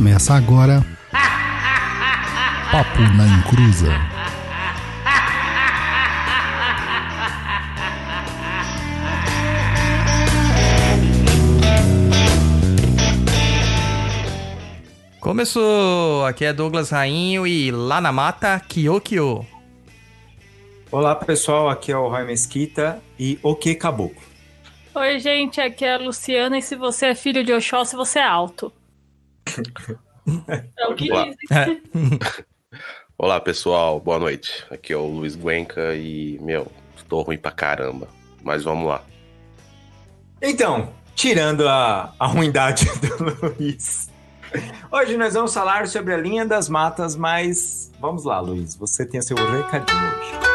Começa agora. Papo na Encruza. Começou! Aqui é Douglas Rainho e lá na mata, Kyo Kyo. Olá pessoal, aqui é o Roy Mesquita e o que caboclo. Oi, gente, aqui é a Luciana e se você é filho de Oxóssi, você é alto. É o que Olá. dizem. Olá, pessoal. Boa noite. Aqui é o Luiz Guenca e, meu, tô ruim pra caramba. Mas vamos lá. Então, tirando a, a ruindade do Luiz, hoje nós vamos falar sobre a linha das matas, mas vamos lá, Luiz, você tem o seu recadinho hoje.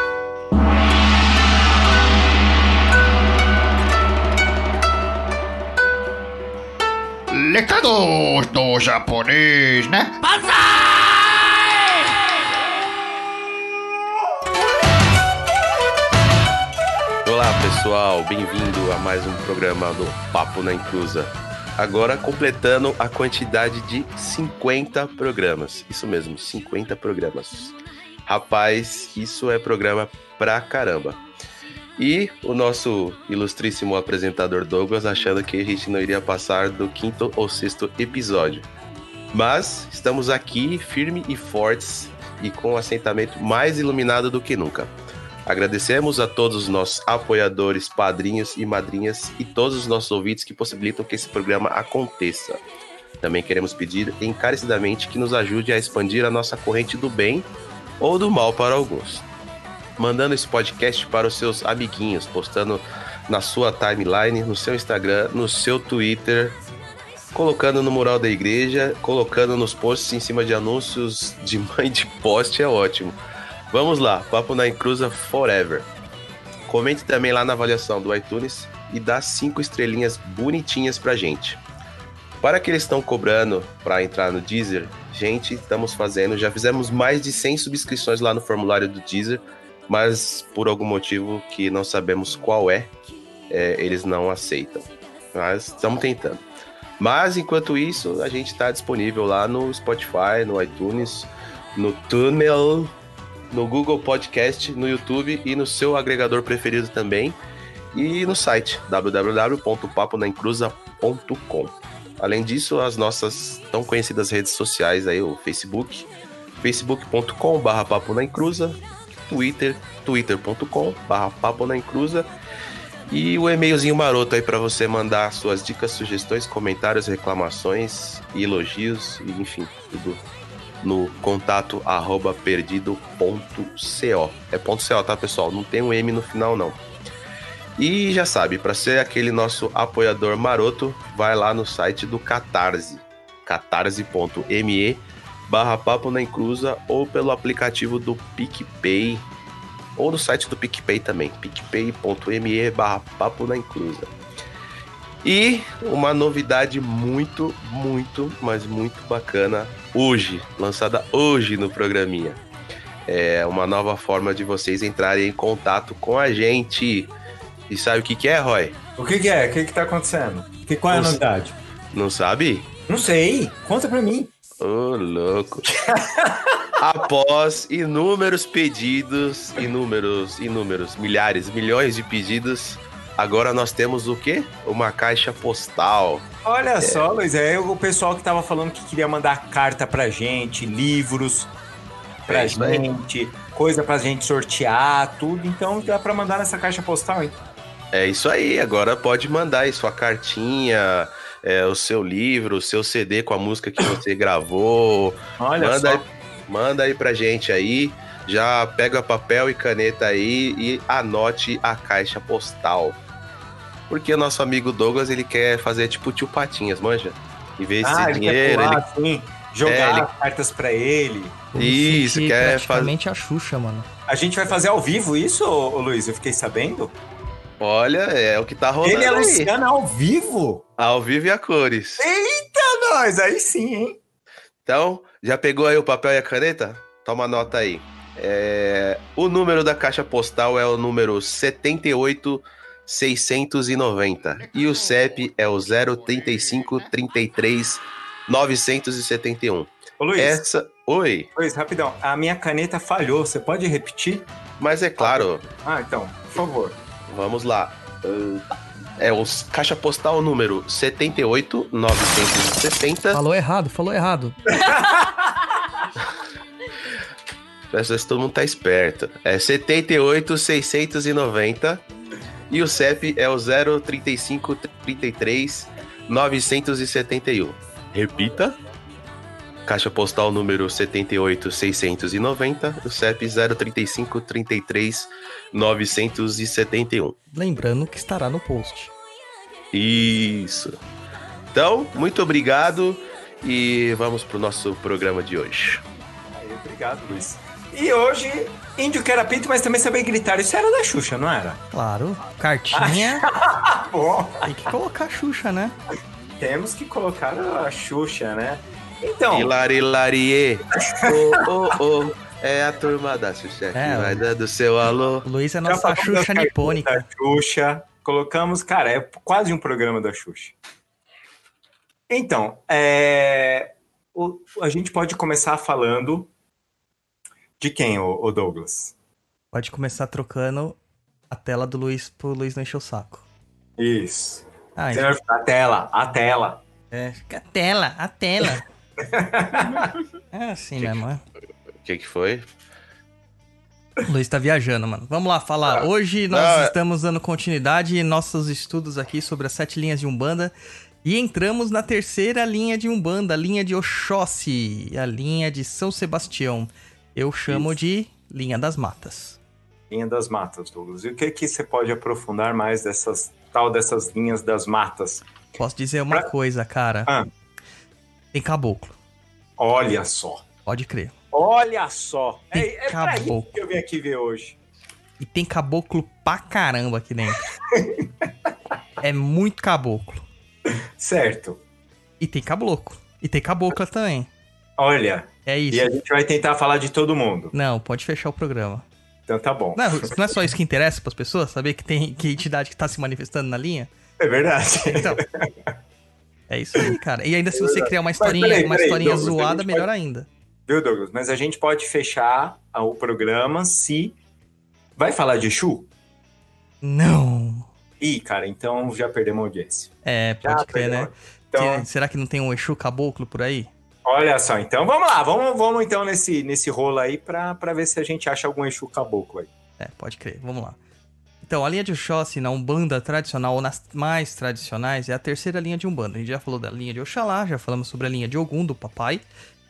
Recados do japonês, né? Olá, pessoal. Bem-vindo a mais um programa do Papo na Inclusa. Agora completando a quantidade de 50 programas. Isso mesmo, 50 programas. Rapaz, isso é programa pra caramba. E o nosso ilustríssimo apresentador Douglas achando que a gente não iria passar do quinto ou sexto episódio. Mas estamos aqui firme e fortes e com o assentamento mais iluminado do que nunca. Agradecemos a todos os nossos apoiadores, padrinhos e madrinhas e todos os nossos ouvintes que possibilitam que esse programa aconteça. Também queremos pedir encarecidamente que nos ajude a expandir a nossa corrente do bem ou do mal para alguns. Mandando esse podcast para os seus amiguinhos, postando na sua timeline, no seu Instagram, no seu Twitter, colocando no mural da igreja, colocando nos posts em cima de anúncios de mãe de poste é ótimo. Vamos lá, Papo na Encruza Forever. Comente também lá na avaliação do iTunes e dá cinco estrelinhas bonitinhas pra gente. Para que eles estão cobrando para entrar no Deezer, gente, estamos fazendo, já fizemos mais de 100 subscrições lá no formulário do Deezer, mas por algum motivo que não sabemos qual é, é, eles não aceitam. Mas estamos tentando. Mas enquanto isso, a gente está disponível lá no Spotify, no iTunes, no Tunnel, no Google Podcast, no YouTube e no seu agregador preferido também. E no site www.paponaencruza.com. Além disso, as nossas tão conhecidas redes sociais aí, o Facebook, facebook.com.br Twitter, encruza e o e-mailzinho maroto aí para você mandar suas dicas, sugestões, comentários, reclamações, elogios, enfim, tudo no contato arroba perdido.co. É ponto .co, tá, pessoal? Não tem um M no final, não. E já sabe, para ser aquele nosso apoiador maroto, vai lá no site do Catarse, catarse.me barra papo na encruza ou pelo aplicativo do PicPay ou no site do PicPay também, picpay.me barra papo na encruza. E uma novidade muito, muito, mas muito bacana hoje, lançada hoje no programinha. É uma nova forma de vocês entrarem em contato com a gente. E sabe o que, que é, Roy? O que, que é? O que, que tá acontecendo? Que, qual é a novidade? Não sabe? Não sei, conta pra mim. Ô, louco. Após inúmeros pedidos, inúmeros, inúmeros, milhares, milhões de pedidos, agora nós temos o quê? Uma caixa postal. Olha só, Luiz, é o pessoal que tava falando que queria mandar carta pra gente, livros pra É gente, coisa pra gente sortear, tudo. Então dá pra mandar nessa caixa postal, hein? É isso aí, agora pode mandar aí sua cartinha, é, o seu livro, o seu CD com a música que você gravou. Olha manda, só. aí, manda aí pra gente aí. Já pega papel e caneta aí e anote a caixa postal. Porque o nosso amigo Douglas, ele quer fazer tipo tio Patinhas, manja? Em vez de Ah, ele quer dinheiro, pular, ele... assim, jogar É, ele- cartas pra ele. Isso, quer fazer... praticamente a Xuxa, mano. A gente vai fazer ao vivo isso, Luiz? Eu fiquei sabendo. Olha, é o que tá rolando Ele é aí. Luciano ao vivo? Ao vivo e a cores. Eita, nós! Aí sim, hein? Então, já pegou aí o papel e a caneta? Toma nota aí. É, O número da caixa postal é o número 78690 e o CEP é o 035 33 971. Ô, Luiz, Essa. Oi, Luiz, rapidão. A minha caneta falhou. Você pode repetir? mas é claro, Ah, então, por favor. Vamos lá. Ah, É o caixa postal número 78970. Falou errado, falou errado. Parece que todo mundo tá esperto. É 78690 e o CEP é o 035 33 971. Repita. Caixa postal número 78690, o CEP 035 33 971. Lembrando que estará no post. Isso. Então, muito obrigado e vamos pro nosso programa de hoje. Aí, obrigado, Luiz. E hoje, índio que era pinto, mas também sabia gritar. Isso era da Xuxa, não era? Claro, cartinha. Bom. Tem que colocar a Xuxa, né? Temos que colocar a Xuxa, né? Então, Hilari Larie. Ô, ô, ô. É a turma da Xuxa que É, vai dando seu alô. O Luiz é nossa Xuxa nipônica. Da Xuxa. Colocamos, cara, é quase um programa da Xuxa. Então, é, o- a gente pode começar falando de quem, o, Douglas? Pode começar trocando a tela do Luiz pro Luiz não encher o saco. Isso. Ah, então, A tela, a tela. é, a tela, a tela. É assim mesmo, é. O que que foi? O Luiz tá viajando, mano. Vamos lá falar. Hoje nós é- estamos dando continuidade em nossos estudos aqui sobre as sete linhas de Umbanda. E entramos na terceira linha de Umbanda, a linha de Oxóssi, a linha de São Sebastião. Eu chamo Isso. de linha das matas. Linha das matas, Douglas. E o que que você pode aprofundar mais dessas tal dessas linhas das matas? Posso dizer uma Pra- coisa, cara? Ah. Tem caboclo, Olha só. pode crer. Olha só. Tem É, é caboclo. que eu vim aqui ver hoje. E tem caboclo pra caramba aqui dentro. é muito caboclo. Certo. E tem caboclo. E tem cabocla também. Olha, É isso. e a gente vai tentar falar de todo mundo. Não, pode fechar o programa. Então tá bom. Não, não é só isso que interessa pras pessoas? Saber que tem que entidade que tá se manifestando na linha? É verdade. Então. É isso aí, cara. E ainda se você criar uma historinha, peraí, uma peraí, historinha Douglas, zoada, melhor ainda. Viu, Douglas? Mas a gente pode fechar o programa se. Vai falar de Exu? Não. Ih, cara, então já perdemos a audiência. É, Já pode crer, né? Então, Será que não tem um Exu caboclo por aí? olha só. Então vamos lá. Vamos, vamos então nesse, nesse rolo aí pra, pra ver se a gente acha algum Exu caboclo aí. É, pode crer. Vamos lá. Então, a linha de Oxóssi na Umbanda tradicional, ou nas mais tradicionais, é a terceira linha de Umbanda. A gente já falou da linha de Oxalá, já falamos sobre a linha de Ogum, do papai.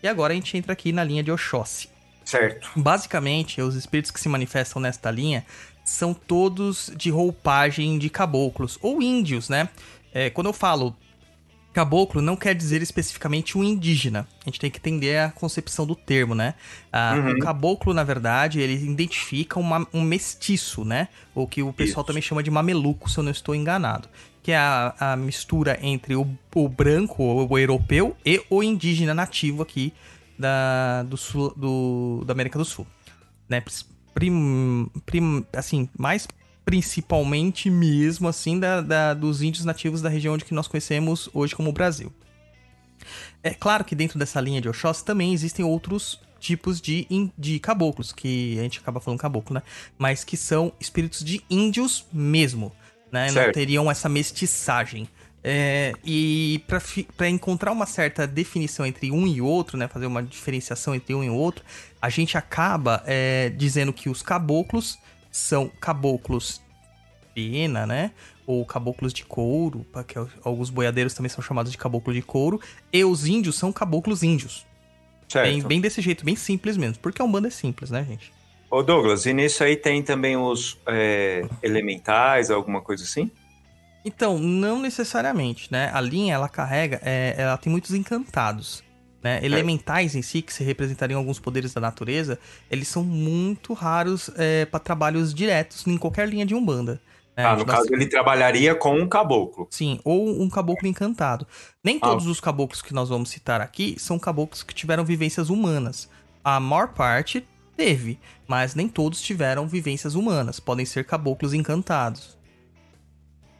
E agora a gente entra aqui na linha de Oxóssi. Certo. Basicamente, os espíritos que se manifestam nesta linha são todos de roupagem de caboclos ou índios, né? É, quando eu falo caboclo, não quer dizer especificamente um indígena. A gente tem que entender a concepção do termo, né? Ah, Uhum. O caboclo, na verdade, ele identifica uma- um mestiço, né? Ou que o pessoal Isso. também chama de mameluco, se eu não estou enganado. Que é a, a mistura entre o, o branco, ou o europeu, e o indígena nativo aqui da, do sul, do, da América do Sul. Né? Prim, prim- assim, mais principalmente mesmo assim da, da- dos índios nativos da região onde que nós conhecemos hoje como Brasil. É claro que dentro dessa linha de Oxóssi também existem outros tipos de, de caboclos, que a gente acaba falando caboclo, né? Mas que são espíritos de índios mesmo, né? Não Certo. teriam essa mestiçagem. É, e para encontrar uma certa definição entre um e outro, né, fazer uma diferenciação entre um e outro, a gente acaba é, dizendo que os caboclos são caboclos pena, né, ou caboclos de couro, pra que alguns boiadeiros também são chamados de caboclo de couro, e os índios são caboclos índios. Certo. Bem, bem desse jeito, bem simples mesmo, porque a Umbanda é simples, né, gente? Ô, Douglas, e nisso aí tem também os é, elementais, alguma coisa assim? Então, não necessariamente, né? A linha, ela carrega, é, ela tem muitos encantados, né? Elementais em si, que se representariam alguns poderes da natureza, eles são muito raros para trabalhos diretos em qualquer linha de Umbanda. né? ah, no Nós- caso ele trabalharia com um caboclo. Sim, ou um caboclo encantado. Nem Ah. todos os caboclos que nós vamos citar aqui são caboclos que tiveram vivências humanas. A maior parte teve, mas nem todos tiveram vivências humanas. Podem ser caboclos encantados.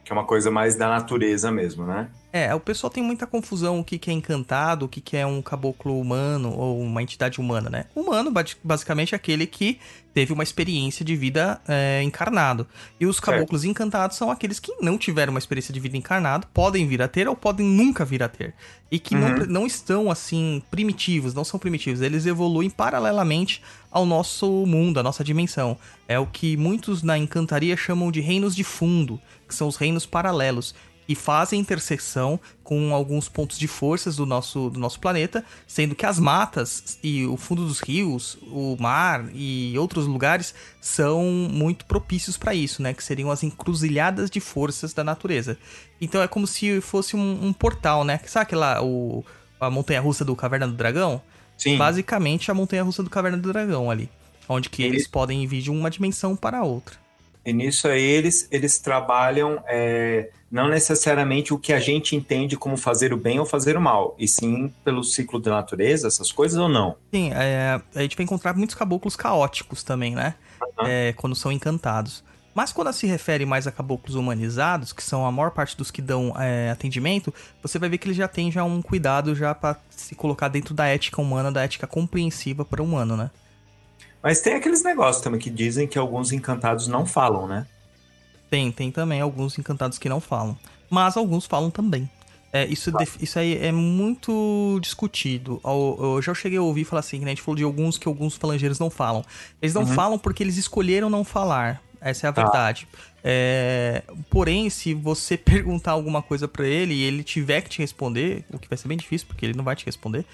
Que é uma coisa mais da natureza mesmo, né? É, o pessoal tem muita confusão o que, que é encantado, o que, que é um caboclo humano ou uma entidade humana, né? Humano, basi- basicamente, é aquele que teve uma experiência de vida é, encarnado. E os caboclos encantados são aqueles que não tiveram uma experiência de vida encarnado, podem vir a ter ou podem nunca vir a ter. E que não, Uhum. não estão, assim, primitivos, não são primitivos. Eles evoluem paralelamente ao nosso mundo, à nossa dimensão. É o que muitos na encantaria chamam de reinos de fundo, que são os reinos paralelos e fazem interseção com alguns pontos de forças do nosso, do nosso planeta, sendo que as matas e o fundo dos rios, o mar e outros lugares são muito propícios para isso, né? Que seriam as encruzilhadas de forças da natureza. Então é como se fosse um, um portal, né? Sabe aquela o, a montanha russa do Caverna do Dragão? Sim. Basicamente a montanha russa do Caverna do Dragão ali. Onde que eles podem vir de uma dimensão para outra. E nisso aí eles, eles trabalham é, não necessariamente o que a gente entende como fazer o bem ou fazer o mal, e sim pelo ciclo da natureza, essas coisas ou não? Sim, é, a gente vai encontrar muitos caboclos caóticos também, né? Aham. É, quando são encantados. Mas quando se refere mais a caboclos humanizados, que são a maior parte dos que dão é, atendimento, você vai ver que eles já têm já um cuidado já para se colocar dentro da ética humana, da ética compreensiva para o humano, né? Mas tem aqueles negócios também que dizem que alguns encantados não falam, né? Tem, tem também alguns encantados que não falam. Mas alguns falam também. É, isso, def- isso aí é muito discutido. Eu, eu já cheguei a ouvir falar assim, né? A gente falou de alguns que alguns falangeiros não falam. Eles não falam porque eles escolheram não falar. Essa é a Tá. verdade. É, porém, se você perguntar alguma coisa pra ele e ele tiver que te responder, o que vai ser bem difícil, porque ele não vai te responder,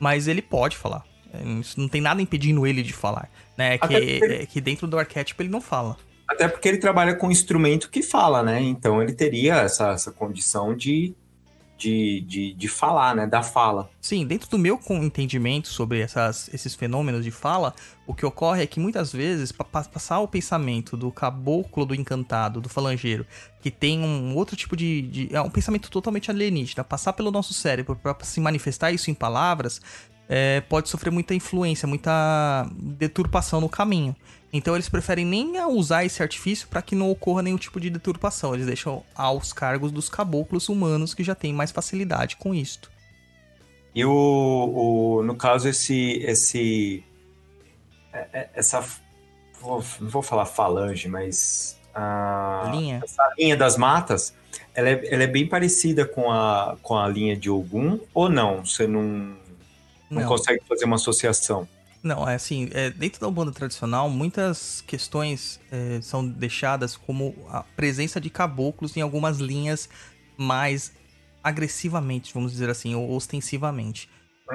mas ele pode falar. É, Isso não tem nada impedindo ele de falar. Né? É que, é que dentro do arquétipo ele não fala. Até porque ele trabalha com instrumento que fala, né? Então ele teria essa, essa condição de, de, de, de falar, né? Da fala. Sim, dentro do meu entendimento sobre essas, esses fenômenos de fala, o que ocorre é que muitas vezes, para passar o pensamento do caboclo do encantado, do falangeiro, que tem um outro tipo de. de- é um pensamento totalmente alienígena, passar pelo nosso cérebro para se manifestar isso em palavras, é, pode sofrer muita influência, muita deturpação no caminho. Então eles preferem nem usar esse artifício para que não ocorra nenhum tipo de deturpação. Eles deixam aos cargos dos caboclos humanos que já têm mais facilidade com isto. E o, o no caso, esse. esse é- é- essa. Vou, não vou falar falange, mas. A, Linha. essa linha das matas, ela é, ela é bem parecida com a, com a linha de Ogum, ou não? Você não, não, Não. consegue fazer uma associação? Não, é assim, é, dentro da Umbanda tradicional, muitas questões é, são deixadas como a presença de caboclos em algumas linhas mais agressivamente, vamos dizer assim, ou ostensivamente.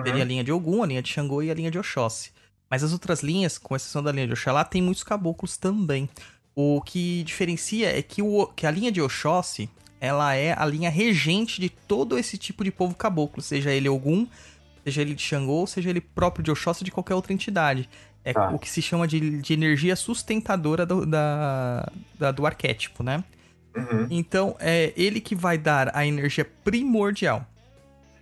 Teria a linha de Ogum, a linha de Xangô e a linha de Oxóssi. Mas as outras linhas, com exceção da linha de Oxalá, tem muitos caboclos também. O que diferencia é que, o, que a linha de Oxóssi, ela é a linha regente de todo esse tipo de povo caboclo, seja ele Ogum, seja ele de Xangô, seja ele próprio de Oxóssi de qualquer outra entidade. É Tá. o que se chama de, de energia sustentadora do, da, da- do arquétipo, né? Uhum. Então, é ele que vai dar a energia primordial.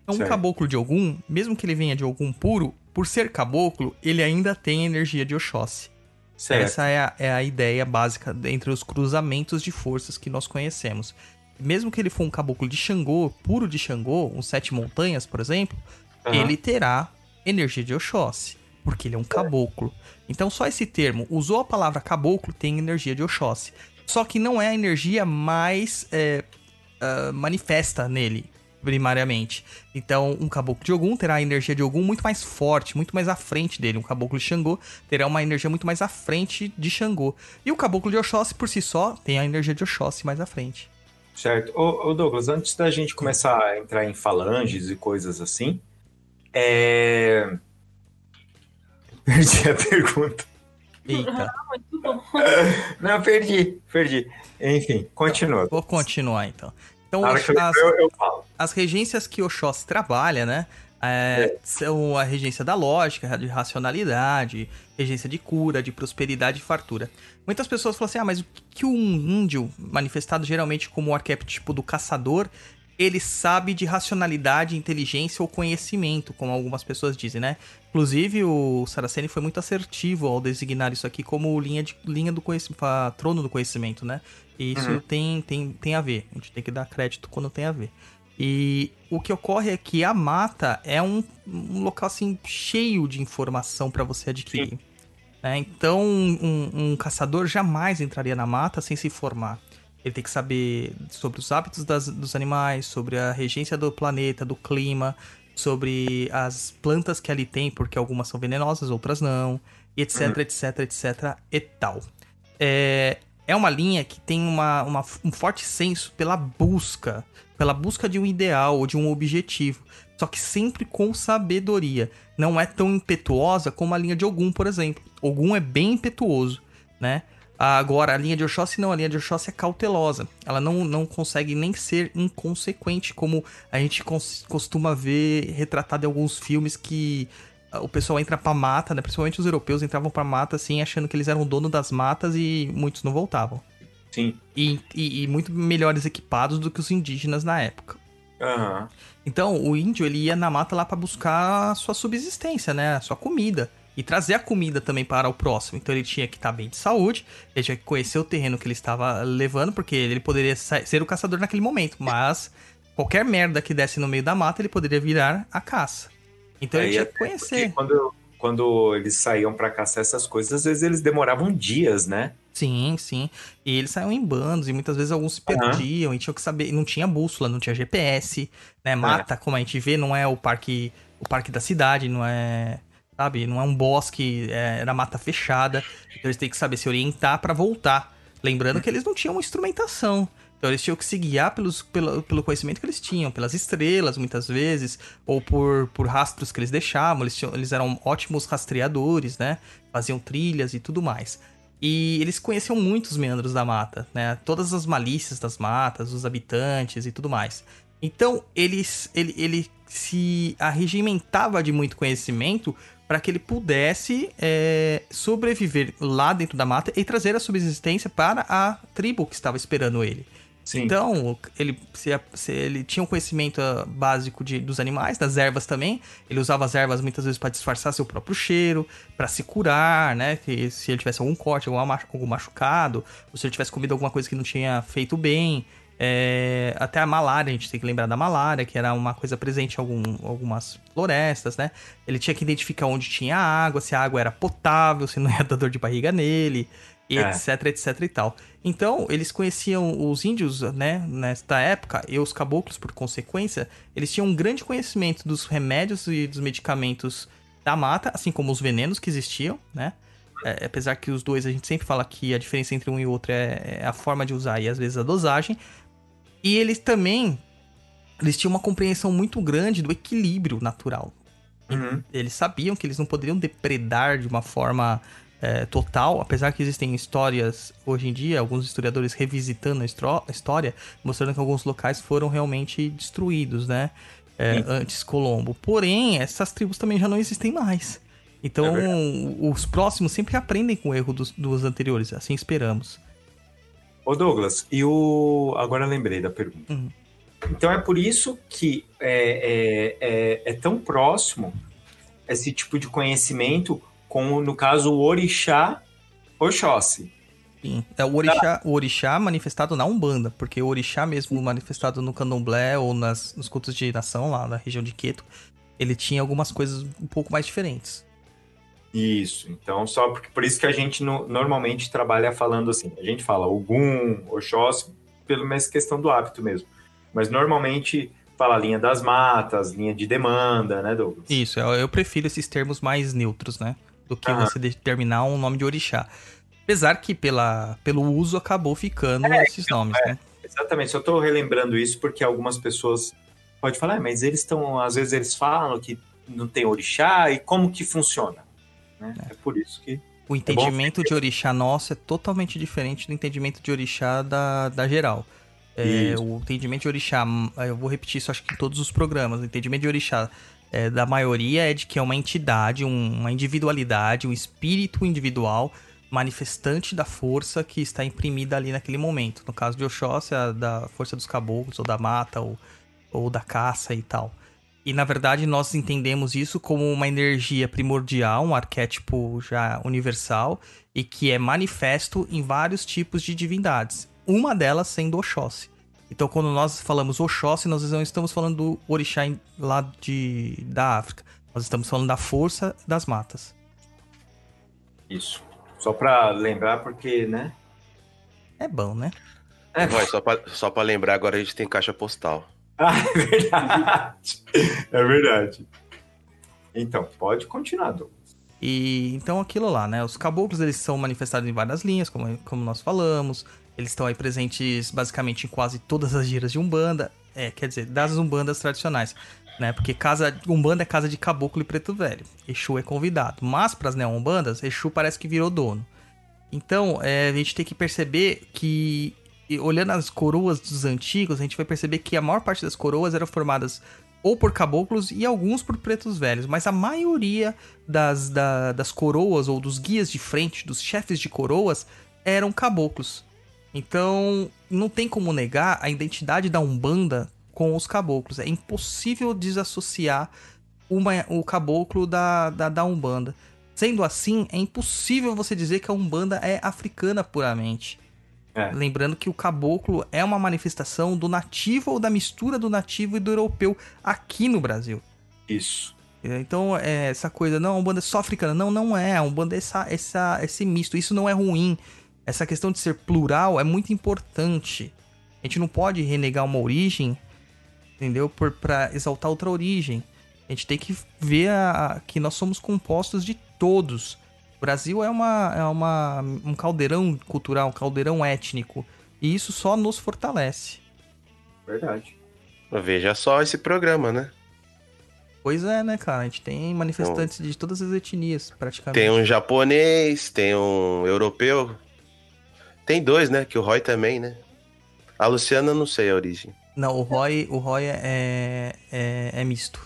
Então, um caboclo de Ogum, mesmo que ele venha de Ogum puro, por ser caboclo, ele ainda tem a energia de Oxóssi. Certo. Essa é a, é a ideia básica entre os cruzamentos de forças que nós conhecemos. Mesmo que ele for um caboclo de Xangô, puro de Xangô, um sete montanhas, por exemplo, Aham. ele terá energia de Oxóssi, porque ele é um caboclo. Então, só esse termo, usou a palavra caboclo, tem energia de Oxóssi. Só que não é a energia mais é, ah, manifesta nele, primariamente. Então, um caboclo de Ogum terá a energia de Ogum muito mais forte, muito mais à frente dele. Um caboclo de Xangô terá uma energia muito mais à frente de Xangô. E o caboclo de Oxóssi, por si só, tem a energia de Oxóssi mais à frente. Certo. Ô, ô, Douglas, antes da gente começar a entrar em falanges e coisas assim, é... Perdi a pergunta. Eita, bom. Não, perdi, perdi. Enfim, continua. vou continuar então. Então, eu, as- eu, eu falo. as regências que Oxóssi trabalha, né? é, São a regência da lógica, de racionalidade, regência de cura, de prosperidade e fartura. Muitas pessoas falam assim: ah, mas o que que um índio, manifestado geralmente como o arquétipo do caçador, ele sabe de racionalidade, inteligência ou conhecimento, como algumas pessoas dizem, né? Inclusive, o Saraceni foi muito assertivo ao designar isso aqui como linha, de, linha do conhecimento, trono do conhecimento, né? E isso Uhum. tem, tem, tem a ver. A gente tem que dar crédito quando tem a ver. E o que ocorre é que a mata é um, um local assim cheio de informação para você adquirir. né? Então, um, um caçador jamais entraria na mata sem se informar. Ele tem que saber sobre os hábitos das- dos animais, sobre a regência do planeta, do clima, sobre as plantas que ali tem, porque algumas são venenosas, outras não, etc, etc, etc e tal. É, é uma linha que tem uma, uma- um forte senso pela busca, pela busca de um ideal ou de um objetivo, só que sempre com sabedoria. Não é tão impetuosa como a linha de Ogum, por exemplo. Ogum é bem impetuoso, né? Agora, a linha de Oxóssi não, a linha de Oxóssi é cautelosa. Ela não, não consegue nem ser inconsequente, como a gente costuma ver retratado em alguns filmes que ah, o pessoal entra pra mata, né? Principalmente os europeus entravam pra mata, assim, achando que eles eram dono das matas e muitos não voltavam. Sim. E, e- e muito melhores equipados do que os indígenas na época. Aham. Então, o índio, ele ia na mata lá pra buscar a sua subsistência, né? A sua comida. E trazer a comida também para o próximo. Então, ele tinha que estar bem de saúde, ele tinha que conhecer o terreno que ele estava levando, porque ele poderia ser o caçador naquele momento, mas qualquer merda que desse no meio da mata, ele poderia virar a caça. Então, ele Aí, tinha que até porque conhecer. Quando, quando eles saíam pra caçar essas coisas, às vezes eles demoravam dias, né? Sim, sim. E eles saíam em bandos, e muitas vezes alguns se perdiam, e tinham que saber. Não tinha bússola, não tinha GPS, É. né? Mata, como a gente vê, não é o parque, o parque da cidade, não é. Sabe? Não é um bosque, é, era mata fechada. Então eles têm que saber se orientar pra voltar. Lembrando que eles não tinham instrumentação. Então eles tinham que se guiar pelos, pelo, pelo conhecimento que eles tinham, pelas estrelas, muitas vezes, ou por, por rastros que eles deixavam. Eles, tinham- eles eram ótimos rastreadores, né? Faziam trilhas e tudo mais. E eles conheciam muito os meandros da mata, né? Todas as malícias das matas, os habitantes e tudo mais. Então, eles, ele, ele se arregimentava de muito conhecimento para que ele pudesse é, sobreviver lá dentro da mata e trazer a subsistência para a tribo que estava esperando ele. Sim. Então, ele, se, se ele tinha um conhecimento ah, básico de, dos animais, das ervas também. Ele usava as ervas muitas vezes para disfarçar seu próprio cheiro, para se curar, né? Que se ele tivesse algum corte, algum machucado, ou se ele tivesse comido alguma coisa que não tinha feito bem. É, até a malária, a gente tem que lembrar da malária, que era uma coisa presente em algum- algumas florestas, né? Ele tinha que identificar onde tinha água, se a água era potável, se não ia dar dor de barriga nele, É. etc, etc e tal. Então, eles conheciam os índios, né, nesta época, e os caboclos, por consequência, eles tinham um grande conhecimento dos remédios e dos medicamentos da mata, assim como os venenos que existiam, né? É, apesar que os dois, a gente sempre fala que a diferença entre um e outro é, é a forma de usar e às vezes a dosagem. E eles também, eles tinham uma compreensão muito grande do equilíbrio natural Uhum. eles sabiam que eles não poderiam depredar de uma forma é, total, apesar que existem histórias hoje em dia, alguns historiadores revisitando a história, mostrando que alguns locais foram realmente destruídos, né? É, antes Colombo. Porém, essas tribos também já não existem mais. Então, É os próximos sempre aprendem com o erro dos, dos anteriores, assim esperamos. Ô Douglas, e o. Agora lembrei da pergunta. Uhum. Então é por isso que é, é, é, é tão próximo esse tipo de conhecimento com, no caso, o Orixá Oxóssi. Sim. É o orixá, o orixá manifestado na Umbanda, porque o orixá mesmo manifestado no candomblé ou nas, nos cultos de nação lá na região de Queto, ele tinha algumas coisas um pouco mais diferentes. Isso, então só porque por isso que a gente no- normalmente trabalha falando assim, a gente fala Ogum, Oxóssi, pela mesma questão do hábito mesmo. Mas normalmente fala linha das matas, linha de demanda, né, Douglas? Isso, eu, eu prefiro esses termos mais neutros, né? Do que Aham. você determinar um nome de orixá. Apesar que pela, pelo uso acabou ficando esses nomes, né? Exatamente, só tô relembrando isso porque algumas pessoas podem falar, "Ah, mas eles estão, às vezes eles falam que não tem orixá e como que funciona, né? É, por isso que O entendimento de orixá nosso é totalmente diferente do entendimento de orixá da, da geral. É, o entendimento de orixá, hum, eu vou repetir isso acho que em todos os programas, o entendimento de orixá é, da maioria é de que é uma entidade, um- uma individualidade, um espírito individual manifestante da força que está imprimida ali naquele momento. No caso de Oxóssi, a da força dos caboclos, ou da mata, ou ou da caça e tal. E na verdade nós entendemos isso como uma energia primordial, um arquétipo já universal e que é manifesto em vários tipos de divindades. Uma delas sendo Oxóssi. Então quando nós falamos Oxóssi, nós não estamos falando do orixá em- lá de, da África. Nós estamos falando da força das matas. Isso. Só pra lembrar, porque, né? É bom, né? É. Vai, só pra lembrar, agora a gente tem caixa postal. Ah, é verdade. É verdade. Então, pode continuar, Douglas. E então aquilo lá, né? Os caboclos eles são manifestados em várias linhas, como, como nós falamos. Eles estão aí presentes basicamente em quase todas as giras de Umbanda. É, quer dizer, das Umbandas tradicionais. Né? Porque casa, Umbanda é casa de caboclo e preto velho. Exu é convidado. Mas para as neo-umbandas, Exu parece que virou dono. Então, é, a gente tem que perceber que, e olhando as coroas dos antigos, a gente vai perceber que a maior parte das coroas eram formadas ou por caboclos e alguns por pretos velhos, mas a maioria das, da- das coroas ou dos guias de frente, dos chefes de coroas, eram caboclos. Então, não tem como negar a identidade da Umbanda com os caboclos. É impossível desassociar uma- o caboclo da, da, da Umbanda. Sendo assim, é impossível você dizer que a Umbanda é africana puramente. É. Lembrando que o caboclo é uma manifestação do nativo ou da mistura do nativo e do europeu aqui no Brasil. Isso. Então, é, essa coisa, não, a Umbanda é só africana. Não, não é. A Umbanda é essa, essa, esse misto. Isso não é ruim. Essa questão de ser plural é muito importante. A gente não pode renegar uma origem, entendeu? Por, pra exaltar outra origem. A gente tem que ver a- a- que nós somos compostos de todos. O Brasil é, uma, é uma, um caldeirão cultural, um caldeirão étnico. E isso só nos fortalece. Verdade. Veja só esse programa, né? Pois é, né, cara? A gente tem manifestantes de todas as etnias, praticamente. Tem um japonês, tem um europeu. Tem dois, né? Que o Roy também, né? A Luciana, eu não sei a origem. Não, o Roy, o Roy é, é, é misto.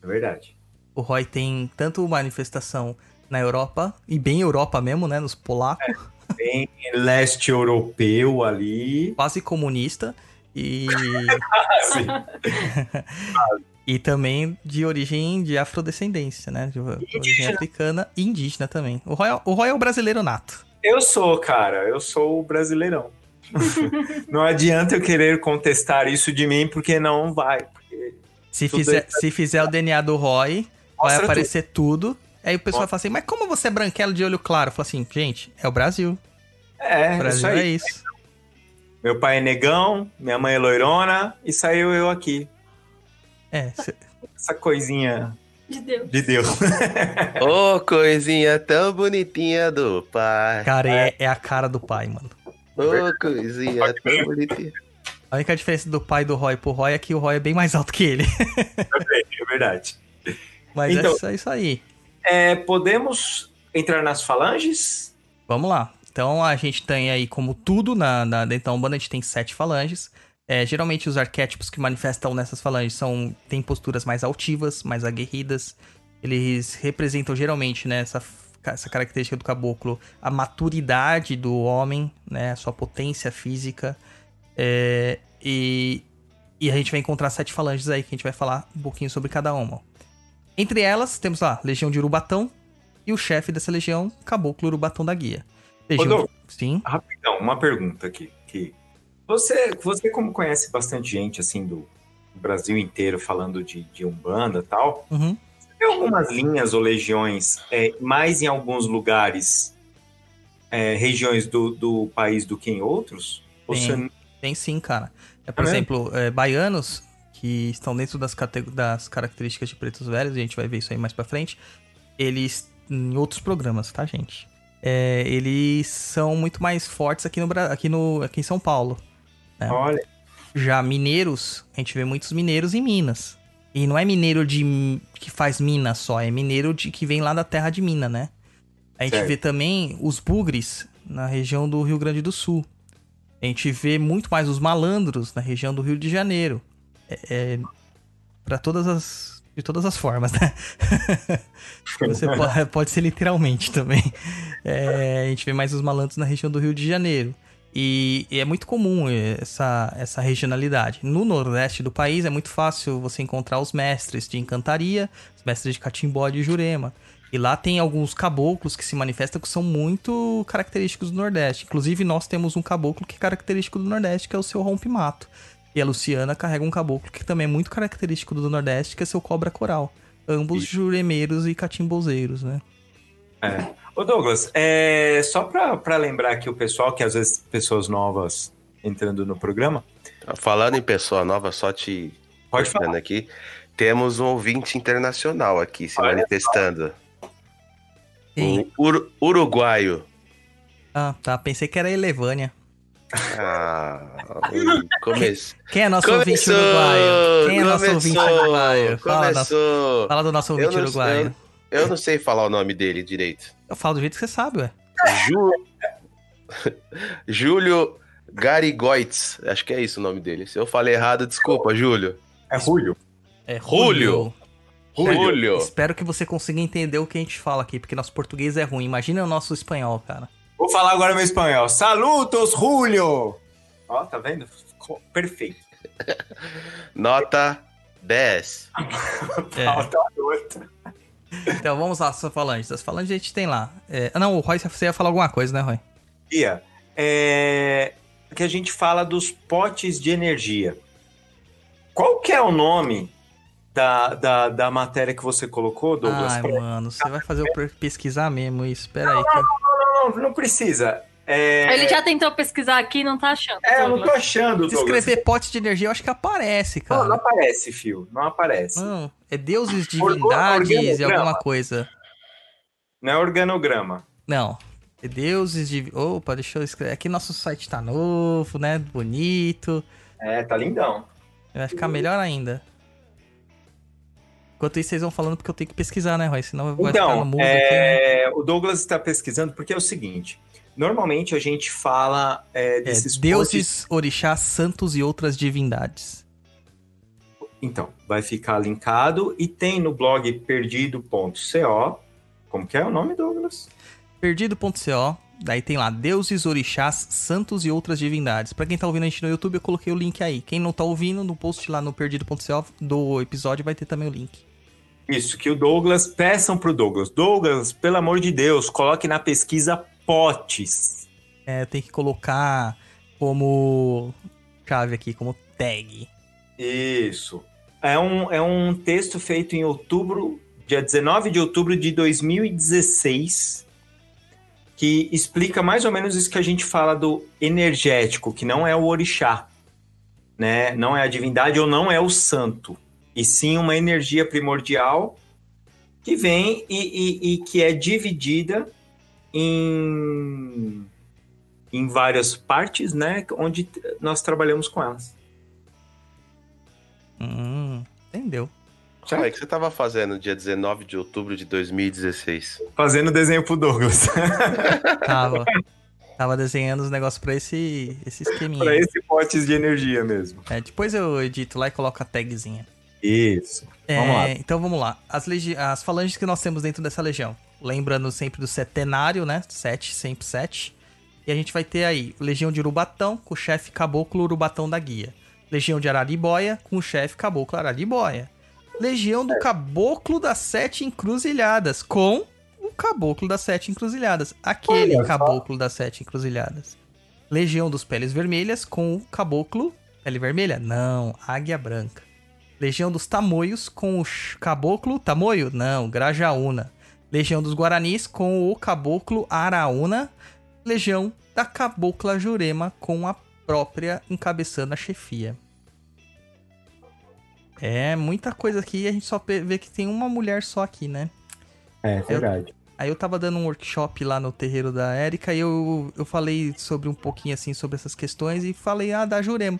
É verdade. O Roy tem tanto manifestação na Europa, e bem Europa mesmo, né? Nos polacos, Tem leste europeu ali. quase comunista, e, e também de origem de afrodescendência, né? De origem africana e indígena também. O Roy, é- o Roy é o brasileiro nato. eu sou, cara. Eu sou o brasileirão. não adianta eu querer contestar isso de mim, porque não vai. Porque Se Tudo fizer, aí. se fizer o DNA do Roy, vai Mostra aparecer tudo. Aí o pessoal Mostra. fala assim, mas como você é branquelo de olho claro? Fala assim, gente, é o Brasil. É, O Brasil isso é isso. Meu pai é negão, minha mãe é loirona e saiu eu aqui. É, cê- Essa coisinha De Deus. de Deus. Ô, coisinha tão bonitinha do pai. cara, é, é a cara do pai, mano. Ô, coisinha tão bonitinha. A única diferença do pai do Roy pro Roy é que o Roy é bem mais alto que ele. é verdade. Mas Então- é isso- é isso aí. É, podemos entrar nas falanges? Vamos lá. Então a gente tem aí, como tudo na, na dentro da Umbanda, a gente tem sete falanges. É, geralmente os arquétipos que manifestam nessas falanges são têm posturas mais altivas, mais aguerridas. Eles representam geralmente né, essa, essa característica do caboclo, a maturidade do homem, né, a sua potência física. É, e, e a gente vai encontrar sete falanges aí que a gente vai falar um pouquinho sobre cada uma. Entre elas, temos lá Legião de Urubatão e o chefe dessa legião, Caboclo Urubatão da Guia. Legião Rodolfo. Sim. Rapidão, uma pergunta aqui. Que você, você como conhece bastante gente assim do Brasil inteiro falando de, de Umbanda e tal, Uhum. tem algumas linhas ou legiões, é, mais em alguns lugares, é, regiões do, do país do que em outros? Ou Tem. você- Tem sim, cara. É, por É exemplo, é, baianos, que estão dentro das, das características de pretos velhos, e a gente vai ver isso aí mais pra frente, eles, em outros programas, tá, gente? É, eles são muito mais fortes aqui, no, aqui, no, aqui em São Paulo. É. Olha, Já mineiros, a gente vê muitos mineiros em Minas. E não é mineiro de que faz mina só, é mineiro de que vem lá da terra de mina, né? A gente Certo. vê também os bugres na região do Rio Grande do Sul. A gente vê muito mais os malandros na região do Rio de Janeiro. É, é, para todas as de todas as formas, né? Você pode, pode ser literalmente também. É, a gente vê mais os malandros na região do Rio de Janeiro. E, e é muito comum essa, essa regionalidade. No nordeste do país é muito fácil você encontrar os mestres de encantaria, os mestres de catimbó e de jurema. E lá tem alguns caboclos que se manifestam que são muito característicos do Nordeste. Inclusive, nós temos um caboclo que é característico do Nordeste, que é o seu rompe-mato. E a Luciana carrega um caboclo que também é muito característico do Nordeste, que é seu cobra coral. Ambos juremeiros e catimbozeiros, né? É. Ô Douglas, é, só pra, pra lembrar aqui o pessoal, que às vezes pessoas novas entrando no programa, Falando em pessoa nova, só te pode falar. aqui. Temos um ouvinte internacional aqui se Olha manifestando. Um uru- uruguaio. Ah, tá. Pensei que era a Elevânia. Ah, começo. Quem é nosso ouvinte Começou! uruguaio? Quem é nosso ouvinte uruguaio? Fala, nosso, fala do nosso Eu ouvinte não- uruguaio. Eu não sei falar o nome dele direito. Eu falo do jeito que você sabe, ué. Ju... Júlio Garigoitz. Acho que é isso o nome dele. Se eu falei errado, desculpa, Júlio. É Julio. É Julio. Júlio. Espero que você consiga entender o que a gente fala aqui, porque nosso português é ruim. Imagina o nosso espanhol, cara. Vou falar agora meu espanhol. Saludos, Julio! Ó, tá vendo? Ficou perfeito. Nota 10. É. Então vamos lá, as falanges. As falanges a gente tem lá. É, ah, não, o Roy, você ia falar alguma coisa, né, Roy? Ia, é que a gente fala dos potes de energia. Qual que é o nome da, da, da matéria que você colocou, Douglas? Ai, Pra- mano, você vai fazer eu pesquisar mesmo isso. Pera aí. que- Não, não precisa. É, Ele já tentou pesquisar aqui e não tá achando. é, eu não tô achando, Se Douglas. escrever pote de energia, eu acho que aparece, Não, não cara. aparece, Fio. Não aparece. Não, é deuses, divindades e alguma coisa. Não é organograma. Não. É deuses de. Opa, deixa eu escrever. Aqui nosso site tá novo, né? Bonito. É, tá lindão. Vai ficar melhor ainda. Enquanto isso, vocês vão falando porque eu tenho que pesquisar, né, Roy? Senão vai ficar no mudo aqui, né? é, o Douglas está pesquisando porque é o seguinte. Normalmente a gente fala é, É, desses potes- deuses, orixás, santos e outras divindades. Então, vai ficar linkado e tem no blog perdido.co. Como que é o nome, Douglas? Perdido.co. Daí tem lá, deuses, orixás, santos e outras divindades. Pra quem tá ouvindo a gente no YouTube, eu coloquei o link aí. Quem não tá ouvindo, no post lá no perdido.co do episódio vai ter também o link. Isso, que o Douglas, peçam pro Douglas. Douglas, pelo amor de Deus, coloque na pesquisa potes. É, tem que colocar como chave aqui, como tag. Isso. É um, é um texto feito em outubro, dia 19 de outubro de 2016, que explica mais ou menos isso que a gente fala do energético, que não é o orixá, né? Não é a divindade ou não é o santo, e sim uma energia primordial que vem e, e- e que é dividida em, em várias partes, né? Onde nós trabalhamos com elas. Hum, entendeu? Sabe o que você tava fazendo no dia 19 de outubro de 2016? Fazendo desenho pro Douglas. Tava. tava desenhando os negócios pra esse, esse esqueminha. Pra esse potes de energia mesmo. É, depois eu edito lá e coloco a tagzinha. Isso. É, Vamos lá. Então vamos lá. As, as falanges que nós temos dentro dessa legião. Lembrando sempre do setenário, né? Sete, sempre sete. E a gente vai ter aí Legião de Urubatão, com o chefe Caboclo Urubatão da Guia. Legião de Araribóia, com o chefe Caboclo Araribóia. Legião do Caboclo das Sete Encruzilhadas, com o Caboclo das Sete Encruzilhadas. Aquele Olha só. Caboclo das Sete Encruzilhadas. Legião dos Peles Vermelhas, com o Caboclo... Pele Vermelha? Não, Águia Branca. Legião dos Tamoios com o Caboclo Tamoio? Não, Grajaúna. Legião dos Guaranis com o Caboclo Araúna. Legião da Cabocla Jurema com a própria encabeçando a chefia. É muita coisa aqui e a gente só vê que tem uma mulher só aqui, né? É verdade. Aí eu tava dando um workshop lá no terreiro da Érica e eu, eu falei sobre um pouquinho assim sobre essas questões e falei, ah, da Jurema.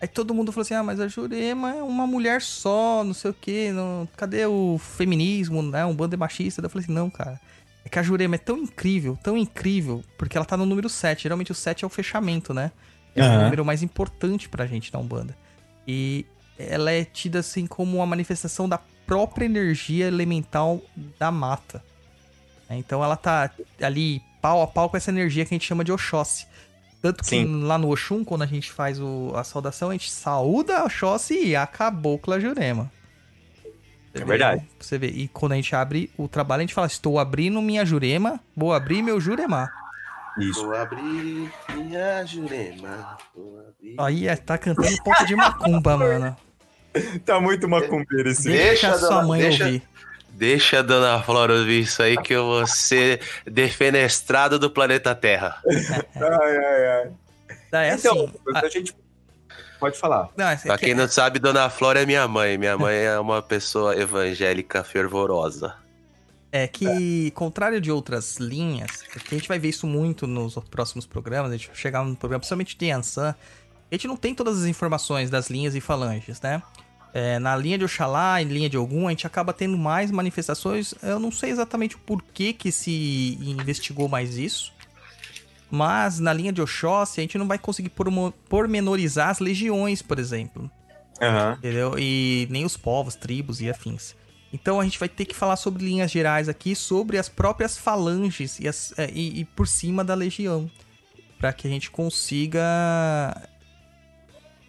Aí todo mundo falou assim, ah, mas a Jurema é uma mulher só, não sei o quê, não... cadê o feminismo, né? Um bando de machista. Daí eu falei assim, não, cara. É que a Jurema é tão incrível, tão incrível, porque ela tá no número 7. Geralmente o 7 é o fechamento, né? É o Aham. número mais importante pra gente na Umbanda. E ela é tida assim como uma manifestação da própria energia elemental da mata. Então ela tá ali pau a pau com essa energia que a gente chama de Oxóssi. Tanto que Sim. lá no Oxum, quando a gente faz o- a saudação, a gente saúda a Oxóssi e a Cabocla Jurema. Você É vê, verdade. né? Você vê. E quando a gente abre o trabalho, a gente fala: Estou abrindo minha Jurema, vou abrir meu Jurema. Isso. Vou abrir minha jurema. Vou abrir. Aí é, tá cantando ponto de macumba, mano. Tá muito macumbeiro esse Deixa, Deixa, a sua mãe deixa- ouvir. Deixa a dona Flora ouvir isso aí que eu vou ser defenestrado do planeta Terra. Ai, ai, ai. Daí, é então, assim, a gente pode falar. não, é Pra que- quem não sabe, Dona Flora é minha mãe. Minha mãe é uma pessoa evangélica fervorosa. É que, contrário de outras linhas, a gente vai ver isso muito nos próximos programas, a gente vai chegar no programa, principalmente de Ansan, a gente não tem todas as informações das linhas e falanges, né? É, na linha de Oxalá e linha de Ogum, a gente acaba tendo mais manifestações. Eu não sei exatamente o porquê que se investigou mais isso. Mas na linha de Oxóssi, a gente não vai conseguir pormenorizar as legiões, por exemplo Aham. entendeu? E nem os povos, tribos e afins. Então a gente vai ter que falar sobre linhas gerais aqui, sobre as próprias falanges e, as- é, e- e por cima da legião, para que a gente consiga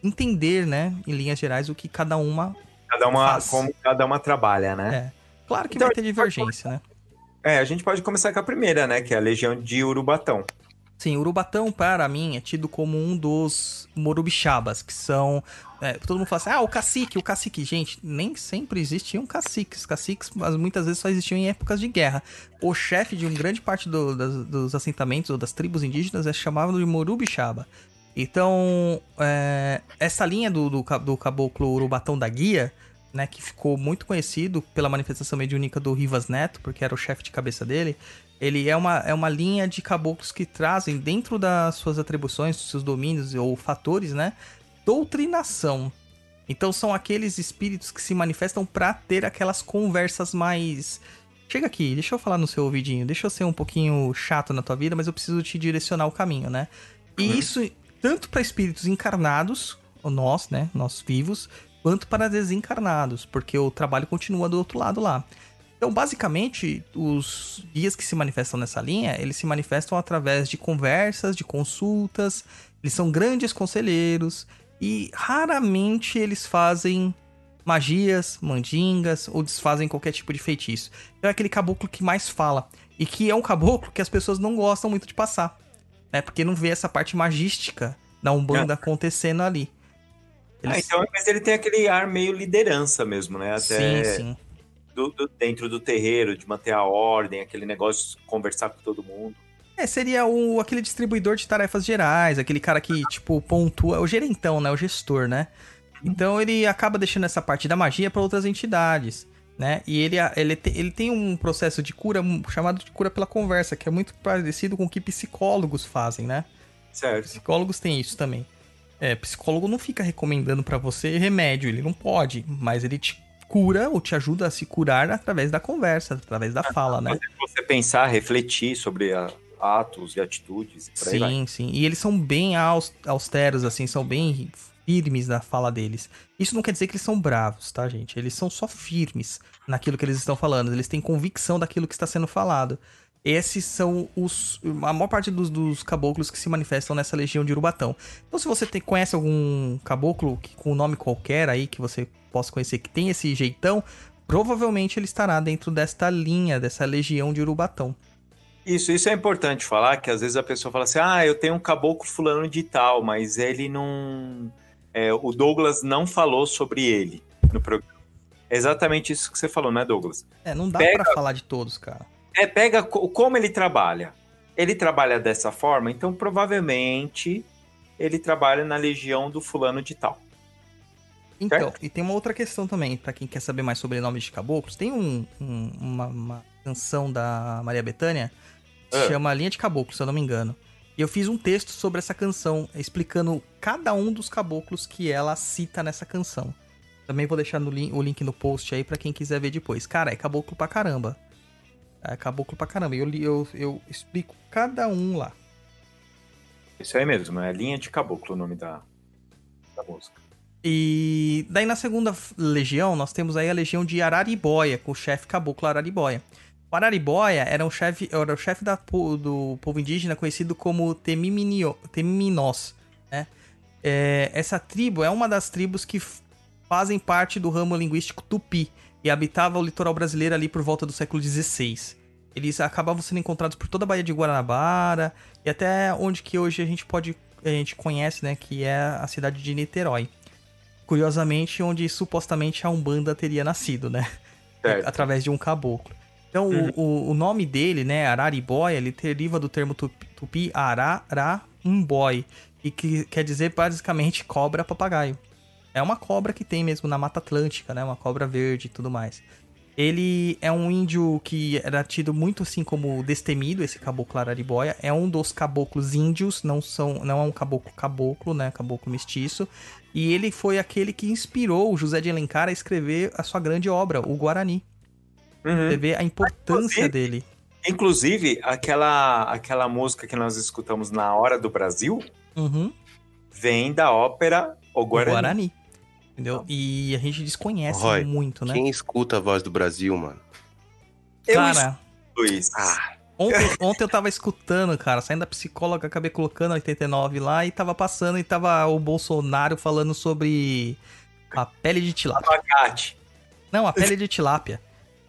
entender, né, em linhas gerais, o que cada uma. Cada uma, Faz. como cada uma trabalha, né? É. Claro que Então, vai ter divergência, né? É. a gente pode começar com a primeira, né? Que é a Legião de Urubatão. Sim, Urubatão, para mim, é tido como um dos Morubixabas, que são. é, todo mundo fala assim, ah, o cacique, o cacique. Gente, nem sempre existiam caciques. Caciques, mas muitas vezes só existiam em épocas de guerra. O chefe de uma grande parte do- das- dos assentamentos ou das tribos indígenas é chamado de Morubixaba. Então, é, essa linha do, do, do caboclo Urubatão da Guia, né, que ficou muito conhecido pela manifestação mediúnica do Rivas Neto, porque era o chefe de cabeça dele, ele é uma, é uma linha de caboclos que trazem dentro das suas atribuições, dos seus domínios ou fatores, né, doutrinação. Então são aqueles espíritos que se manifestam para ter aquelas conversas mais Chega aqui, deixa eu falar no seu ouvidinho, deixa eu ser um pouquinho chato na tua vida, mas eu preciso te direcionar o caminho, né? E Uhum. isso tanto para espíritos encarnados, nós, né, nós vivos, quanto para desencarnados, porque o trabalho continua do outro lado lá. Então, basicamente, os guias que se manifestam nessa linha, eles se manifestam através de conversas, de consultas, eles são grandes conselheiros e raramente eles fazem magias, mandingas ou desfazem qualquer tipo de feitiço. Então é aquele caboclo que mais fala e que é um caboclo que as pessoas não gostam muito de passar, né? Porque não vê essa parte magística da Umbanda acontecendo ali. Ah, Eles- então, mas ele tem aquele ar meio liderança mesmo, né? Até Sim, sim. do- do- dentro do terreiro, de manter a ordem, aquele negócio de conversar com todo mundo. É, seria o, aquele distribuidor de tarefas gerais, aquele cara que, tipo, pontua. O gerentão, né? O gestor, né? Então ele acaba deixando essa parte da magia para outras entidades, né? E ele, ele, te- ele tem um processo de cura chamado de cura pela conversa, que é muito parecido com o que psicólogos fazem, né? Certo. Psicólogos têm isso também. É, psicólogo não fica recomendando pra você remédio, ele não pode, mas ele te cura ou te ajuda a se curar através da conversa, através da fala, né? Fazer você pensar, refletir sobre a- atos e atitudes. Sim, sim. E eles são bem aus- austeros, assim, são bem firmes na fala deles. Isso não quer dizer que eles são bravos, tá, gente? Eles são só firmes naquilo que eles estão falando. Eles têm convicção daquilo que está sendo falado. Esses são os. A maior parte dos, dos caboclos que se manifestam nessa legião de Urubatão. Então, se você tem- conhece algum caboclo que, com um nome qualquer aí que você possa conhecer que tem esse jeitão, provavelmente ele estará dentro desta linha, dessa legião de Urubatão. Isso, isso é importante falar, que às vezes a pessoa fala assim, ah, eu tenho um caboclo fulano de tal, mas ele não... é, o Douglas não falou sobre ele no programa. É exatamente isso que você falou, né, Douglas? É, não dá Pega- pra falar de todos, cara. É, pega co- como ele trabalha. Ele trabalha dessa forma, então provavelmente ele trabalha na legião do fulano de tal. Então, e tem uma outra questão também, pra quem quer saber mais sobre nomes de caboclos. Tem um- um- uma, uma canção da Maria Bethânia que se Ah. chama Linha de Caboclo, se eu não me engano. E eu fiz um texto sobre essa canção, explicando cada um dos caboclos que ela cita nessa canção. Também vou deixar o link no post aí pra quem quiser ver depois. Cara, é caboclo pra caramba. É caboclo pra caramba. Eu, eu, eu explico cada um lá. Isso aí mesmo, é linha de caboclo o nome da, da música. E daí na segunda legião, nós temos aí a legião de Araribóia, com o chefe caboclo Araribóia. O Araribóia era, um chefe, era o chefe da do povo indígena conhecido como Temiminio- Temiminós, né? É, essa tribo é uma das tribos que fazem parte do ramo linguístico tupi e habitava o litoral brasileiro ali por volta do século XVI. Eles acabavam sendo encontrados por toda a Baía de Guanabara e até onde que hoje a gente pode a gente conhece, né, que é a cidade de Niterói. Curiosamente, onde supostamente a Umbanda teria nascido, né? Certo. através de um caboclo. Então, o- o, o nome dele, né, Araribóia, ele deriva do termo tupi, Araraumboy, e que quer dizer basicamente cobra papagaio. É uma cobra que tem mesmo na Mata Atlântica, né, uma cobra verde e tudo mais. Ele é um índio que era tido muito assim como destemido, esse caboclo Araribóia. É um dos caboclos índios, não são, não é um caboclo caboclo, né, caboclo mestiço. E ele foi aquele que inspirou o José de Alencar a escrever a sua grande obra, o Guarani. Uhum. Você vê a importância Inclusive- dele. Inclusive, aquela, aquela música que nós escutamos na Hora do Brasil Uhum. vem da ópera O O Guarani. Guarani. Entendeu? E a gente desconhece Roy, muito, né? Quem escuta a voz do Brasil, mano? Eu Cara, Luiz. Ah, ontem, ontem eu tava escutando, cara, saindo da psicóloga, acabei colocando 89 lá e tava passando e tava o Bolsonaro falando sobre a pele de tilápia. Abacate. Não, a pele de tilápia.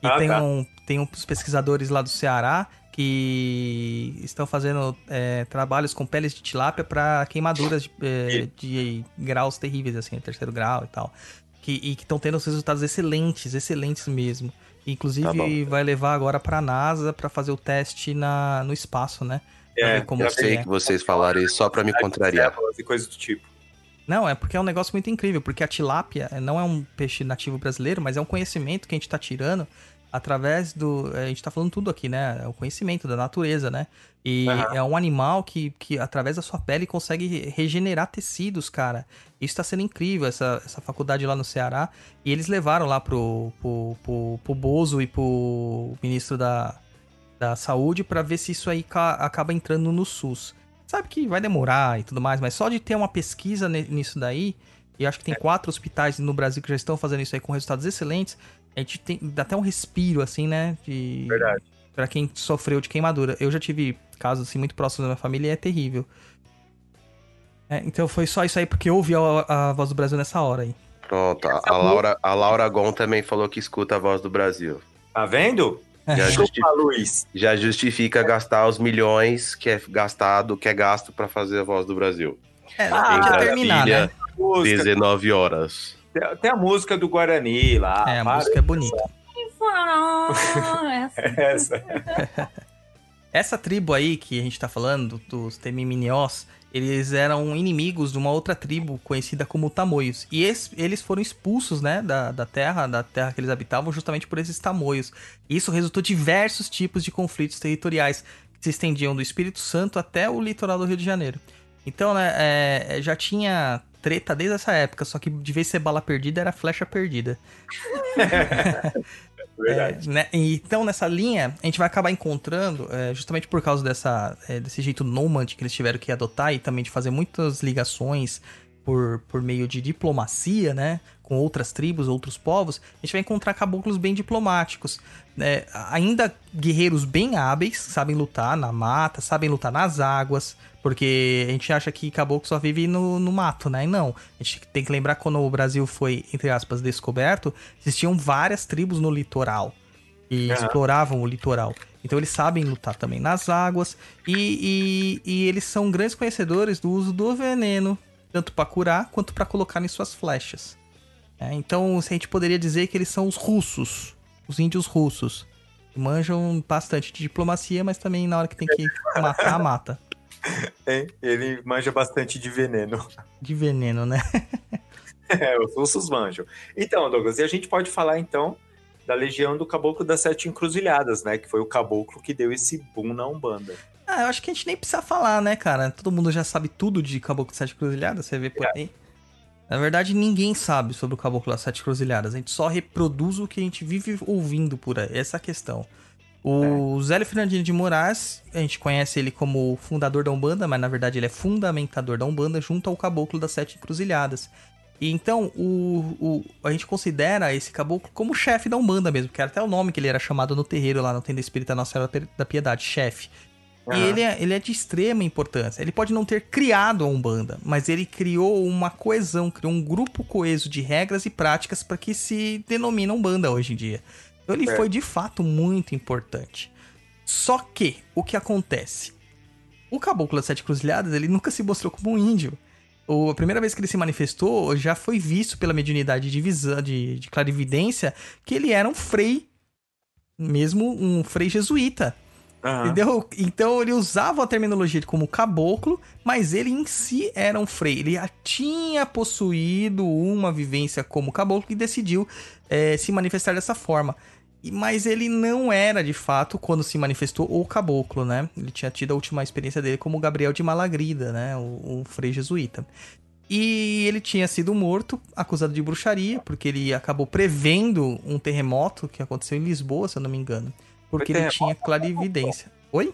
E Ah, tem, tá. um, tem uns pesquisadores lá do Ceará que estão fazendo é, trabalhos com peles de tilápia para queimaduras de, é, de graus terríveis, assim, terceiro grau e tal. Que, e que estão tendo os resultados excelentes, excelentes mesmo. Inclusive, Tá vai levar agora pra NASA para fazer o teste na, no espaço, né? É, como eu sei é. que vocês falaram isso só pra me contrariar. E coisa do tipo. Não, é porque é um negócio muito incrível, porque a tilápia não é um peixe nativo brasileiro, mas é um conhecimento que a gente tá tirando através do. A gente tá falando tudo aqui, né? É o conhecimento da natureza, né? E Aham. é um animal que, que, através da sua pele, consegue re- regenerar tecidos, cara. Isso tá sendo incrível, essa, essa faculdade lá no Ceará. E eles levaram lá pro, pro, pro, pro Bozo e pro ministro da, da Saúde pra ver se isso aí ca- acaba entrando no SUS. Sabe que vai demorar e tudo mais, mas só de ter uma pesquisa nisso daí, e acho que tem quatro hospitais no Brasil que já estão fazendo isso aí com resultados excelentes, a gente tem dá até um respiro, assim, né? De, Verdade. Pra quem sofreu de queimadura. Eu já tive casos assim muito próximos da minha família e é terrível. É, então foi só isso aí, porque eu ouvi a, a voz do Brasil nessa hora aí. Pronto, a, a Laura, a Laura Gon também falou que escuta a voz do Brasil. Tá vendo? Já, justi- Chupa, Luiz. já justifica gastar os milhões que é gastado, que é gasto pra fazer a voz do Brasil. É, Ah, em terminar, né? Brasília, Música. 19 horas. Tem- Tem a música do Guarani lá. É, a música é bonita. Essa. Essa. Tribo aí que a gente tá falando, dos Temiminiós, eles eram inimigos de uma outra tribo conhecida como Tamoios. E es- eles foram expulsos, né, da, da terra, da terra que eles habitavam, justamente por esses Tamoios. E isso resultou em diversos tipos de conflitos territoriais que se estendiam do Espírito Santo até o litoral do Rio de Janeiro. Então, né, é, já tinha treta desde essa época, só que de vez ser bala perdida, era flecha perdida. Verdade. É, né? Então, nessa linha, a gente vai acabar encontrando, é, justamente por causa dessa, é, desse jeito nômade que eles tiveram que adotar e também de fazer muitas ligações por, por meio de diplomacia, né? Com outras tribos, outros povos, a gente vai encontrar caboclos bem diplomáticos. né? Ainda guerreiros bem hábeis, sabem lutar na mata, sabem lutar nas águas, porque a gente acha que caboclo só vive no, no mato, né? E não. A gente tem que lembrar que quando o Brasil foi, entre aspas, descoberto, existiam várias tribos no litoral e Aham. exploravam o litoral. Então eles sabem lutar também nas águas e, e, e eles são grandes conhecedores do uso do veneno, tanto para curar quanto para colocar em suas flechas. É, então a gente poderia dizer que eles são os russos, os índios russos. Manjam bastante de diplomacia, mas também na hora que tem que matar, mata. Hein? Ele manja bastante de veneno. De veneno, né? É, os russos manjam. Então, Douglas, e a gente pode falar então da legião do Caboclo das Sete Encruzilhadas, né? Que foi o caboclo que deu esse boom na Umbanda. Ah, eu acho que a gente nem precisa falar, né, cara? Todo mundo já sabe tudo de Caboclo de Sete Cruzilhadas, você vê por aí. Na verdade, ninguém sabe sobre o Caboclo das Sete Cruzilhadas. A gente só reproduz o que a gente vive ouvindo por aí. Essa é a questão. O Zélio Fernandino de Moraes, a gente conhece ele como fundador da Umbanda, mas na verdade ele é fundamentador da Umbanda junto ao Caboclo das Sete Encruzilhadas. E então, o, o, a gente considera esse caboclo como chefe da Umbanda mesmo, que era até o nome que ele era chamado no terreiro lá no Tenda Espírita Nossa Senhora da Piedade, chefe. E Aham. ele é, ele é de extrema importância. Ele pode não ter criado a Umbanda, mas ele criou uma coesão, criou um grupo coeso de regras e práticas para que se denomina Umbanda hoje em dia. Então ele Certo. foi de fato muito importante. Só que, o que acontece? O Caboclo das Sete Cruzilhadas, ele nunca se mostrou como um índio. O, a primeira vez que ele se manifestou, já foi visto pela mediunidade de, visão, de, de clarividência que ele era um frei, mesmo um frei jesuíta. Aham. Entendeu? Então ele usava a terminologia como caboclo, mas ele em si era um frei. Ele já tinha possuído uma vivência como caboclo e decidiu eh, se manifestar dessa forma. Mas ele não era, de fato, quando se manifestou, o caboclo, né? Ele tinha tido a última experiência dele como Gabriel de Malagrida, né? O, o frei jesuíta. E ele tinha sido morto, acusado de bruxaria, porque ele acabou prevendo um terremoto que aconteceu em Lisboa, se eu não me engano. Porque ele tinha clarividência. Oi?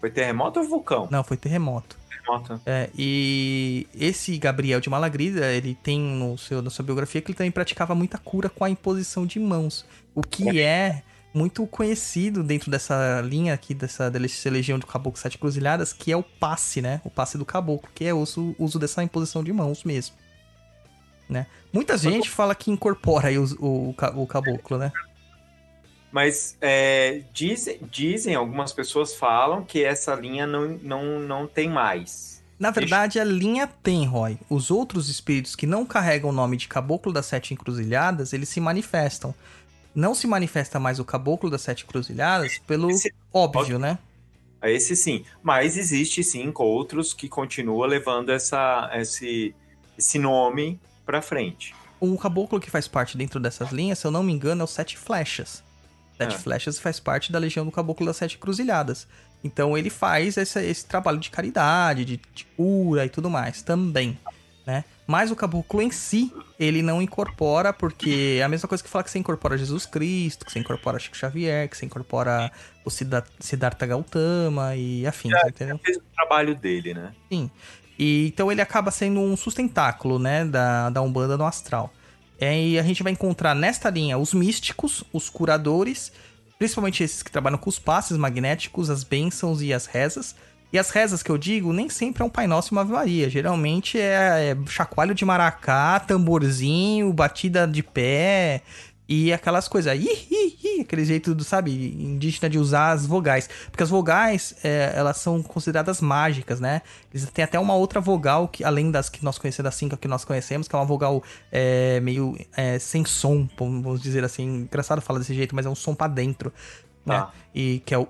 Foi terremoto ou vulcão? Não, foi terremoto. Terremoto. É, e esse Gabriel de Malagrida, ele tem no seu, na sua biografia que ele também praticava muita cura com a imposição de mãos. O que é muito conhecido dentro dessa linha aqui, dessa, dessa legião de Caboclo Sete Cruzilhadas, que é o passe, né? O passe do caboclo, que é o uso, uso dessa imposição de mãos mesmo. Né? Muita gente fala que incorpora o, o, o caboclo, né? Mas é, dizem, dizem, algumas pessoas falam que essa linha não, não, não tem mais. Na verdade, a linha tem, Roy. Os outros espíritos que não carregam o nome de Caboclo das Sete Encruzilhadas, eles se manifestam. Não se manifesta mais o Caboclo das Sete Encruzilhadas pelo Esse- óbvio, né? Esse sim. Mas existe sim outros que continuam levando essa, esse, esse nome pra frente. Um caboclo que faz parte dentro dessas linhas, se eu não me engano, é o Sete Flechas. Sete Ah. Flechas faz parte da legião do Caboclo das Sete Cruzilhadas. Então ele faz essa- esse trabalho de caridade, de, de cura e tudo mais também, né? Mas o caboclo em si, ele não incorpora, porque é a mesma coisa que falar que você incorpora Jesus Cristo, que você incorpora Chico Xavier, que você incorpora o Siddha- Siddhartha Gautama e afins, entendeu? Fez o trabalho dele, né? Sim. E, então ele acaba sendo um sustentáculo, né, da, da Umbanda no astral. É, e a gente vai encontrar nesta linha os místicos, os curadores, principalmente esses que trabalham com os passes magnéticos, as bênçãos e as rezas. E as rezas que eu digo, nem sempre é um Pai Nosso e uma Ave Maria. Geralmente é, é chacoalho de maracá, tamborzinho, batida de pé e aquelas coisas. Ih, ih, ih, aquele jeito, do, sabe, indígena de usar as vogais. Porque as vogais, é, elas são consideradas mágicas, né? Eles têm até uma outra vogal, que além das que nós conhecemos, das cinco que nós conhecemos, que é uma vogal é, meio é, sem som, vamos dizer assim. Engraçado falar desse jeito, mas é um som pra dentro. Né? Tá. E que é o.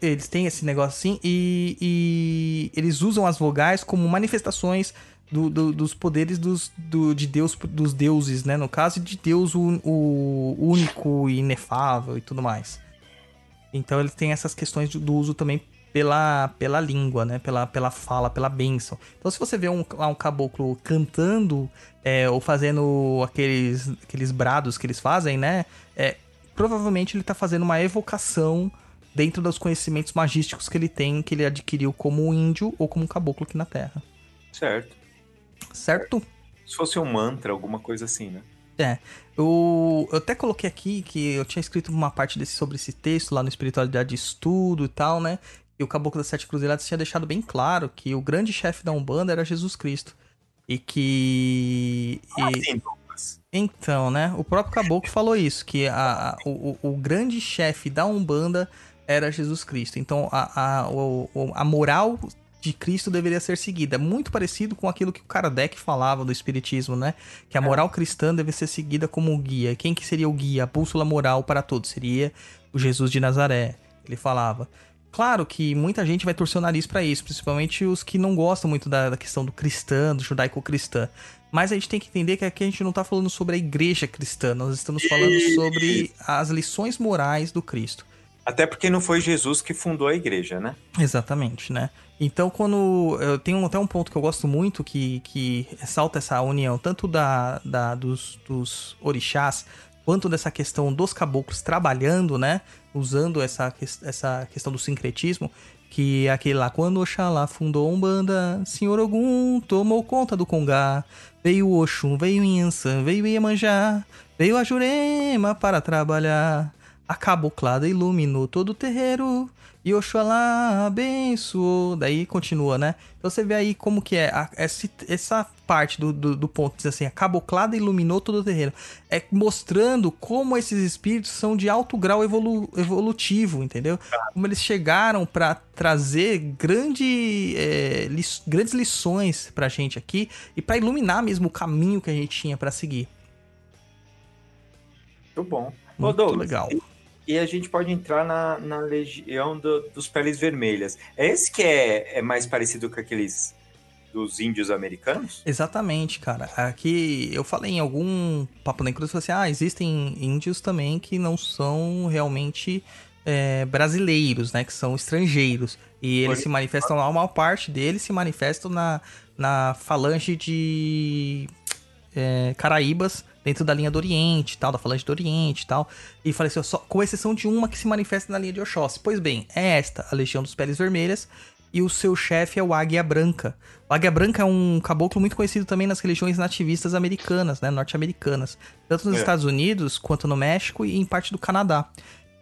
Eles têm esse negócio assim e, e eles usam as vogais como manifestações do- do- dos poderes dos, do- de Deus, dos deuses, né? No caso, de Deus o, o único e inefável e tudo mais. Então ele tem essas questões do, uso também pela, pela língua, né? Pela, pela fala, pela bênção. Então se você vê um, lá um caboclo cantando é, ou fazendo aqueles, aqueles brados que eles fazem, né? É, provavelmente ele tá fazendo uma evocação dentro dos conhecimentos magísticos que ele tem, que ele adquiriu como índio ou como caboclo aqui na Terra. Certo. Certo? Se fosse um mantra, alguma coisa assim, né? É. Eu, eu até coloquei aqui que eu tinha escrito uma parte desse, sobre esse texto lá no Espiritualidade de Estudo e tal, né? E o Caboclo das Sete Cruzeiradas tinha deixado bem claro que o grande chefe da Umbanda era Jesus Cristo. E que. e- Assim. Então, né? O próprio Caboclo falou isso, que a, a- o, o- grande chefe da Umbanda era Jesus Cristo. Então, a, a, a moral de Cristo deveria ser seguida. Muito parecido com aquilo que o Kardec falava do Espiritismo, né? Que a moral cristã deve ser seguida como o guia. Quem que seria o guia? A bússola moral para todos. Seria o Jesus de Nazaré. Ele falava. Claro que muita gente vai torcer o nariz pra isso, principalmente os que não gostam muito da, da questão do cristã, do judaico-cristã. Mas a gente tem que entender que aqui a gente não tá falando sobre a igreja cristã, nós estamos falando sobre as lições morais do Cristo. Até porque não foi Jesus que fundou a igreja, né? Exatamente, né? Então, quando. Eu tenho até um ponto que eu gosto muito que, que ressalta essa união, tanto da, da dos, dos orixás, quanto dessa questão dos caboclos trabalhando, né? Usando essa, essa questão do sincretismo, Que é aquele lá, quando Oxalá fundou Umbanda, Senhor Ogum tomou conta do Congá. Veio Oxum, veio Insan, veio Iemanjá, veio a Jurema para trabalhar. A caboclada iluminou todo o terreiro e Oxalá abençoou. Daí continua, né? Então você vê aí como que é a- essa, essa parte do, do, do ponto, diz assim, a caboclada iluminou todo o terreiro. É mostrando como esses espíritos são de alto grau evolu- evolutivo, entendeu? Como eles chegaram para trazer grande, é, lis- grandes lições pra gente aqui e para iluminar mesmo o caminho que a gente tinha para seguir. Muito bom. Ô, Muito Douglas, legal. E, a gente pode entrar na, na legião do- dos peles vermelhas. É esse que é, é mais parecido com aqueles dos índios americanos? Exatamente, cara. Aqui eu falei em algum papo na cruz, eu falei assim, ah, existem índios também que não são realmente é, brasileiros, né? Que são estrangeiros. E eles se manifestam, a maior parte deles se manifestam na, na falange de é, Caraíbas, dentro da linha do Oriente tal, da falange do Oriente e tal. E falei assim, só, com exceção de uma que se manifesta na linha de Oxóssi. Pois bem, é esta, a Legião dos Peles Vermelhas, e o seu chefe é o Águia Branca. O Águia Branca é um caboclo muito conhecido também nas religiões nativistas americanas, né, norte-americanas. Tanto nos É. Estados Unidos, quanto no México e em parte do Canadá.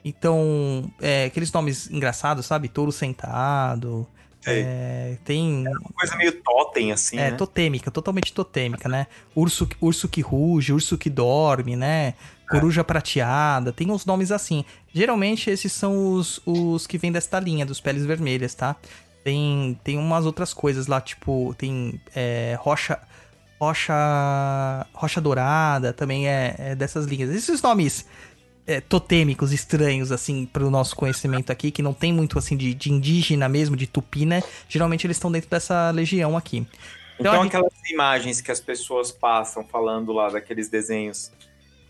Então, é, aqueles nomes engraçados, sabe? Touro sentado. É, tem Uma coisa meio totem, assim, é, né? totêmica, totalmente totêmica, né? Urso, urso que ruge, urso que dorme, né? Coruja prateada, tem uns nomes assim. Geralmente esses são os, os que vêm desta linha, dos peles vermelhas, tá? Tem, tem umas outras coisas lá, tipo, tem é, rocha. Rocha. Rocha dourada também é, é dessas linhas. Esses nomes é, totêmicos estranhos, assim, pro nosso conhecimento aqui, que não tem muito, assim, de, de indígena mesmo, de tupi, né? Geralmente eles estão dentro dessa legião aqui. Então, gente- aquelas imagens que as pessoas passam falando lá daqueles desenhos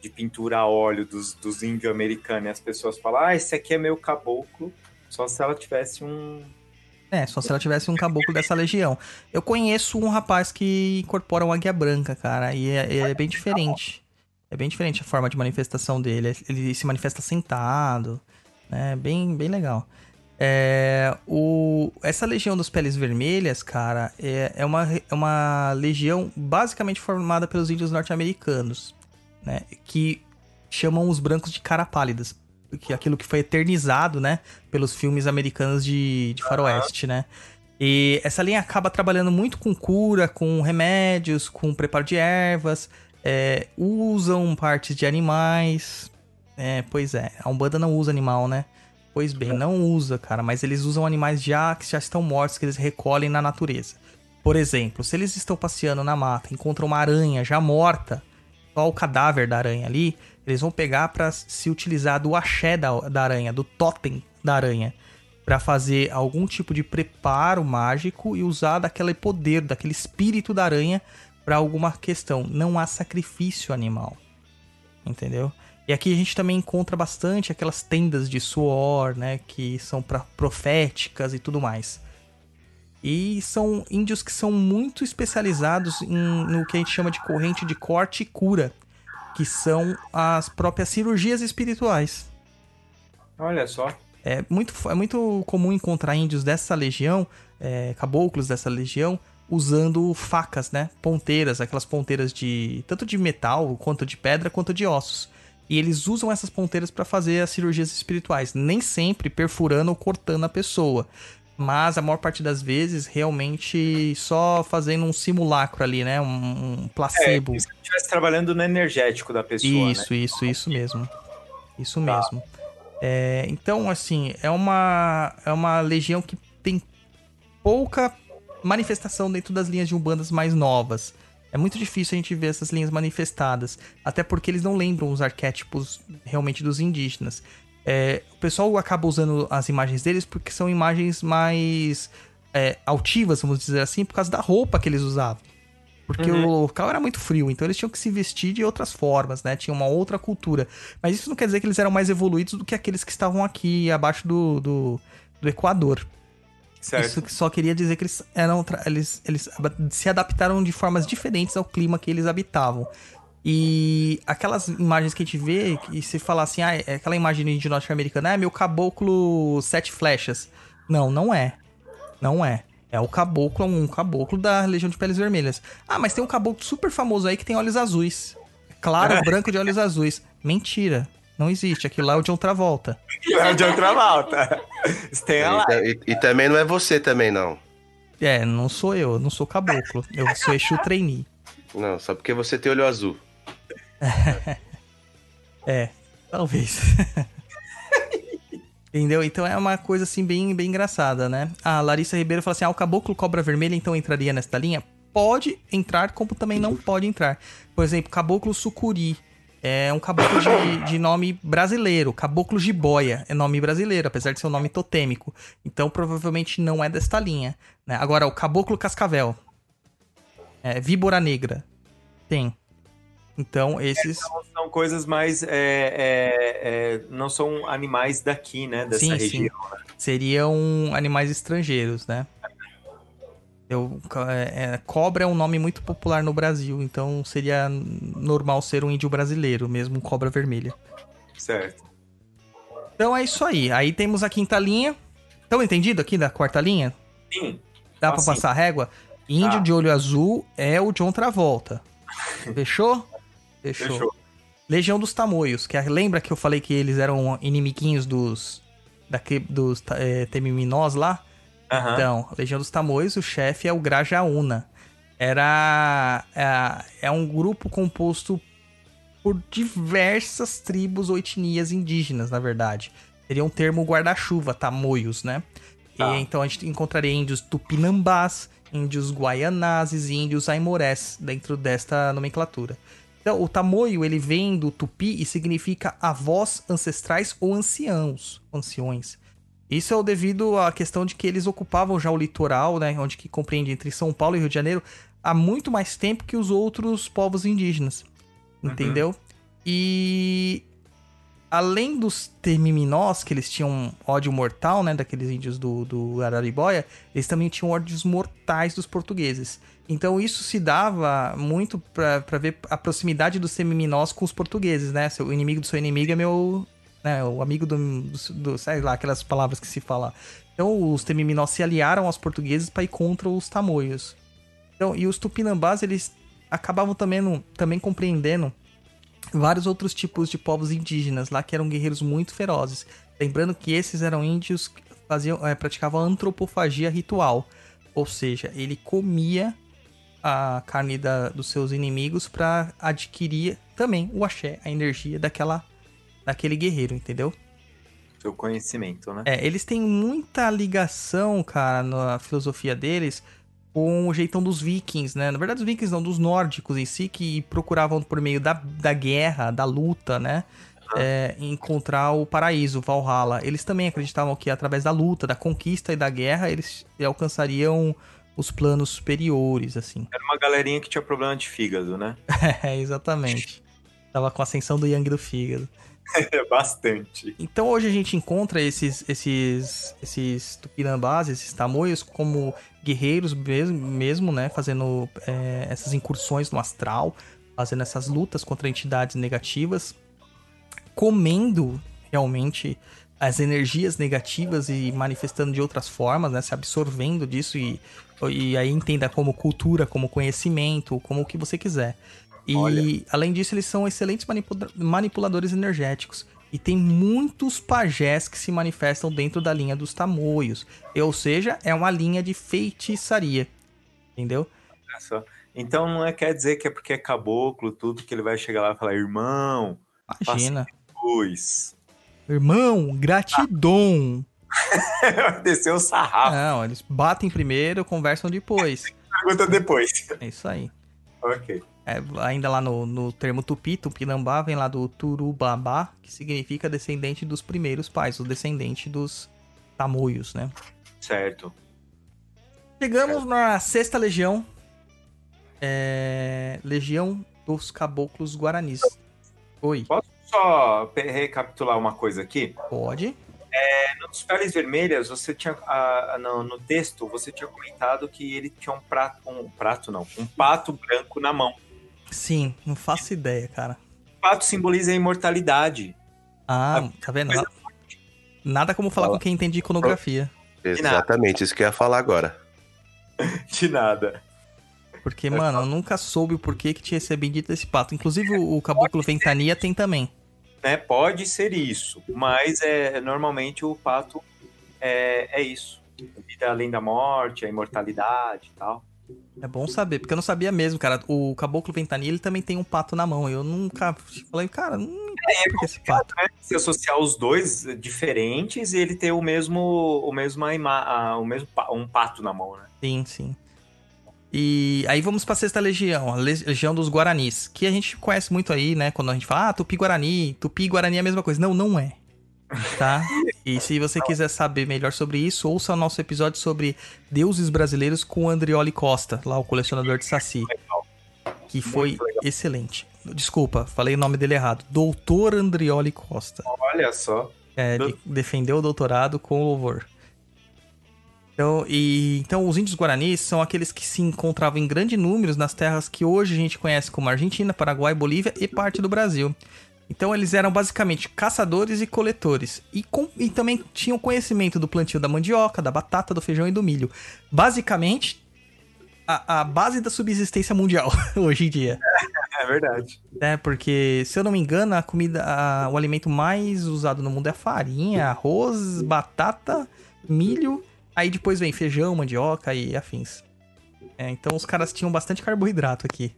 de pintura a óleo dos, dos índios americanos, e as pessoas falam, ah, esse aqui é meu caboclo, só se ela tivesse um... É, só se ela tivesse um caboclo dessa legião. Eu conheço um rapaz que incorpora uma águia branca, cara, e é, é bem diferente. É bem diferente a forma de manifestação dele. Ele se manifesta sentado, né? Bem, bem legal. É, o, essa legião dos peles vermelhas, cara, é, é, uma, é uma legião basicamente formada pelos índios norte-americanos, né? Que chamam os brancos de cara pálidas. Que é aquilo que foi eternizado, né? Pelos filmes americanos de, de faroeste, né? E essa linha acaba trabalhando muito com cura, com remédios, com preparo de ervas, é, usam partes de animais. É, pois é, a Umbanda não usa animal, né? Pois bem, não usa, cara, mas eles usam animais já que já estão mortos, que eles recolhem na natureza. Por exemplo, se eles estão passeando na mata, encontram uma aranha já morta, só o cadáver da aranha ali, eles vão pegar pra se utilizar do axé da, da aranha, do totem da aranha, Pra fazer algum tipo de preparo mágico e usar daquele poder, daquele espírito da aranha pra alguma questão. Não há sacrifício animal. Entendeu? E aqui a gente também encontra bastante aquelas tendas de suor, né, que são pra proféticas e tudo mais. E são índios que são muito especializados em, no que a gente chama de corrente de corte e cura, que são as próprias cirurgias espirituais. Olha só. É muito, é muito comum encontrar índios dessa legião, é, caboclos dessa legião, usando facas, né? Ponteiras, aquelas ponteiras de tanto de metal, quanto de pedra, quanto de ossos. E eles usam essas ponteiras para fazer as cirurgias espirituais, nem sempre perfurando ou cortando a pessoa, mas a maior parte das vezes realmente só fazendo um simulacro ali, né? Um, um placebo. É, se estivesse trabalhando no energético da pessoa, Isso, né? isso, isso mesmo. Isso Tá. mesmo. É, então, assim, é uma, é uma legião que tem pouca manifestação dentro das linhas de umbandas mais novas. É muito difícil a gente ver essas linhas manifestadas, até porque eles não lembram os arquétipos realmente dos indígenas. É, o pessoal acaba usando as imagens deles porque são imagens mais é, altivas, vamos dizer assim, por causa da roupa que eles usavam. Porque Uhum. o local era muito frio, então eles tinham que se vestir de outras formas, né? Tinha uma outra cultura. Mas isso não quer dizer que eles eram mais evoluídos do que aqueles que estavam aqui abaixo do, do, do Equador. Certo. Isso que só queria dizer que eles eram. Eles, eles se adaptaram de formas diferentes ao clima que eles habitavam. E aquelas imagens que a gente vê, que se falar assim, ah, é aquela imagem de norte-americana, ah, meu caboclo sete flechas. Não, não é. Não é. É o caboclo, um caboclo da Legião de Peles Vermelhas. Ah, mas tem um caboclo super famoso aí que tem olhos azuis. Claro, branco de olhos azuis. Mentira. Não existe. Aquilo lá é o John Travolta. É de outra volta. Tem a lá. E, e- e também não é você também, não. É, não sou eu, eu não sou caboclo. Eu sou Exu Trainee. Não, só porque você tem olho azul. É, talvez. Entendeu? Então é uma coisa assim bem, bem engraçada, né? A Larissa Ribeiro fala assim: ah, o caboclo cobra vermelha então entraria nesta linha? Pode entrar, como também não pode entrar. Por exemplo, caboclo sucuri. É um caboclo de, de nome brasileiro. Caboclo jiboia é nome brasileiro, apesar de ser um nome totêmico. Então provavelmente não é desta linha. né? Agora, o caboclo cascavel. É, víbora negra. Tem. Então, esses. São, são coisas mais. é, é, é, não são animais daqui, né? Dessa Sim, região. seriam animais estrangeiros, né? Eu, é, é, cobra é um nome muito popular no Brasil, então seria normal ser um índio brasileiro, mesmo cobra vermelha. Certo. Então é isso aí. Aí temos a quinta linha. Estão entendido aqui da quarta linha? Sim. Dá Ah, pra sim. passar a régua? Índio Tá. de olho azul é o John Travolta. Fechou? Fechou. Fechou. Legião dos Tamoios, que é- lembra que eu falei que eles eram inimiguinhos dos daqui, dos é, Temiminós lá? Aham. Então, Legião dos Tamoios, o chefe é o Grajaúna. Era. É, é um grupo composto por diversas tribos ou etnias indígenas, na verdade. Seria um termo guarda-chuva, tamoios, né? Tá. E, então a gente encontraria índios tupinambás, índios guaianazes e índios aimorés dentro desta nomenclatura. Então, o tamoio, ele vem do tupi e significa avós ancestrais ou anciãos, anciões. Isso é o devido à questão de que eles ocupavam já o litoral, né, onde que compreende entre São Paulo e Rio de Janeiro, há muito mais tempo que os outros povos indígenas. Entendeu? E além dos termiminós, que eles tinham ódio mortal, né, daqueles índios do, do Araribóia, eles também tinham ódios mortais dos portugueses. Então isso se dava muito pra pra ver a proximidade dos termiminós com os portugueses, né? Seu- O inimigo do seu inimigo é meu, né, o amigo do, do, do- sei lá, aquelas palavras que se fala. Então os termiminós se aliaram aos portugueses para ir contra os tamoios. Então, e os tupinambás, eles acabavam também, no- também compreendendo vários outros tipos de povos indígenas lá que eram guerreiros muito ferozes. Lembrando que esses eram índios que faziam, eh, praticavam antropofagia ritual, ou seja, ele comia a carne da- dos seus inimigos para adquirir também o axé, a energia daquela daquele guerreiro, entendeu? Seu conhecimento, né? É, eles têm muita ligação, cara, na filosofia deles com o jeitão dos vikings, né? Na verdade, os vikings não, dos nórdicos em si, que procuravam por meio da, da guerra, da luta, né? É, encontrar o paraíso, Valhalla. Eles também acreditavam que através da luta, da conquista e da guerra, eles alcançariam os planos superiores, assim. Era uma galerinha que tinha problema de fígado, né? É, exatamente. Tava com a ascensão do Yang do fígado. Bastante. Então hoje a gente encontra esses esses esses tupinambás, esses tamoios como guerreiros mesmo, mesmo né, fazendo é, essas incursões no astral, fazendo essas lutas contra entidades negativas, comendo realmente as energias negativas e manifestando de outras formas, né, se absorvendo disso e, e aí entenda como cultura, como conhecimento, como o que você quiser. E Olha. além disso, eles são excelentes manipula- manipuladores energéticos. E tem muitos pajés que se manifestam dentro da linha dos tamoios. Ou seja, é uma linha de feitiçaria. Entendeu? Então não é, quer dizer que é porque é caboclo, tudo, que ele vai chegar lá e falar, irmão, Imagina. pois. Irmão, gratidão. Desceu o sarrafo. Não, eles batem primeiro, conversam depois. Pergunta depois. É isso aí. ok. É, ainda lá no, no termo tupi, tupinambá, vem lá do turubabá, que significa descendente dos primeiros pais, o descendente dos tamoios, né? Certo. Chegamos na sexta legião. É... Legião dos Caboclos Guaranis. Oi, Posso só recapitular uma coisa aqui? pode? Nos peles vermelhas, você tinha. ah, no, no texto, você tinha comentado que ele tinha um prato. Um prato não, um pato branco na mão. Sim, não faço ideia, cara. O pato simboliza a imortalidade. Ah, tá vendo? coisa Nada como falar com quem entende iconografia. Exatamente, isso que eu ia falar agora. De nada. Porque, mano, eu nunca soube o porquê que tinha esse bendito desse pato. Inclusive, o, o Caboclo Ventania tem também. Né? Pode ser isso, mas é normalmente o pato é, é isso. Vida além da morte, a imortalidade e tal. É bom saber, porque eu não sabia mesmo, cara. O Caboclo Ventania, ele também tem um pato na mão. Eu nunca falei, cara, não entendo por que esse pato. né? Se associar os dois diferentes e ele ter o mesmo, o mesmo, ah, o mesmo um pato na mão, né? Sim, sim. E aí vamos pra sexta legião, a le- legião dos Guaranis, que a gente conhece muito aí, né? Quando a gente fala, ah, Tupi-Guarani, Tupi-Guarani é a mesma coisa. Não, não é. Tá? E se você quiser saber melhor sobre isso, ouça o nosso episódio sobre deuses brasileiros com o Andrioli Costa, lá o colecionador de Saci. Que foi excelente. Desculpa, falei o nome dele errado. Doutor Andrioli Costa. Olha só. É, Do- de- defendeu o doutorado com louvor. Então, e, então, os índios guaranis são aqueles que se encontravam em grandes números nas terras que hoje a gente conhece como Argentina, Paraguai, Bolívia e parte do Brasil. Então, eles eram basicamente caçadores e coletores. E, com- e também tinham conhecimento do plantio da mandioca, da batata, do feijão e do milho. Basicamente, a, a base da subsistência mundial hoje em dia. É verdade. É, porque, se eu não me engano, a comida, a- o alimento mais usado no mundo é a farinha, arroz, batata, milho, aí depois vem feijão, mandioca e afins. É, então os caras tinham bastante carboidrato aqui.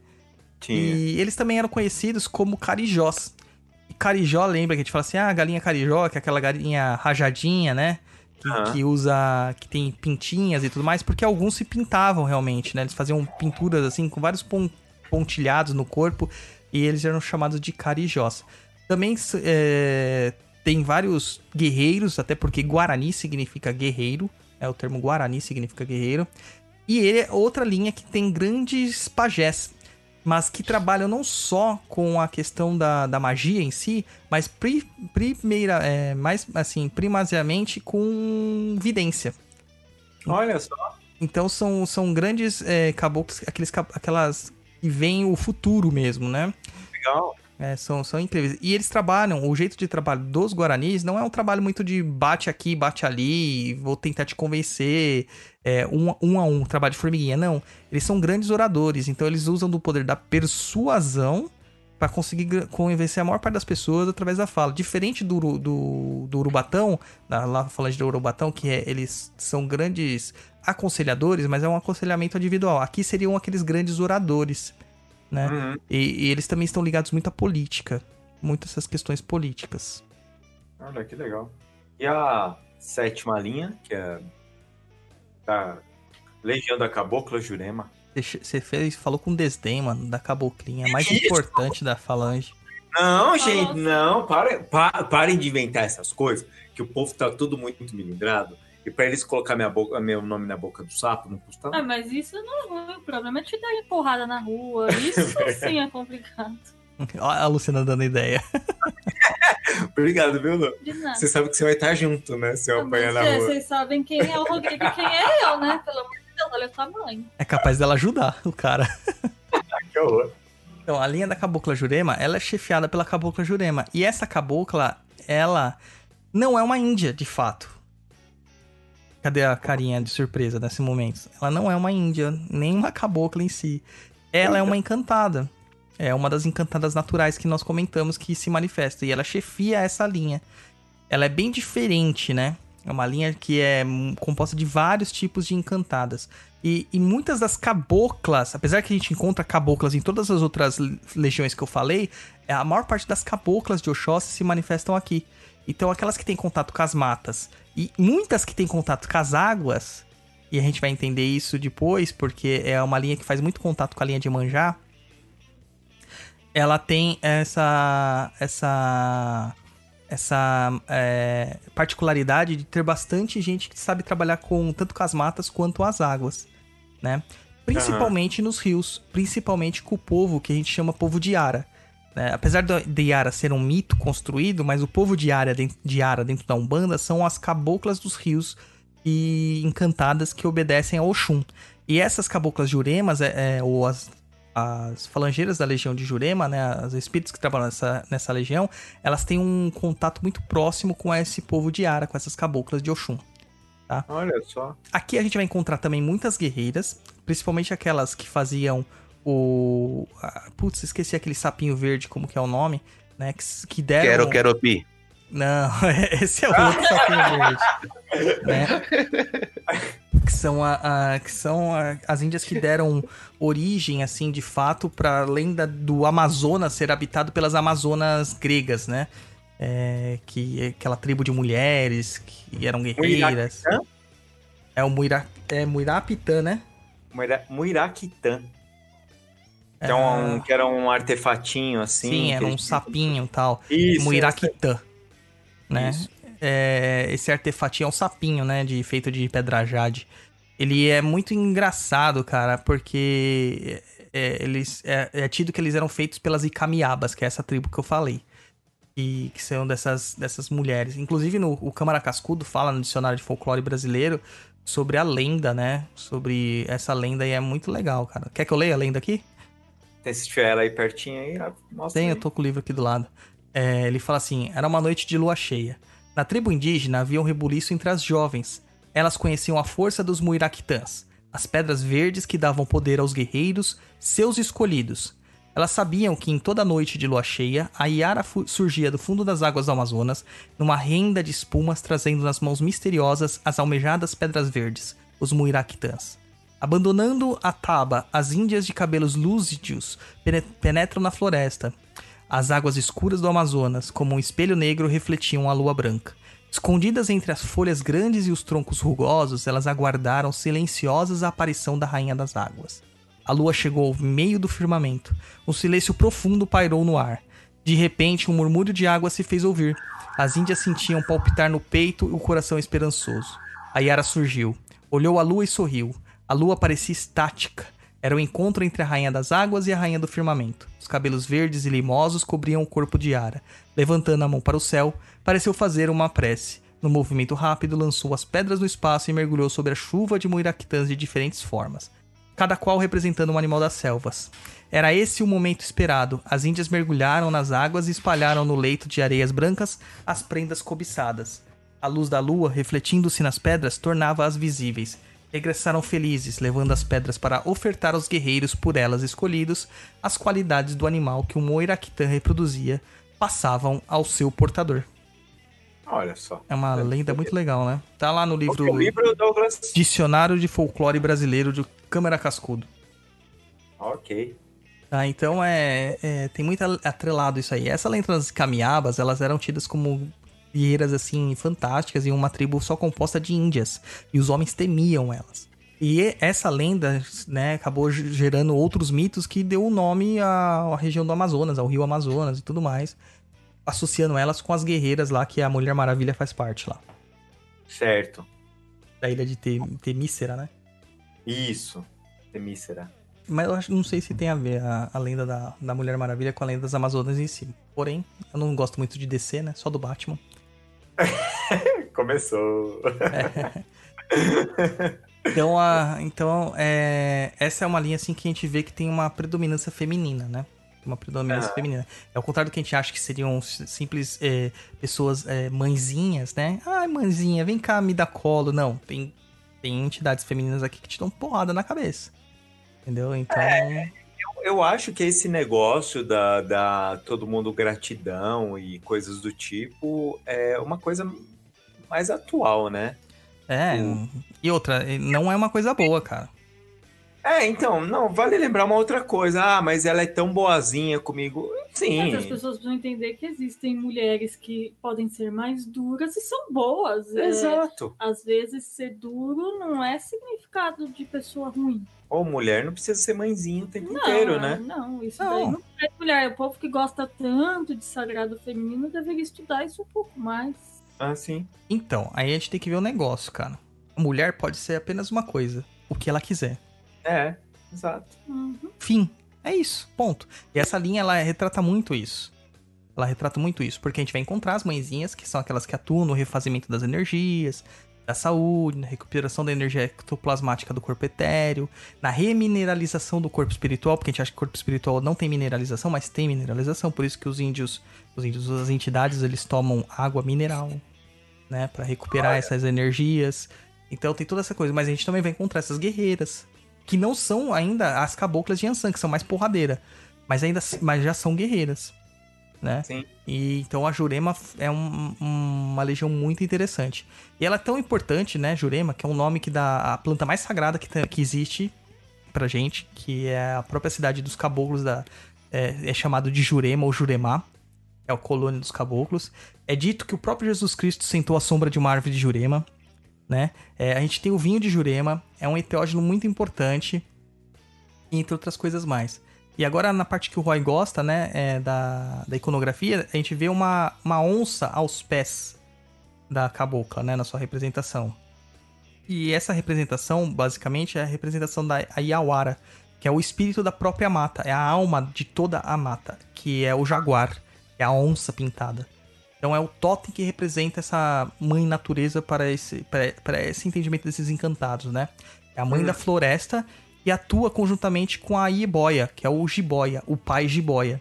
Tinha. E eles também eram conhecidos como carijós. Carijó, lembra que a gente fala assim, ah, galinha carijó, que é aquela galinha rajadinha, né? Que, Aham. que usa, que tem pintinhas e tudo mais, porque alguns se pintavam realmente, né? Eles faziam pinturas assim, com vários pon- pontilhados no corpo, e eles eram chamados de carijós. Também é, tem vários guerreiros, até porque Guarani significa guerreiro, é o termo Guarani significa guerreiro. E ele é outra linha que tem grandes pajés, mas que trabalham não só com a questão da, da magia em si, mas pri, primeira, é, mais assim, primariamente com vidência. Olha só. Então são, são grandes é, caboclos, aqueles, aquelas que veem o futuro mesmo, né? Legal. É, são, são incríveis. E eles trabalham, o jeito de trabalho dos Guaranis não é um trabalho muito de bate aqui, bate ali, vou tentar te convencer, é, um, um a um, trabalho de formiguinha. Não. Eles são grandes oradores, então eles usam do poder da persuasão para conseguir convencer a maior parte das pessoas através da fala. Diferente do, do, do Urubatão, lá falando do Urubatão, que é, eles são grandes aconselhadores, mas é um aconselhamento individual. Aqui seriam aqueles grandes oradores, né? Uhum. E, e eles também estão ligados muito à política. Muito essas questões políticas. Olha que legal. E a sétima linha, que é da Legião da Cabocla Jurema. Você- fez, falou com desdém, mano, da caboclinha. A mais isso? importante da falange. Não, gente, Nossa. não, para, pa- parem de inventar essas coisas, que o povo tá tudo muito, muito milindrado. E pra eles colocar minha boca, meu nome na boca do sapo, não custa Ah, nada. mas isso não é ruim. O problema é te dar empurrada na rua. Isso sim é complicado. Ó, a Luciana dando ideia. Obrigado, viu, Lu? De nada. Você sabe que você vai estar junto, né? Se eu Ah, apanhar na é, rua. Vocês sabem quem é o Rodrigo e quem é eu, né? Pelo amor de Deus, olha o tamanho. É capaz dela ajudar o cara. Que horror. Então, a linha da cabocla Jurema, ela é chefiada pela cabocla Jurema. E essa cabocla, ela não é uma índia, de fato. Cadê a carinha de surpresa nesse momento? Ela não é uma índia, nem uma cabocla em si. Ela é uma encantada. É uma das encantadas naturais que nós comentamos que se manifesta. E ela chefia essa linha. Ela é bem diferente, né? É uma linha que é hum, composta de vários tipos de encantadas. E, e muitas das caboclas, apesar que a gente encontra caboclas em todas as outras le- legiões que eu falei, é, a maior parte das caboclas de Oxóssi se manifestam aqui. Então, aquelas que têm contato com as matas e muitas que têm contato com as águas, e a gente vai entender isso depois, porque é uma linha que faz muito contato com a linha de Manjá. Ela tem essa essa essa é, particularidade de ter bastante gente que sabe trabalhar com tanto com as matas quanto as águas, né? Principalmente nos rios, principalmente com o povo que a gente chama povo de Ara. Né? Apesar do- de Yara ser um mito construído, mas o povo de Yara, dentro, de Yara dentro da Umbanda são as caboclas dos rios e encantadas que obedecem a Oxum. E essas caboclas juremas, é, é, ou as, as falangeiras da legião de Jurema, né, os espíritos que trabalham nessa, nessa legião, elas têm um contato muito próximo com esse povo de Yara, com essas caboclas de Oxum. Olha só. Aqui a gente vai encontrar também muitas guerreiras, principalmente aquelas que faziam o. ah, Putz, esqueci aquele sapinho verde, como que é o nome, né? Que, que deram. Quero, quero pi. Não, esse é outro sapinho verde. né? Que são, a, a- que são a- as índias que deram origem, assim, de fato, para além da, do Amazonas ser habitado pelas Amazonas gregas, né? É, que é aquela tribo de mulheres que eram guerreiras. Muirapitã? É o Muira, é Muirapitã, né? Muira- Muiraquitã. Que, é um, que era um artefatinho assim. Sim, era um sapinho e tal. Isso. Muiraquitã. Né? Isso. É, esse artefatinho é um sapinho, né? De, feito de pedra jade. Ele é muito engraçado, cara, porque é, eles, é, é tido que eles eram feitos pelas Ikamiabas, que é essa tribo que eu falei. E que são dessas, dessas mulheres. Inclusive, no, o Câmara Cascudo fala no dicionário de folclore brasileiro sobre a lenda, né? Sobre essa lenda e é muito legal, cara. Quer que eu leia a lenda aqui? Se tiver ela aí pertinho aí, mostra Tem, aí. eu tô com o livro aqui do lado. É, ele fala assim: era uma noite de lua cheia. Na tribo indígena havia um rebuliço entre as jovens. Elas conheciam a força dos muiraquitãs, as pedras verdes que davam poder aos guerreiros, seus escolhidos. Elas sabiam que em toda noite de lua cheia, a Iara surgia do fundo das águas do Amazonas, numa renda de espumas, trazendo nas mãos misteriosas as almejadas pedras verdes, os muiraquitãs. Abandonando a taba, as índias de cabelos lúcidos pene- penetram na floresta. As águas escuras do Amazonas, como um espelho negro, refletiam a lua branca. Escondidas entre as folhas grandes e os troncos rugosos, elas aguardaram silenciosas a aparição da Rainha das Águas. A lua chegou ao meio do firmamento. Um silêncio profundo pairou no ar. De repente, um murmúrio de água se fez ouvir. As índias sentiam palpitar no peito o coração esperançoso. A Yara surgiu. Olhou a lua e sorriu. A lua parecia estática. Era o encontro entre a Rainha das Águas e a Rainha do Firmamento. Os cabelos verdes e limosos cobriam o corpo de Yara. Levantando a mão para o céu, pareceu fazer uma prece. No movimento rápido, lançou as pedras no espaço e mergulhou sobre a chuva de muiraquitãs de diferentes formas cada qual representando um animal das selvas. Era esse o momento esperado. As índias mergulharam nas águas e espalharam no leito de areias brancas as prendas cobiçadas. A luz da lua, refletindo-se nas pedras, tornava-as visíveis. Regressaram felizes, levando as pedras para ofertar aos guerreiros por elas escolhidos as qualidades do animal que o Moiraquitã reproduzia, passavam ao seu portador. Olha só. É uma lenda muito legal, né? Tá lá no livro O livro, Douglas. Dicionário de Folclore Brasileiro de Câmara Cascudo. Ok. Tá, então é, é- tem muito atrelado isso aí. Essa lenda das camiabas, elas eram tidas como guerreiras assim fantásticas e uma tribo só composta de índias e os homens temiam elas. E essa lenda, né, acabou ge- gerando outros mitos que deu o nome à, região do Amazonas, ao rio Amazonas e tudo mais, associando elas com as guerreiras lá que a Mulher Maravilha faz parte lá, Certo. da ilha de Te- Temícera, né? Isso. Temícera. Mas eu acho, não sei se tem a ver a, a lenda da, da Mulher Maravilha com a lenda das Amazonas em si. Porém, eu não gosto muito de DC, né? Só do Batman. Começou. Então, a, então é, essa é uma linha assim que a gente vê que tem uma predominância feminina, né? Uma predominância feminina. É ao contrário do que a gente acha que seriam simples é, pessoas é, mãezinhas, né? Ai, mãezinha, vem cá, me dá colo. Não, tem, tem entidades femininas aqui que te dão porrada na cabeça. Entendeu? Então. Eu acho que esse negócio da, da todo mundo gratidão e coisas do tipo é uma coisa mais atual, né? É. E outra, não é uma coisa boa, cara. É, então, não, vale lembrar uma outra coisa. Ah, mas ela é tão boazinha comigo. Sim. Mas as pessoas precisam entender que existem mulheres que podem ser mais duras e são boas. É, Exato. às vezes, ser duro não é significado de pessoa ruim. Ou mulher não precisa ser mãezinha o tempo Não, inteiro, né? Não, isso Não. daí não é mulher. O povo que gosta tanto de sagrado feminino deveria estudar isso um pouco mais. Ah, sim. Então, aí a gente tem que ver o negócio, cara. A mulher pode ser apenas uma coisa, o que ela quiser. É, exato. Uhum. Fim. É isso, ponto. E essa linha, ela retrata muito isso. Ela retrata muito isso, porque a gente vai encontrar as mãezinhas, que são aquelas que atuam no refazimento das energias, da saúde, na recuperação da energia ectoplasmática do corpo etéreo, na remineralização do corpo espiritual, porque a gente acha que o corpo espiritual não tem mineralização, mas tem mineralização, por isso que os índios, os índios, as entidades, eles tomam água mineral, né, Pra recuperar essas energias. Então tem toda essa coisa, mas a gente também vai encontrar essas guerreiras, que não são ainda as caboclas de Ansan, que são mais porradeira, mas ainda mas já são guerreiras, né? Sim. E então a Jurema é um- um- uma legião muito interessante. E ela é tão importante, né, Jurema, que é um nome que dá a planta mais sagrada que, que existe pra gente, que é a própria cidade dos caboclos da é, é chamado de Jurema ou Juremá, é o colônia dos caboclos. É dito que o próprio Jesus Cristo sentou à sombra de uma árvore de Jurema, né? É, a gente tem o vinho de Jurema, é um enteógeno muito importante, entre outras coisas mais. E agora, na parte que o Roy gosta, né, é, da, da iconografia, a gente vê uma, uma onça aos pés da cabocla, né, na sua representação. E essa representação, basicamente, é a representação da Ayawara, que é o espírito da própria mata, é a alma de toda a mata, que é o jaguar, é a onça pintada. Então é o totem que representa essa mãe natureza para esse, para, para esse entendimento desses encantados, né? É a mãe da floresta e atua conjuntamente com a Ieboia, que é o jiboia, o pai jiboia.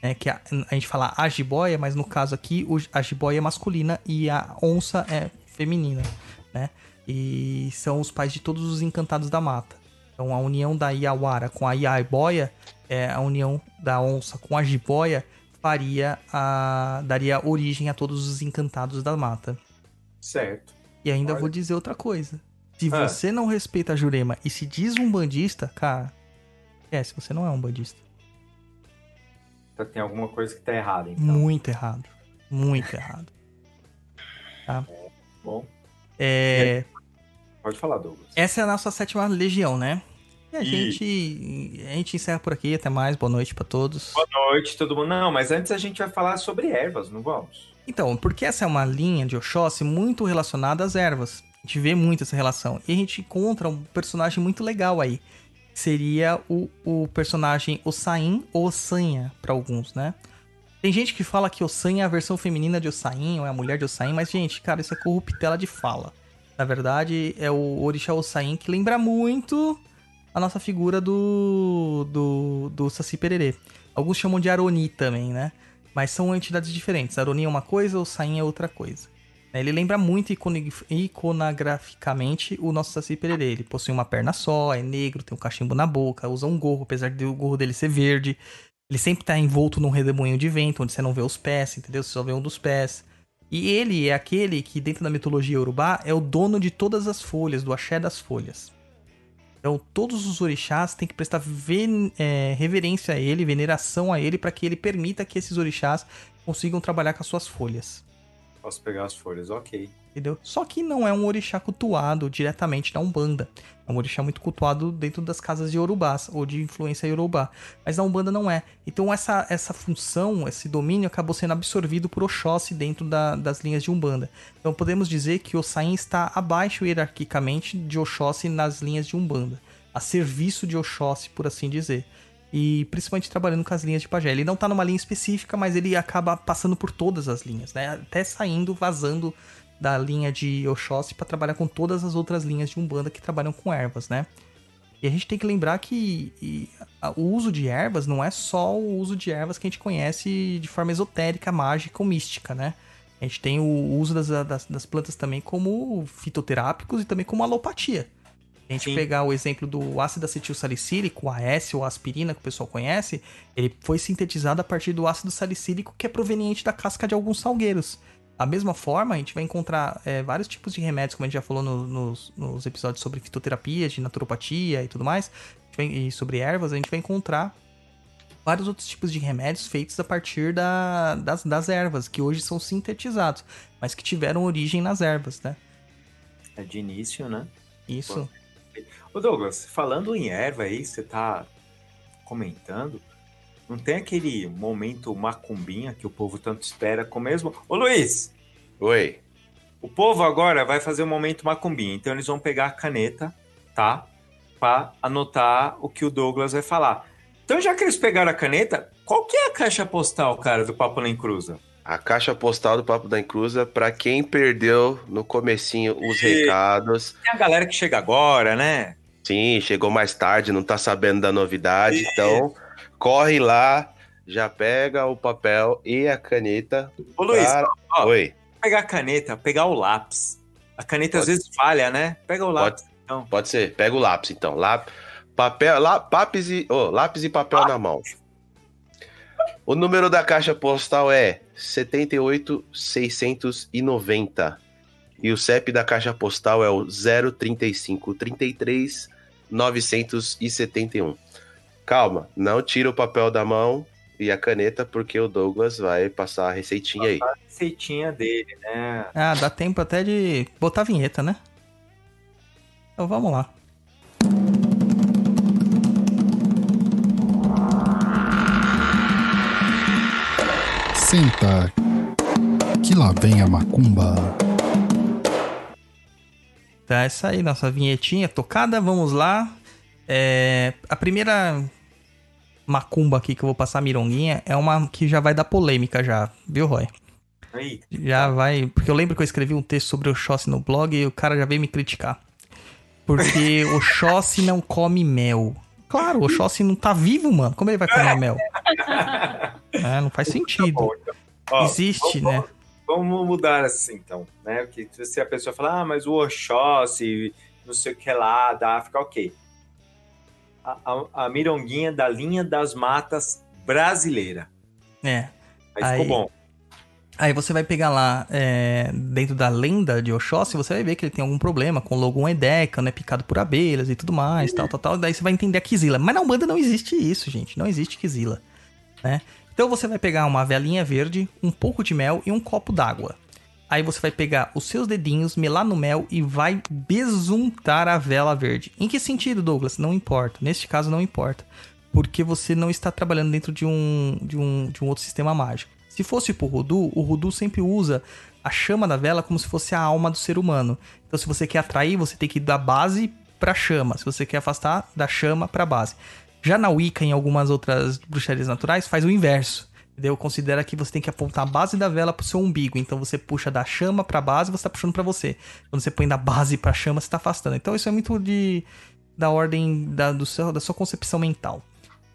É, que a, a gente fala a jiboia, mas no caso aqui o- a jiboia é masculina e a onça é feminina, né? E são os pais de todos os encantados da mata. Então a união da Iawara com a Iaiboia, é a união da onça com a jiboia, faria a, daria origem a todos os encantados da mata. Certo. E ainda Olha. vou dizer outra coisa. Se Ah. você não respeita a Jurema e se diz um bandista, cara, é, se você não é um bandista. Então, tem alguma coisa que tá errada, então. Muito errado. Muito errado. Bom, É, pode falar, Douglas. essa é a nossa sétima legião, né? E a E- gente, a gente encerra por aqui. Até mais. Boa noite pra todos. Boa noite, todo mundo. Não, mas antes a gente vai falar sobre ervas, não vamos? Então, porque essa é uma linha de Oxóssi muito relacionada às ervas. A gente vê muito essa relação. E a gente encontra um personagem muito legal aí. Seria o, o personagem Ossain ou Ossanha, para alguns, né? Tem gente que fala que Ossanha é a versão feminina de Ossain, ou é a mulher de Ossain, mas, gente, cara, isso é corruptela de fala. Na verdade, é o Orixá Ossain que lembra muito a nossa figura do, do, do Saci Pererê. Alguns chamam de Aroni também, né? Mas são entidades diferentes. Aroni é uma coisa, o Sain é outra coisa. Ele lembra muito iconograficamente o nosso Saci Pererê. Ele possui uma perna só, é negro, tem um cachimbo na boca, usa um gorro, apesar de o gorro dele ser verde. Ele sempre tá envolto num redemoinho de vento, onde você não vê os pés, entendeu? Você só vê um dos pés. E ele é aquele que, dentro da mitologia urubá, é o dono de todas as folhas, do axé das folhas. Então, todos os orixás têm que prestar é, reverência a ele, veneração a ele, para que ele permita que esses orixás consigam trabalhar com as suas folhas. Posso pegar as folhas, ok. Entendeu? Só que não é um orixá cultuado diretamente na Umbanda. É um orixá muito cultuado dentro das casas de Yorubás, ou de influência Yorubá. Mas na Umbanda não é. Então essa, essa função, esse domínio acabou sendo absorvido por Oxóssi dentro da- das linhas de Umbanda. Então podemos dizer que Ossain está abaixo hierarquicamente de Oxóssi nas linhas de Umbanda. A serviço de Oxóssi, por assim dizer. E principalmente trabalhando com as linhas de pajé. Ele não tá numa linha específica, mas ele acaba passando por todas as linhas, né? Até saindo, vazando da linha de Oxóssi para trabalhar com todas as outras linhas de Umbanda que trabalham com ervas, né? E a gente tem que lembrar que e, a- o uso de ervas não é só o uso de ervas que a gente conhece de forma esotérica, mágica ou mística, né? A gente tem o uso das, das, das plantas também como fitoterápicos e também como alopatia. Se a gente pegar o exemplo do ácido acetil salicílico, o AS ou aspirina, que o pessoal conhece, ele foi sintetizado a partir do ácido salicílico que é proveniente da casca de alguns salgueiros. Da mesma forma, a gente vai encontrar é, vários tipos de remédios, como a gente já falou no- nos, nos episódios sobre fitoterapia, de naturopatia e tudo mais, e sobre ervas, a gente vai encontrar vários outros tipos de remédios feitos a partir da- das, das ervas, que hoje são sintetizados, mas que tiveram origem nas ervas, né? É de início, né? Isso. Ô Douglas, falando em erva aí, você tá comentando, não tem aquele momento macumbinha que o povo tanto espera com mesmo... Ô Luiz, Oi. o povo agora vai fazer o momento macumbinha, então eles vão pegar a caneta, tá? Pra anotar o que o Douglas vai falar. Então já que eles pegaram a caneta, qual que é a caixa postal, cara, do Papo Nem Cruza? A caixa postal do Papo da Encruza, pra quem perdeu no comecinho os E- recados. Tem a galera que chega agora, né? Sim, chegou mais tarde, não tá sabendo da novidade. Então, corre lá, já pega o papel e a caneta. Ô Luiz, ó. Oi. pegar a caneta, pegar o lápis, A caneta às Pode. vezes falha, né? Pega o lápis. Então. Pode ser. Pega o lápis, então. Lá, papel, lá, lápis, e, ô, lápis e papel na mão. O número da caixa postal é 78690. E o CEP da caixa postal é o 035 33 971. Calma, não tira o papel da mão e a caneta, porque o Douglas vai passar a receitinha aí. Receitinha dele, né? Ah, dá tempo até de botar a vinheta, né? Então vamos lá. Senta, que lá vem a macumba. Tá, essa aí, nossa vinhetinha tocada, vamos lá. É, a primeira macumba aqui que eu vou passar mironguinha é uma que já vai dar polêmica já, viu, Roy? Aí, Já vai, porque eu lembro que eu escrevi um texto sobre o Oxóssi no blog e o cara já veio me criticar. Porque o Oxóssi não come mel. Claro, o Oxóssi não tá vivo, mano. Como ele vai comer mel? É, não faz sentido. bom, então. Existe, né? Vamos mudar assim, então, né? Porque se a pessoa falar, ah, mas o Oxóssi, não sei o que lá, da África, ok. A, a, a mironguinha da linha das matas brasileira. É. Aí, Aí- ficou bom. Aí você vai pegar lá, é, dentro da lenda de Oxóssi, você vai ver que ele tem algum problema com o Logon Edeca, né? Picado por abelhas e tudo mais, tal, tal, tal. Daí você vai entender a Kizila. Mas na Umbanda não existe isso, gente. Não existe Kizila, né? Então você vai pegar uma velinha verde, um pouco de mel e um copo d'água. Aí você vai pegar os seus dedinhos, melar no mel e vai besuntar a vela verde. Em que sentido, Douglas? Não importa. Neste caso, não importa. Porque você não está trabalhando dentro de um, de um, de um outro sistema mágico. Se fosse pro Rudu, o Rudu sempre usa a chama da vela como se fosse a alma do ser humano. Então, se você quer atrair, você tem que ir da base pra chama. Se você quer afastar, da chama pra base. Já na Wicca, em algumas outras bruxarias naturais, faz o inverso. Entendeu? Considera que você tem que apontar a base da vela pro seu umbigo. Então você puxa da chama pra base, você tá puxando pra você. Quando você põe da base pra chama, você tá afastando. Então isso é muito de da ordem da, do seu, da sua concepção mental,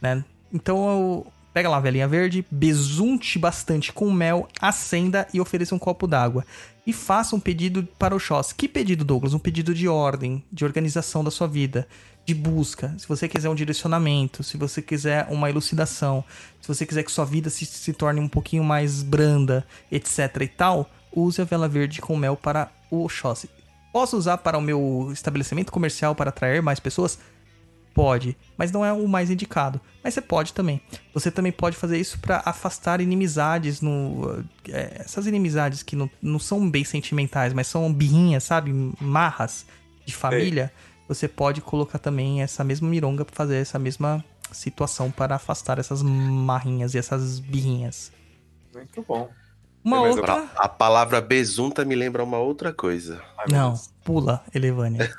né? Então eu- pega lá a velinha verde, besunte bastante com mel, acenda e ofereça um copo d'água. E faça um pedido para o Xós. Que pedido, Douglas? Um pedido de ordem, de organização da sua vida, de busca. Se você quiser um direcionamento, se você quiser uma elucidação, se você quiser que sua vida se, se torne um pouquinho mais branda, etc e tal, use a vela verde com mel para o Oxóssi. Posso usar para o meu estabelecimento comercial para atrair mais pessoas? Pode, mas não é o mais indicado. Mas você pode também. Você também pode fazer isso para afastar inimizades no. é, essas inimizades que não, não são bem sentimentais, mas são birrinhas, sabe? Marras de família. Você pode colocar também essa mesma mironga para fazer essa mesma situação para afastar essas marrinhas e essas birrinhas. Muito bom. Uma outra. A palavra besunta me lembra uma outra coisa. Ai, Não, Deus. pula, Elevânia.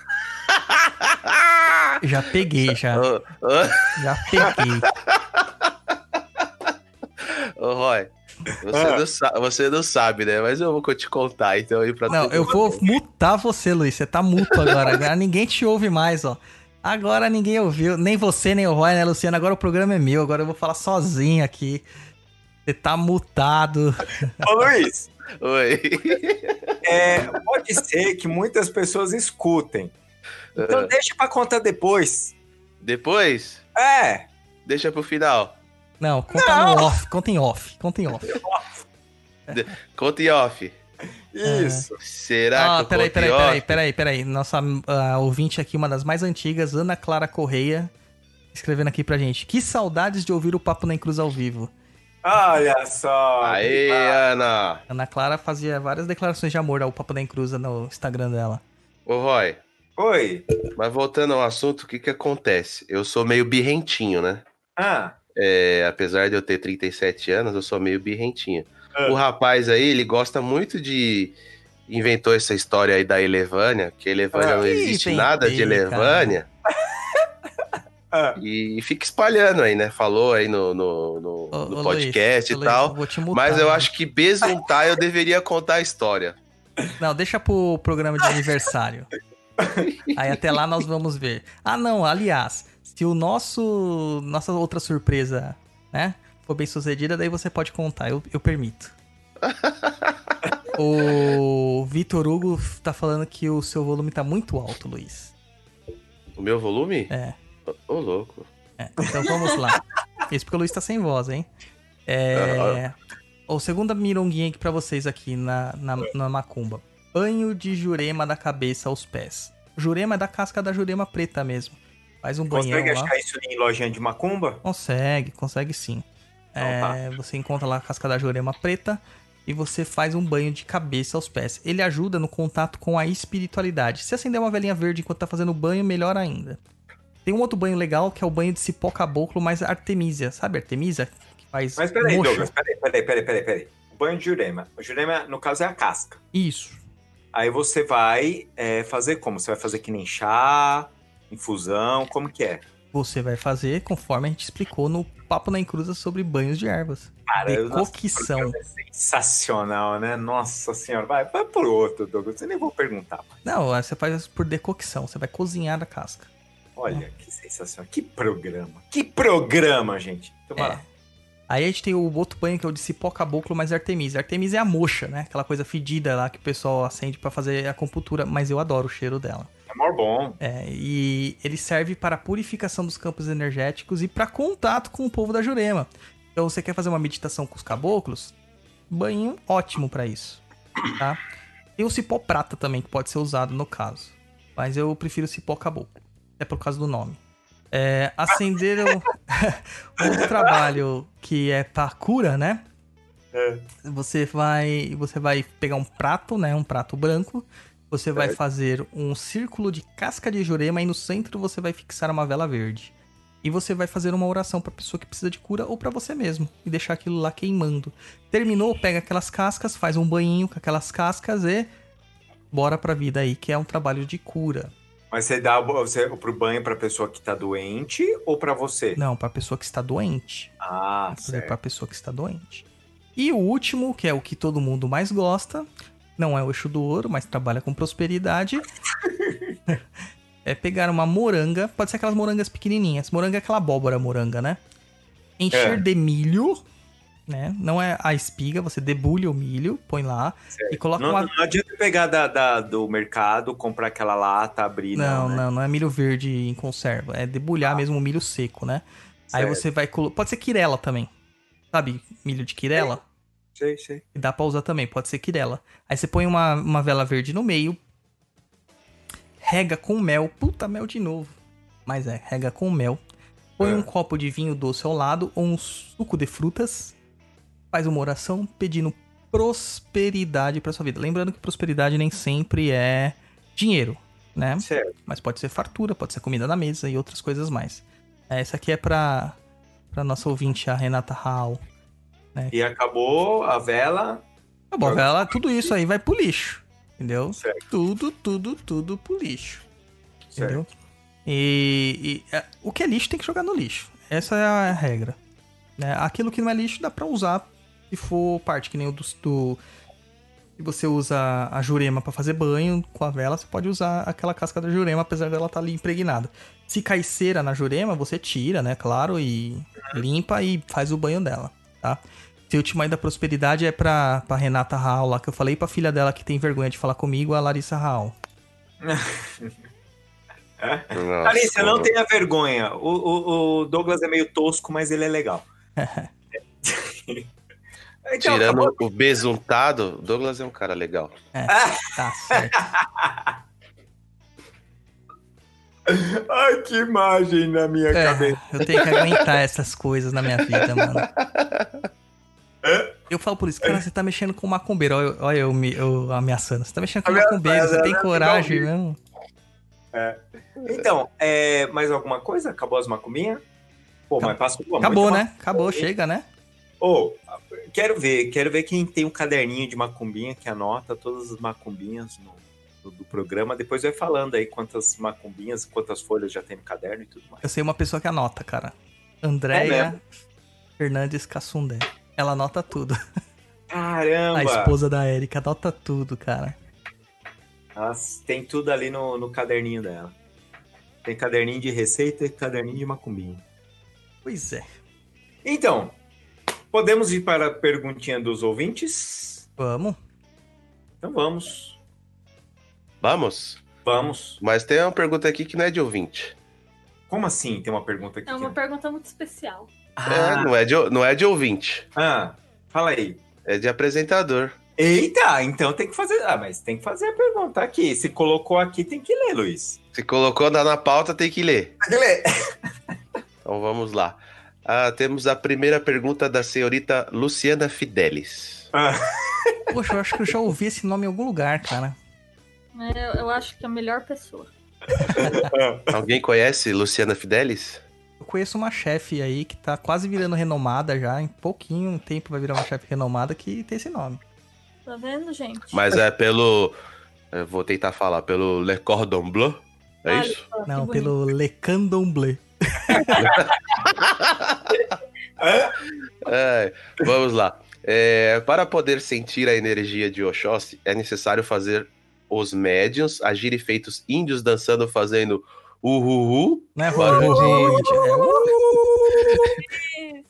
já peguei, já. Já peguei. ô, Roy, você, Ah. não sa- você não sabe, né? Mas eu vou te contar, então aí pra Não, eu vou mutar você, Luiz. Você tá muto agora. Agora ninguém te ouve mais, ó. Agora ninguém ouviu. Nem você, nem o Roy, né, Luciano? Agora o programa é meu. Agora eu vou falar sozinho aqui. Você tá mutado. Ô, Luiz, Oi. é, pode ser que muitas pessoas escutem. Então deixa pra contar depois. Depois, É, deixa pro final. Não, conta no off. Conta em off. Conta em off. Conta em off. isso. Será Ah, que eu peraí, peraí, peraí, peraí, peraí. Nossa ah, ouvinte aqui, uma das mais antigas, Ana Clara Correia, escrevendo aqui pra gente. Que saudades de ouvir o Papo na Cruz ao vivo. Olha só. Aê, Ana. Ana Clara fazia várias declarações de amor ao Papo da Encruza no Instagram dela. Ô, Roy, Oi. mas voltando ao assunto, o que que acontece? Eu sou meio birrentinho, né? Ah, É, apesar de eu ter 37 anos, eu sou meio birrentinho. Ah. O rapaz aí, ele gosta muito de. Inventou essa história aí da Elevânia, que Elevânia Ah. não existe nada de Elevânia. ah. E fica espalhando aí, né? Falou aí no, no, no- Ô, no ô, podcast Luiz, e ô, Luiz, tal. eu vou te mutar, Mas eu né? acho que besuntar eu deveria contar a história. Não, deixa pro programa de aniversário. Aí até lá nós vamos ver. Ah, não, aliás, se o nosso. Nossa outra surpresa, né? For bem sucedida, daí você pode contar, eu, eu permito. o Vitor Hugo tá falando que o seu volume tá muito alto, Luiz. O meu volume? É. Ô, louco. É, então vamos lá. Isso porque o Luiz tá sem voz, hein? É. O segunda mironguinha aqui pra vocês aqui na, na, na macumba. Banho de jurema da cabeça aos pés. Jurema é da casca da jurema preta mesmo. Faz um banhão Consegue lá. achar isso em lojinha de macumba? Consegue, consegue sim. Então É, Você encontra lá a casca da jurema preta e você faz um banho de cabeça aos pés. Ele ajuda no contato com a espiritualidade. Se acender uma velhinha verde enquanto tá fazendo banho, melhor ainda. Tem um outro banho legal que é o banho de cipó caboclo mais artemisia. Sabe artemisia? Que faz Mas peraí, moxa. Douglas, peraí, peraí, peraí, peraí, peraí. O banho de jurema. O jurema, no caso, é a casca. Isso. Aí você vai é, fazer como? Você vai fazer que nem chá, infusão, como que é? Você vai fazer conforme a gente explicou no Papo na Encruza sobre banhos de ervas. Cara, Decocção. é sensacional, né? Nossa senhora, vai, vai por outro, Douglas. Eu nem vou perguntar. Não, você faz por decocção. Você vai cozinhar a casca. Olha, que sensacional. Que programa. Que programa, gente. Então vai É. lá. Aí a gente tem o outro banho que é o de cipó caboclo mais artemisia. Artemisia é a moxa, né? Aquela coisa fedida lá que o pessoal acende pra fazer a acupuntura, mas eu adoro o cheiro dela. É bom. É, e ele serve para a purificação dos campos energéticos e para contato com o povo da Jurema. Então você quer fazer uma meditação com os caboclos? Banho ótimo para isso, tá? Tem o cipó prata também que pode ser usado no caso, mas eu prefiro o cipó caboclo, é por causa do nome. É, acender o outro trabalho que é para cura, né? É. Você vai, você vai pegar um prato, né, um prato branco. Você vai fazer um círculo de casca de jurema e no centro você vai fixar uma vela verde. E você vai fazer uma oração pra pessoa que precisa de cura ou pra você mesmo e deixar aquilo lá queimando. Terminou, pega aquelas cascas, faz um banhinho com aquelas cascas e bora pra vida aí, que é um trabalho de cura. Mas você dá você, pro banho pra pessoa que tá doente ou pra você? Não, pra pessoa que está doente. Ah, certo. pra pessoa que está doente. E o último, que é o que todo mundo mais gosta, não é o eixo do ouro, mas trabalha com prosperidade. é pegar uma moranga, pode ser aquelas morangas pequenininhas. Moranga é aquela abóbora moranga, né? Encher É. de milho, né? Não é a espiga, você debulha o milho, põe lá e coloca Não, uma não adianta pegar da, da- do mercado, comprar aquela lata, abrir, Não, não, né? não, não é milho verde em conserva. É debulhar mesmo o milho seco, né? Aí Certo. você vai. Pode ser quirela também. Sabe? Milho de quirela? Sei, sei. E dá pra usar também, pode ser quirela. Aí você põe uma, uma vela verde no meio, rega com mel, puta mel de novo. Mas é, rega com mel. Põe É. um copo de vinho doce ao lado ou um suco de frutas. Faz uma oração pedindo prosperidade pra sua vida. Lembrando que prosperidade nem sempre é dinheiro, né? Certo. Mas pode ser fartura, pode ser comida na mesa e outras coisas mais. É, Essa aqui é pra, pra nossa ouvinte, a Renata Hall. E acabou a vela. Tá bom, ela, tudo isso aí vai pro lixo. Entendeu? Certo. Tudo, tudo, tudo pro lixo. Certo. Entendeu? E, e, é, o que é lixo tem que jogar no lixo. Essa é a regra. né? Aquilo que não é lixo dá pra usar se for parte, que nem o do. do se você usa a jurema pra fazer banho com a vela, você pode usar aquela casca da jurema, apesar dela estar ali impregnada. Se cai cera na jurema, você tira, né? Claro, e limpa e faz o banho dela, tá? Último aí da prosperidade é pra, pra Renata Raul lá, que eu falei pra filha dela que tem vergonha de falar comigo, a Larissa Raul. Alicia, não tenha vergonha. O, o- o Douglas é meio tosco, mas ele é legal. então, Tirando acabou. o besuntado, Douglas é um cara legal. Tá certo. Ai, que imagem na minha É, cabeça. eu tenho que aguentar essas coisas na minha vida, mano. Eu falo por isso, cara, você tá mexendo com macumbeiro. Olha, eu- olha eu, me- eu ameaçando. Você tá mexendo com Ameaçando, macumbeiro, você tem né? coragem mesmo? Então, é, mais alguma coisa? Acabou as macumbinhas? Pô, mas passou pô, Acabou, né? Acabou, chega, né? Ô, quero ver, quero ver quem tem um caderninho de macumbinha que anota todas as macumbinhas no, no- do programa. Depois vai falando aí quantas macumbinhas, quantas folhas já tem no caderno e tudo mais. Eu sei uma pessoa que anota, cara. É Andréia mesmo? Fernandes Cassundé. Ela anota tudo. Caramba! A esposa da Erika anota tudo, cara. Elas- tem tudo ali no, no caderninho dela. Tem caderninho de receita e caderninho de macumbinha. Pois é. Então, podemos ir para a perguntinha dos ouvintes? Vamos. Então vamos. Vamos? Vamos. Mas tem uma pergunta aqui que não é de ouvinte. Como assim? Tem uma pergunta aqui. É uma que- pergunta muito especial. É, Ah, não, é de, não é de ouvinte. ah, fala aí. É de apresentador. Eita, então tem que fazer. Ah, mas tem que fazer a pergunta aqui. Se colocou aqui, tem que ler, Luiz. Se colocou na, na pauta, tem que ler. Tem que ler. Então vamos lá. Ah, temos a primeira pergunta da senhorita Luciana Fidelis. Ah, Poxa, eu acho que eu já ouvi esse nome em algum lugar, cara. É, Eu, eu acho que é a melhor pessoa. Alguém conhece Luciana Fidelis? Eu conheço uma chefe aí que tá quase virando renomada já. Em pouquinho tempo vai virar uma chefe renomada que tem esse nome. Tá vendo, gente? Mas é pelo. eu vou tentar falar, pelo Le Cordon Bleu? É Olha isso? Não, pelo Le Candomblé. É, vamos lá. É, para poder sentir a energia de Oxóssi, é necessário fazer os médiums agirem feitos índios dançando, fazendo uhuhu, Né, Barulho. gente? É, uh, Isso.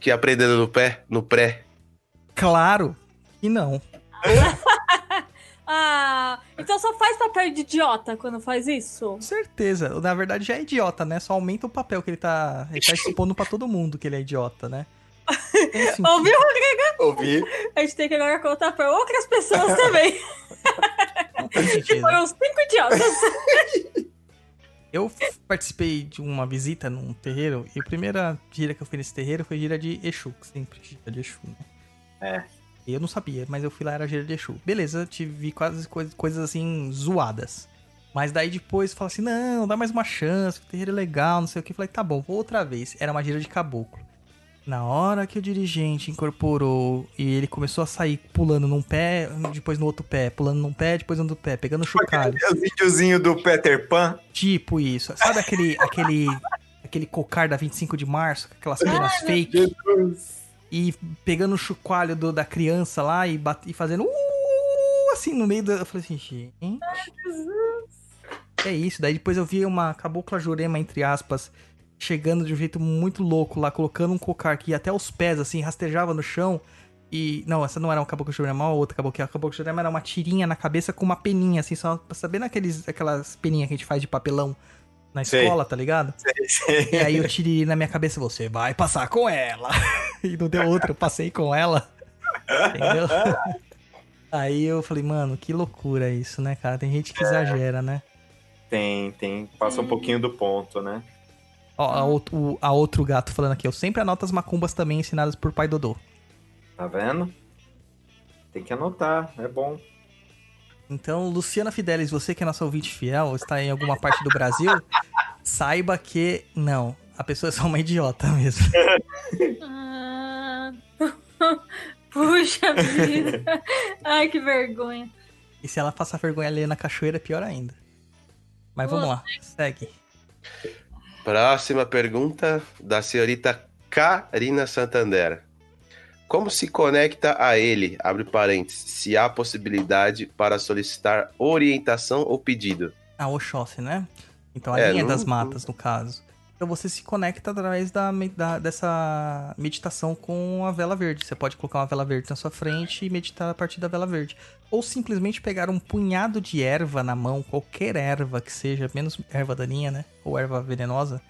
que aprendendo no pé, no pré. claro que não. Ah, então só faz papel de idiota quando faz isso? Com certeza. Na verdade já é idiota, né? Só aumenta o papel que ele tá. Ele tá expondo pra todo mundo que ele é idiota, né? Ouviu? ouvi. A gente tem que agora contar pra outras pessoas também. Que foram cinco idiotas. Eu participei de uma visita num terreiro e a primeira gira que eu fui nesse terreiro foi gira de Exu, que sempre gira de Exu, né? É. Eu não sabia, mas eu fui lá, era gira de Exu. Beleza, tive quase coisas, coisas assim, zoadas. Mas daí depois fala assim, não, dá mais uma chance, o terreiro é legal, não sei o que. Eu falei, tá bom, vou outra vez. Era uma gira de caboclo. Na hora que o dirigente incorporou e ele começou a sair pulando num pé, depois no outro pé, pulando num pé, depois no outro pé, pegando chocalho. Os videozinhos do Peter Pan. Tipo isso. Sabe aquele aquele aquele cocar da 25 de março, com aquelas penas fake Jesus. e pegando o chocalho do- da criança lá e, bat- e fazendo uh, assim no meio da, eu falei assim, gente. É isso. Daí depois eu vi uma cabocla jurema entre aspas chegando de um jeito muito louco lá, colocando um cocar que ia até os pés assim, rastejava no chão. E. Não, essa não era uma cabocla jurema, uma outra cabocla. A cabocla jurema era uma tirinha na cabeça com uma peninha, assim, só sabendo aqueles, aquelas peninhas que a gente faz de papelão na Sei. escola, tá ligado? E aí eu tirei na minha cabeça, você vai passar com ela. E não deu outra, eu passei com ela. Entendeu? Aí eu falei, mano, que loucura isso, né, cara? Tem gente que exagera, né? Tem, tem. Passa um pouquinho do ponto, né? Ó, a, outro, o- a outro gato falando aqui, eu sempre anoto as macumbas também ensinadas por pai Dodô. Tá vendo? Tem que anotar, é bom. Então, Luciana Fidelis, você que é nossa ouvinte fiel, está em alguma parte do Brasil, saiba que não, a pessoa é só uma idiota mesmo. Ah, Puxa vida. Ai, que vergonha. E se ela passar vergonha ali na cachoeira, é pior ainda. Mas vamos lá, segue. Próxima pergunta da senhorita Karina Santander. Como se conecta a ele, abre parênteses, se há possibilidade para solicitar orientação ou pedido? A Oxóssi, né? Então a É, linha não- das matas, no caso. Então você se conecta através da, da- dessa meditação com a vela verde. Você pode colocar uma vela verde na sua frente e meditar a partir da vela verde. Ou simplesmente pegar um punhado de erva na mão, qualquer erva que seja, menos erva daninha, né? Ou erva venenosa.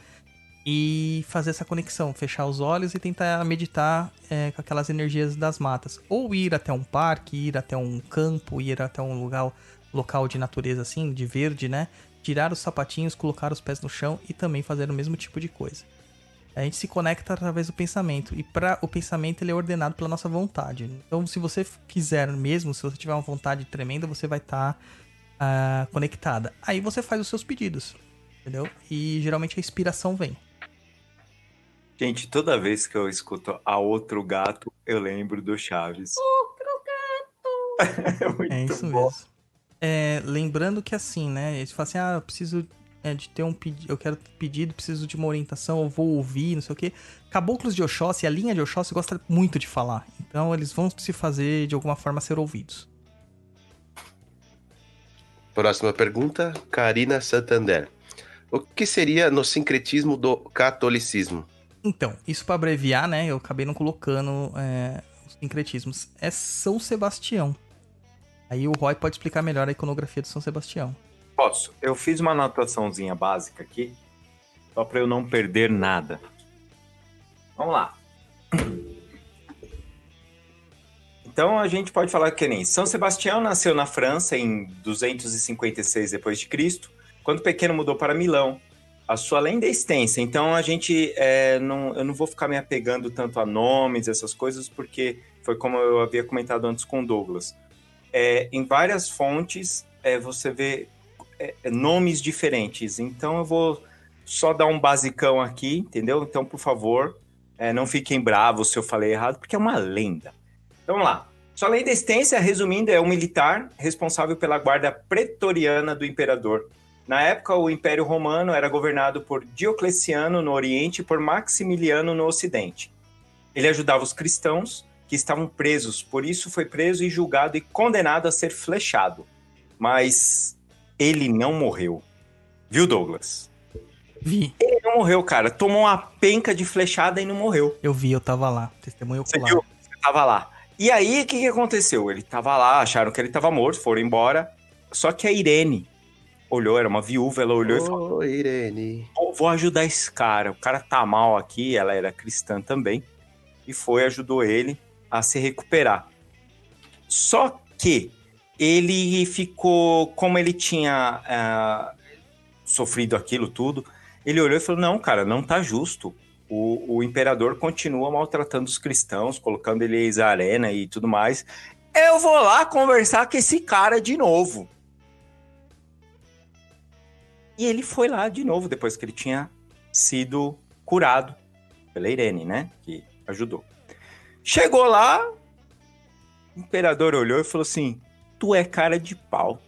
E fazer essa conexão, fechar os olhos e tentar meditar é, com aquelas energias das matas. Ou ir até um parque, ir até um campo, ir até um lugar, local de natureza assim, de verde, né? Tirar os sapatinhos, colocar os pés no chão e também fazer o mesmo tipo de coisa. A gente se conecta através do pensamento e para o pensamento ele é ordenado pela nossa vontade. Então, se você quiser mesmo, se você tiver uma vontade tremenda, você vai estar conectada. Aí você faz os seus pedidos, entendeu? E geralmente a inspiração vem. Gente, toda vez que eu escuto a outro gato, eu lembro do Chaves. é muito É isso bom. mesmo. É, lembrando que assim, né? Eles falam assim, ah, eu preciso é, de ter um pedido, eu quero pedido, preciso de uma orientação, eu vou ouvir, não sei o quê. Caboclos de Oxóssi, a linha de Oxóssi gosta muito de falar. Então eles vão se fazer, de alguma forma, ser ouvidos. Próxima pergunta, Karina Santander. O que seria no sincretismo do catolicismo? Então, isso pra abreviar, né? Eu acabei não colocando é, os sincretismos. É São Sebastião. Aí o Roy pode explicar melhor a iconografia de São Sebastião. Posso. Eu fiz uma anotaçãozinha básica aqui, só para eu não perder nada. Vamos lá. Então a gente pode falar que nem São Sebastião nasceu na França em 256 depois de Cristo, quando pequeno mudou para Milão. A sua lenda é extensa, então a gente é, não, eu não vou ficar me apegando tanto a nomes, essas coisas, porque foi como eu havia comentado antes com Douglas. É, em várias fontes é, você vê é, nomes diferentes, então eu vou só dar um basicão aqui, entendeu? Então, por favor, é, não fiquem bravos se eu falei errado, porque é uma lenda. Então, vamos lá. Sua lei de existência, resumindo, é um militar responsável pela guarda pretoriana do imperador. Na época, o Império Romano era governado por Diocleciano no Oriente e por Maximiliano no Ocidente. Ele ajudava os cristãos que estavam presos, por isso foi preso e julgado e condenado a ser flechado. Mas ele não morreu. Viu, Douglas? Vi, Ele não morreu, cara. Tomou uma penca de flechada e não morreu. eu vi, eu tava lá. Testemunho Você ocular. viu? Você tava lá. E aí, o que, que aconteceu? Ele tava lá, acharam que ele tava morto, foram embora. Só que a Irene olhou, era uma viúva, ela olhou e falou: Ô, Irene. "Pô, vou ajudar esse cara. O cara tá mal aqui, ela era cristã também. E foi, ajudou ele a se recuperar. Só que ele ficou, como ele tinha ah, sofrido aquilo tudo, ele olhou e falou: Não, cara, não tá justo. O, o imperador continua maltratando os cristãos, colocando eles à arena e tudo mais. Eu vou lá conversar com esse cara de novo. E ele foi lá de novo, depois que ele tinha sido curado pela Irene, né? Que ajudou. Chegou lá, o imperador olhou e falou assim: Tu é cara de pau.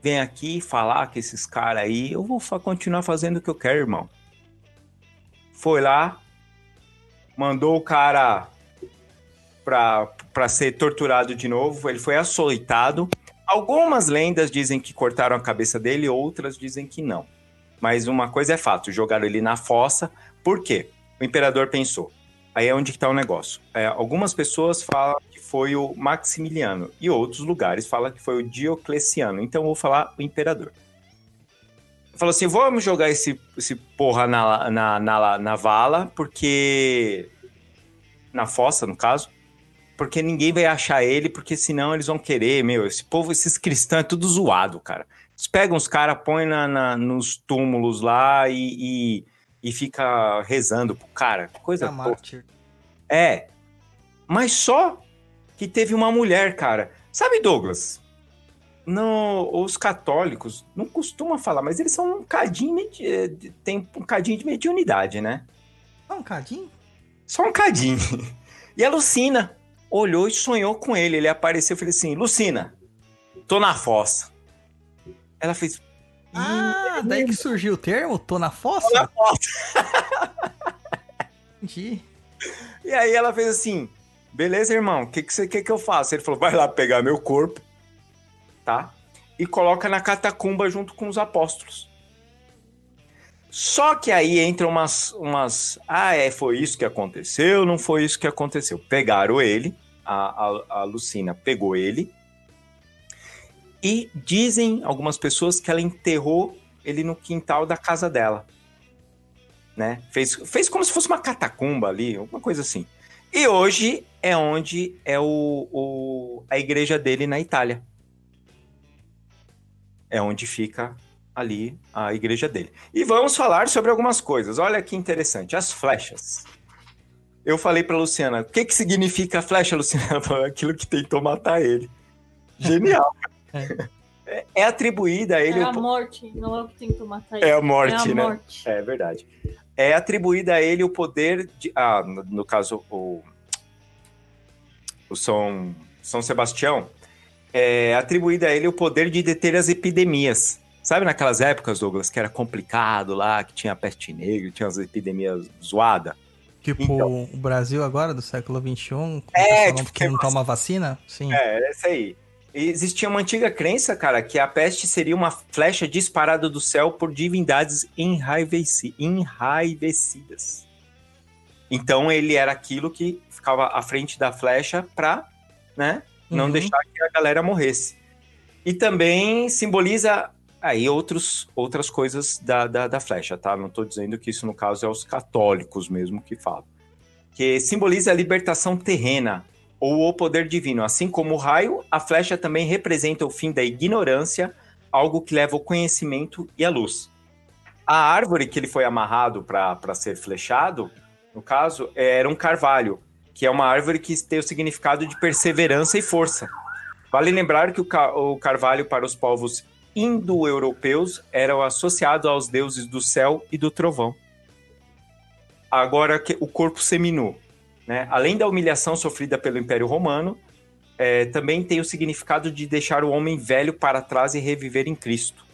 Vem aqui falar com esses caras aí, eu vou continuar fazendo o que eu quero, irmão. Foi lá, mandou o cara pra ser torturado de novo, ele foi açoitado. Algumas lendas dizem que cortaram a cabeça dele, outras dizem que não. Mas uma coisa é fato, jogaram ele na fossa. Por quê? O imperador pensou. Aí é onde está o negócio. É, algumas pessoas falam que foi o Maximiliano e outros lugares falam que foi o Diocleciano. Então eu vou falar o imperador. Falou assim: vamos jogar esse, esse porra na, na, na, na vala, porque. Na fossa, no caso. Porque ninguém vai achar ele, porque senão eles vão querer, meu. Esse povo, esses cristãos, é tudo zoado, cara. Eles pegam os caras, põem na, na- nos túmulos lá e, e, e fica rezando pro cara. Coisa boa. mártir. É. Mas só que teve uma mulher, cara. Sabe, Douglas? No, os católicos não costumam falar, mas eles são um cadinho, de- tem um cadinho de mediunidade, né? Ah, um cadinho? Só um cadinho. E a Lucina olhou e sonhou com ele. Ele apareceu e falou assim: Lucina, tô na fossa. Ela fez. Ah, daí que surgiu o termo? Tô na fossa? Tô na fossa. Entendi. E aí ela fez assim: beleza, irmão, o que, que você quer que eu faça? Ele falou: vai lá pegar meu corpo, tá? E coloca na catacumba junto com os apóstolos. Só que aí entra umas, umas. Ah, é, foi isso que aconteceu, não foi isso que aconteceu. Pegaram ele, a, a, a Lucina pegou ele. E dizem algumas pessoas que ela enterrou ele no quintal da casa dela né? Fez, fez como se fosse uma catacumba ali, alguma coisa assim. E hoje é onde é o, o- a igreja dele na Itália. É onde fica ali a igreja dele. E vamos falar sobre algumas coisas. Olha que interessante, as flechas. Eu falei para Luciana, o que que significa flecha, Luciana? Aquilo que tentou matar ele. Genial. É, é atribuída a ele É a morte, não é o que tentou matar ele. É a morte, é a né? morte. É verdade. É atribuída a ele o poder de. Ah, no, no caso, o. O São, São Sebastião. É atribuída a ele o poder de deter as epidemias. Sabe naquelas épocas, Douglas, que era complicado lá, que tinha peste negra, tinha as epidemias zoadas? Tipo, Então. o Brasil agora, do século XXI, É, tipo, que não que- toma vacina? Sim. É, é essa aí. Existia uma antiga crença, cara, que a peste seria uma flecha disparada do céu por divindades enraiveci- enraivecidas. Então ele era aquilo que ficava à frente da flecha pra, né, não Uhum. deixar que a galera morresse. E também simboliza aí outros, outras coisas da, da, da flecha, tá? Não tô dizendo que isso, no caso, é os católicos mesmo que falam. Que simboliza a libertação terrena ou o poder divino. Assim como o raio, a flecha também representa o fim da ignorância, algo que leva ao conhecimento e à luz. A árvore que ele foi amarrado para ser flechado, no caso, era um carvalho, que é uma árvore que tem o significado de perseverança e força. Vale lembrar que o, ca- o carvalho para os povos indo-europeus era associado aos deuses do céu e do trovão. Agora, o corpo seminu. Né? Além da humilhação sofrida pelo Império Romano, eh, também tem o significado de deixar o homem velho para trás e reviver em Cristo.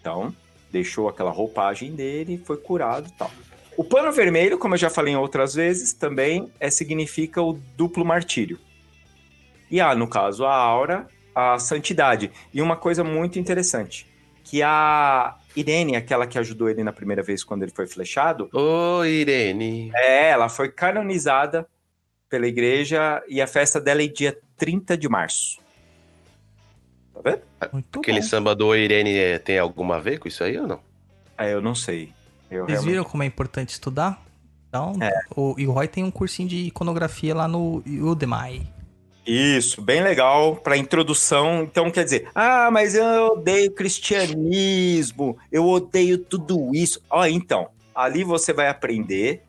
Então, deixou aquela roupagem dele, foi curado e tal. O pano vermelho, como eu já falei em outras vezes, também é, significa o duplo martírio. E há, no caso, a aura, a santidade. E uma coisa muito interessante, que a Irene, aquela que ajudou ele na primeira vez quando ele foi flechado, Ô, Irene. é, ela foi canonizada pela igreja e a festa dela é dia 30 de março. Tá vendo? Muito Aquele bom. samba do Irene é, tem alguma a ver com isso aí ou não? É, eu não sei. Eu Vocês realmente- viram como é importante estudar? Então, o, e o Roy tem um cursinho de iconografia lá no Udemy. Isso, bem legal para introdução. Então, quer dizer, ah, mas eu odeio cristianismo, eu odeio tudo isso. Ó, então, ali você vai aprender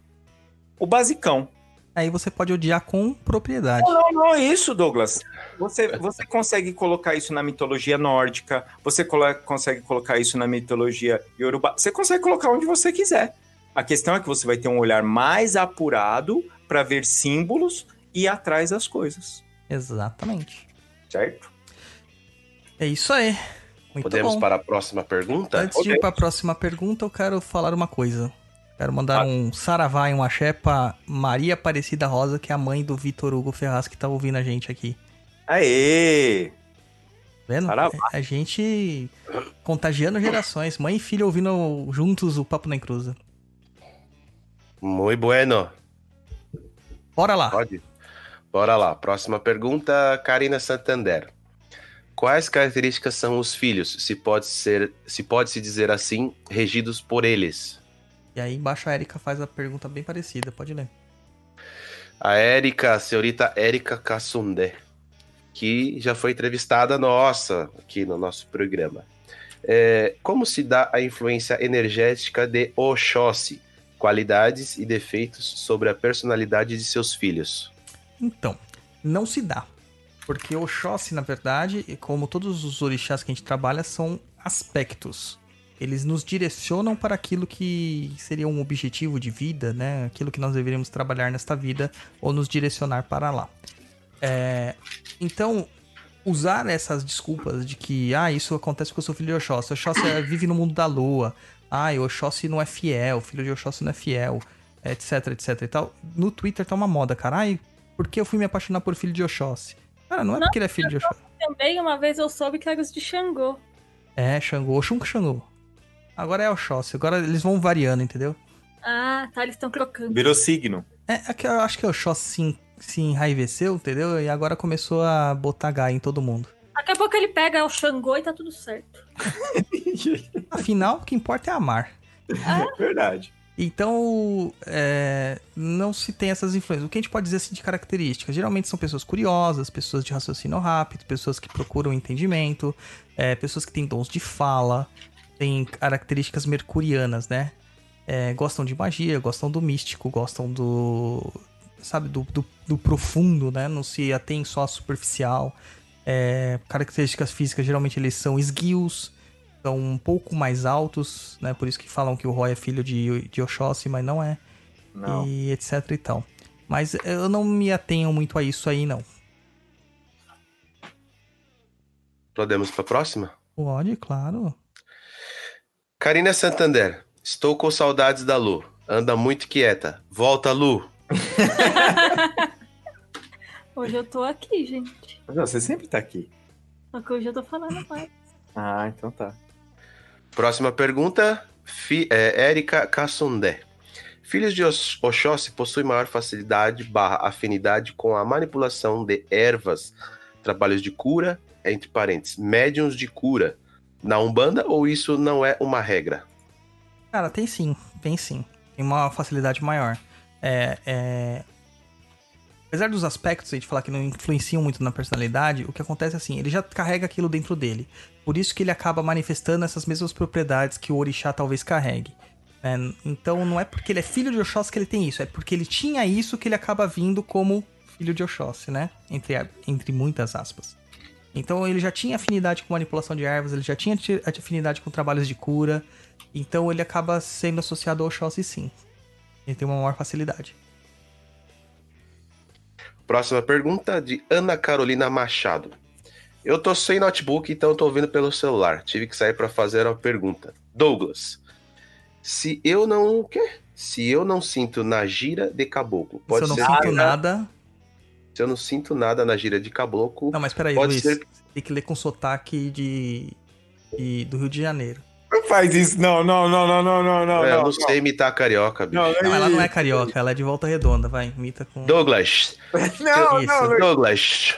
o basicão. Aí você pode odiar com propriedade. Não, não é isso, Douglas. Você, você consegue colocar isso na mitologia nórdica, você colo- consegue colocar isso na mitologia iorubá, você consegue colocar onde você quiser. A questão é que você vai ter um olhar mais apurado para ver símbolos e ir atrás das coisas, Exatamente. certo? É isso aí. Muito Podemos bom. para a próxima pergunta? Antes de ir para a próxima pergunta, eu quero falar uma coisa. Quero mandar Ah. um saravá e um axé pra Maria Aparecida Rosa, que é a mãe do Vitor Hugo Ferraz, que tá ouvindo a gente aqui. Aê! Vendo? Saravá. A gente contagiando gerações. Mãe e filho ouvindo juntos o Papo na Encruza. Muito bueno. Bora lá. Pode? Bora lá. Próxima pergunta, Karina Santander. Quais características são os filhos, se pode ser, se pode se dizer assim, regidos por eles? E aí embaixo a Erika faz a pergunta bem parecida. Pode ler. A Érica, senhorita Érica Cassundé, que já foi entrevistada nossa aqui no nosso programa. É, como se dá a influência energética de Oxóssi? Qualidades e defeitos sobre a personalidade de seus filhos. Então, não se dá. Porque o Oxóssi, na verdade, como todos os orixás que a gente trabalha, são aspectos. Eles nos direcionam para aquilo que seria um objetivo de vida, né? Aquilo que nós deveríamos trabalhar nesta vida ou nos direcionar para lá. É, Então, usar essas desculpas de que, ah, isso acontece porque eu sou filho de Oxóssi. Oxóssi é- vive no mundo da lua. Ah, Oxóssi não é fiel, filho de Oxóssi não é fiel, etc, etc e tal. No Twitter tá uma moda, cara. Ai, por que eu fui me apaixonar por filho de Oxóssi? Cara, não é Não, porque ele é filho de Oxóssi. Também uma vez eu soube que era os de Xangô. É, Xangô, Oxum que Xangô. Agora é Oxóssi, agora eles vão variando, entendeu? Ah, tá, eles estão trocando. Virou signo. É, é que eu acho que o Oxóssi se, se enraiveceu, entendeu? E agora começou a botar gai em todo mundo. Daqui a pouco ele pega o Xangô e tá tudo certo. Afinal, o que importa é amar. É verdade. Então, é, não se tem essas influências. O que a gente pode dizer assim de características? Geralmente são pessoas curiosas, pessoas de raciocínio rápido, pessoas que procuram entendimento, é, pessoas que têm dons de fala, têm características mercurianas, né? É, gostam de magia, gostam do místico, gostam do. sabe, do, do, do profundo, né? Não se atém só à superficial. É, características físicas, geralmente eles são esguios, são um pouco mais altos, né? Por isso que falam que o Roy é filho de, de Oxóssi, mas não é. Não. E etc e tal. Mas eu não me atenho muito a isso aí, não. Podemos para a próxima? Pode, claro. Karina Santander. Estou com saudades da Lu. Anda muito quieta. Volta, Lu. Hoje eu tô aqui, gente. Você sempre tá aqui. Só que hoje eu tô falando mais. Ah, então tá. Próxima pergunta, é, Érica Cassundé. Filhos de Ox- Oxóssi possuem maior facilidade barra afinidade com a manipulação de ervas, trabalhos de cura, entre parênteses, médiums de cura, na Umbanda ou isso não é uma regra? Cara, tem sim, tem sim. Tem uma facilidade maior. É, é... Apesar dos aspectos a gente falar que não influenciam muito na personalidade, o que acontece é assim, ele já carrega aquilo dentro dele. Por isso que ele acaba manifestando essas mesmas propriedades que o orixá talvez carregue. É, então não é porque ele é filho de Oxóssi que ele tem isso, é porque ele tinha isso que ele acaba vindo como filho de Oxóssi, né? Entre, entre muitas aspas. Então ele já tinha afinidade com manipulação de ervas, ele já tinha ti- afinidade com trabalhos de cura, então ele acaba sendo associado ao Oxóssi sim. Ele tem uma maior facilidade. Próxima pergunta de Ana Carolina Machado. Eu tô sem notebook, então tô ouvindo pelo celular. Tive que sair para fazer a pergunta. Douglas, se eu não, o quê? Se eu não sinto na gira de caboclo, pode Se eu não ser sinto nada. Se eu não sinto nada na gira de caboclo, Não, mas peraí, Pode Luiz. ser- Tem que ler com sotaque de, de- do Rio de Janeiro. Não faz isso, não, não, não, não, não, não, não. É, eu não não. sei imitar carioca, bicho. Não, Não, ela não é carioca, ela é de volta redonda, vai, imita com. Douglas, Não, Isso. não. Douglas,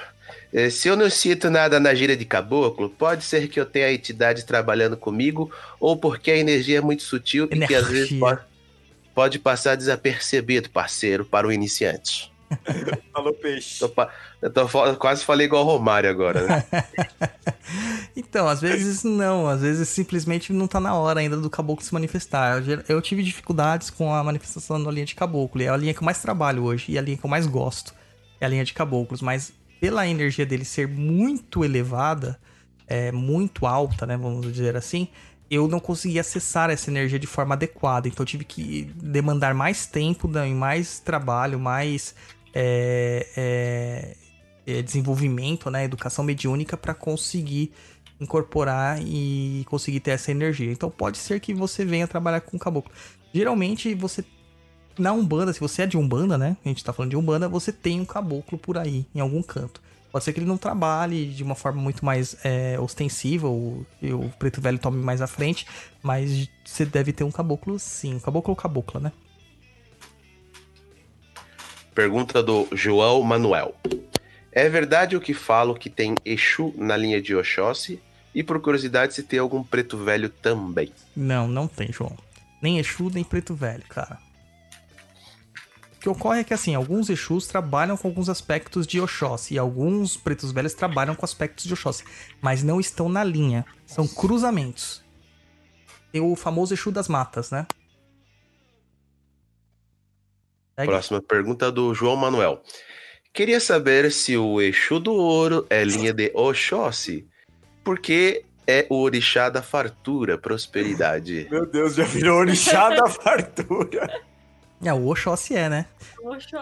eh, se eu não sinto nada na gira de caboclo, pode ser que eu tenha a entidade trabalhando comigo ou porque a energia é muito sutil e que às vezes Energia. pode, pode passar desapercebido, parceiro, para o iniciante. Falou peixe. Tô Eu tô quase falei igual o Romário agora, né? Então, às vezes não, às vezes simplesmente não tá na hora ainda do caboclo se manifestar. Eu, tive dificuldades com a manifestação da linha de caboclo, e é a linha que eu mais trabalho hoje, e a linha que eu mais gosto é a linha de caboclos, mas pela energia dele ser muito elevada, é, muito alta, né, vamos dizer assim, eu não consegui acessar essa energia de forma adequada, então eu tive que demandar mais tempo, né, mais trabalho, mais é, é, é, desenvolvimento, né, educação mediúnica para conseguir incorporar e conseguir ter essa energia. Então pode ser que você venha trabalhar com caboclo. Geralmente você na Umbanda, se você é de Umbanda, né? A gente tá falando de Umbanda, você tem um caboclo por aí, em algum canto. Pode ser que ele não trabalhe de uma forma muito mais é, ostensiva, ou o preto velho tome mais à frente, mas você deve ter um caboclo sim. Caboclo ou cabocla, né? Pergunta do João Manuel. É verdade o que falo que tem Exu na linha de Oxóssi? E por curiosidade, se tem algum preto velho também. Não, não tem, João. Nem Exu, nem Preto Velho, cara. O que ocorre é que, assim, alguns Exus trabalham com alguns aspectos de Oxóssi e alguns Pretos Velhos trabalham com aspectos de Oxóssi, mas não estão na linha. São cruzamentos. Tem o famoso Exu das Matas, né? Segue. Próxima pergunta do João Manuel. Queria saber se o Exu do Ouro é linha de Oxóssi, porque é o orixá da fartura, prosperidade. Meu Deus, já virou orixá da fartura. É, o Oxóssi é, né? Poxa,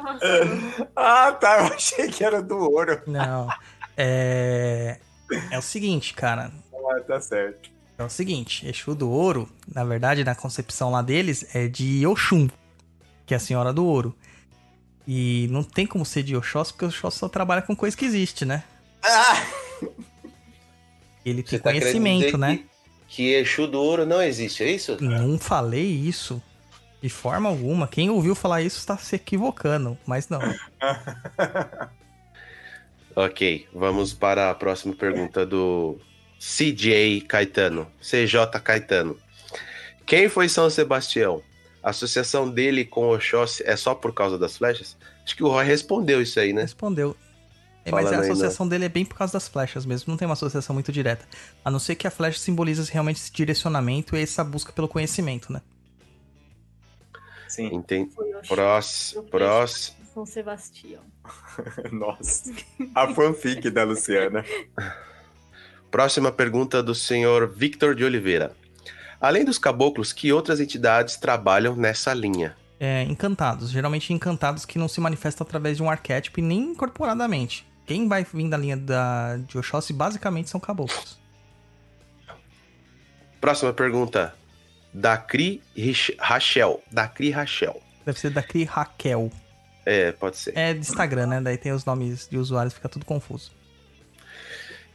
Ah, tá. Eu achei que era do ouro. Não. É. É o seguinte, cara. Ah, tá certo. É o seguinte, Exu do Ouro, na verdade, na concepção lá deles, é de Oxum, que é a Senhora do Ouro. E não tem como ser de Oxóssi, porque o Oxóssi só trabalha com coisa que existe, né? Ah, Ele tem tá conhecimento, né? Que, que Exu do Ouro não existe, é isso? Não falei isso de forma alguma. Quem ouviu falar isso está se equivocando, mas não. Ok, vamos para a próxima pergunta do CJ Caetano. CJ Caetano. Quem foi São Sebastião? A associação dele com Oxóssi é só por causa das flechas? Acho que o Roy respondeu isso aí, né? Respondeu. É, mas a associação dele é bem por causa das flechas mesmo, não tem uma associação muito direta. A não ser que a flecha simboliza realmente esse direcionamento e essa busca pelo conhecimento, né? Sim. Entendi. Próximo, próximo. São Sebastião. Nossa. A fanfic da Luciana. Próxima pergunta do senhor Victor de Oliveira. Além dos caboclos, que outras entidades trabalham nessa linha? É, encantados. Geralmente encantados que não se manifestam através de um arquétipo e nem incorporadamente. Quem vai vir da linha da, de Oxóssi basicamente são caboclos. Próxima pergunta. Dacri Rich- Rachel. Dacri Rachel. Deve ser da Cri Raquel. É, pode ser. É de Instagram, né? Daí tem os nomes de usuários, fica tudo confuso.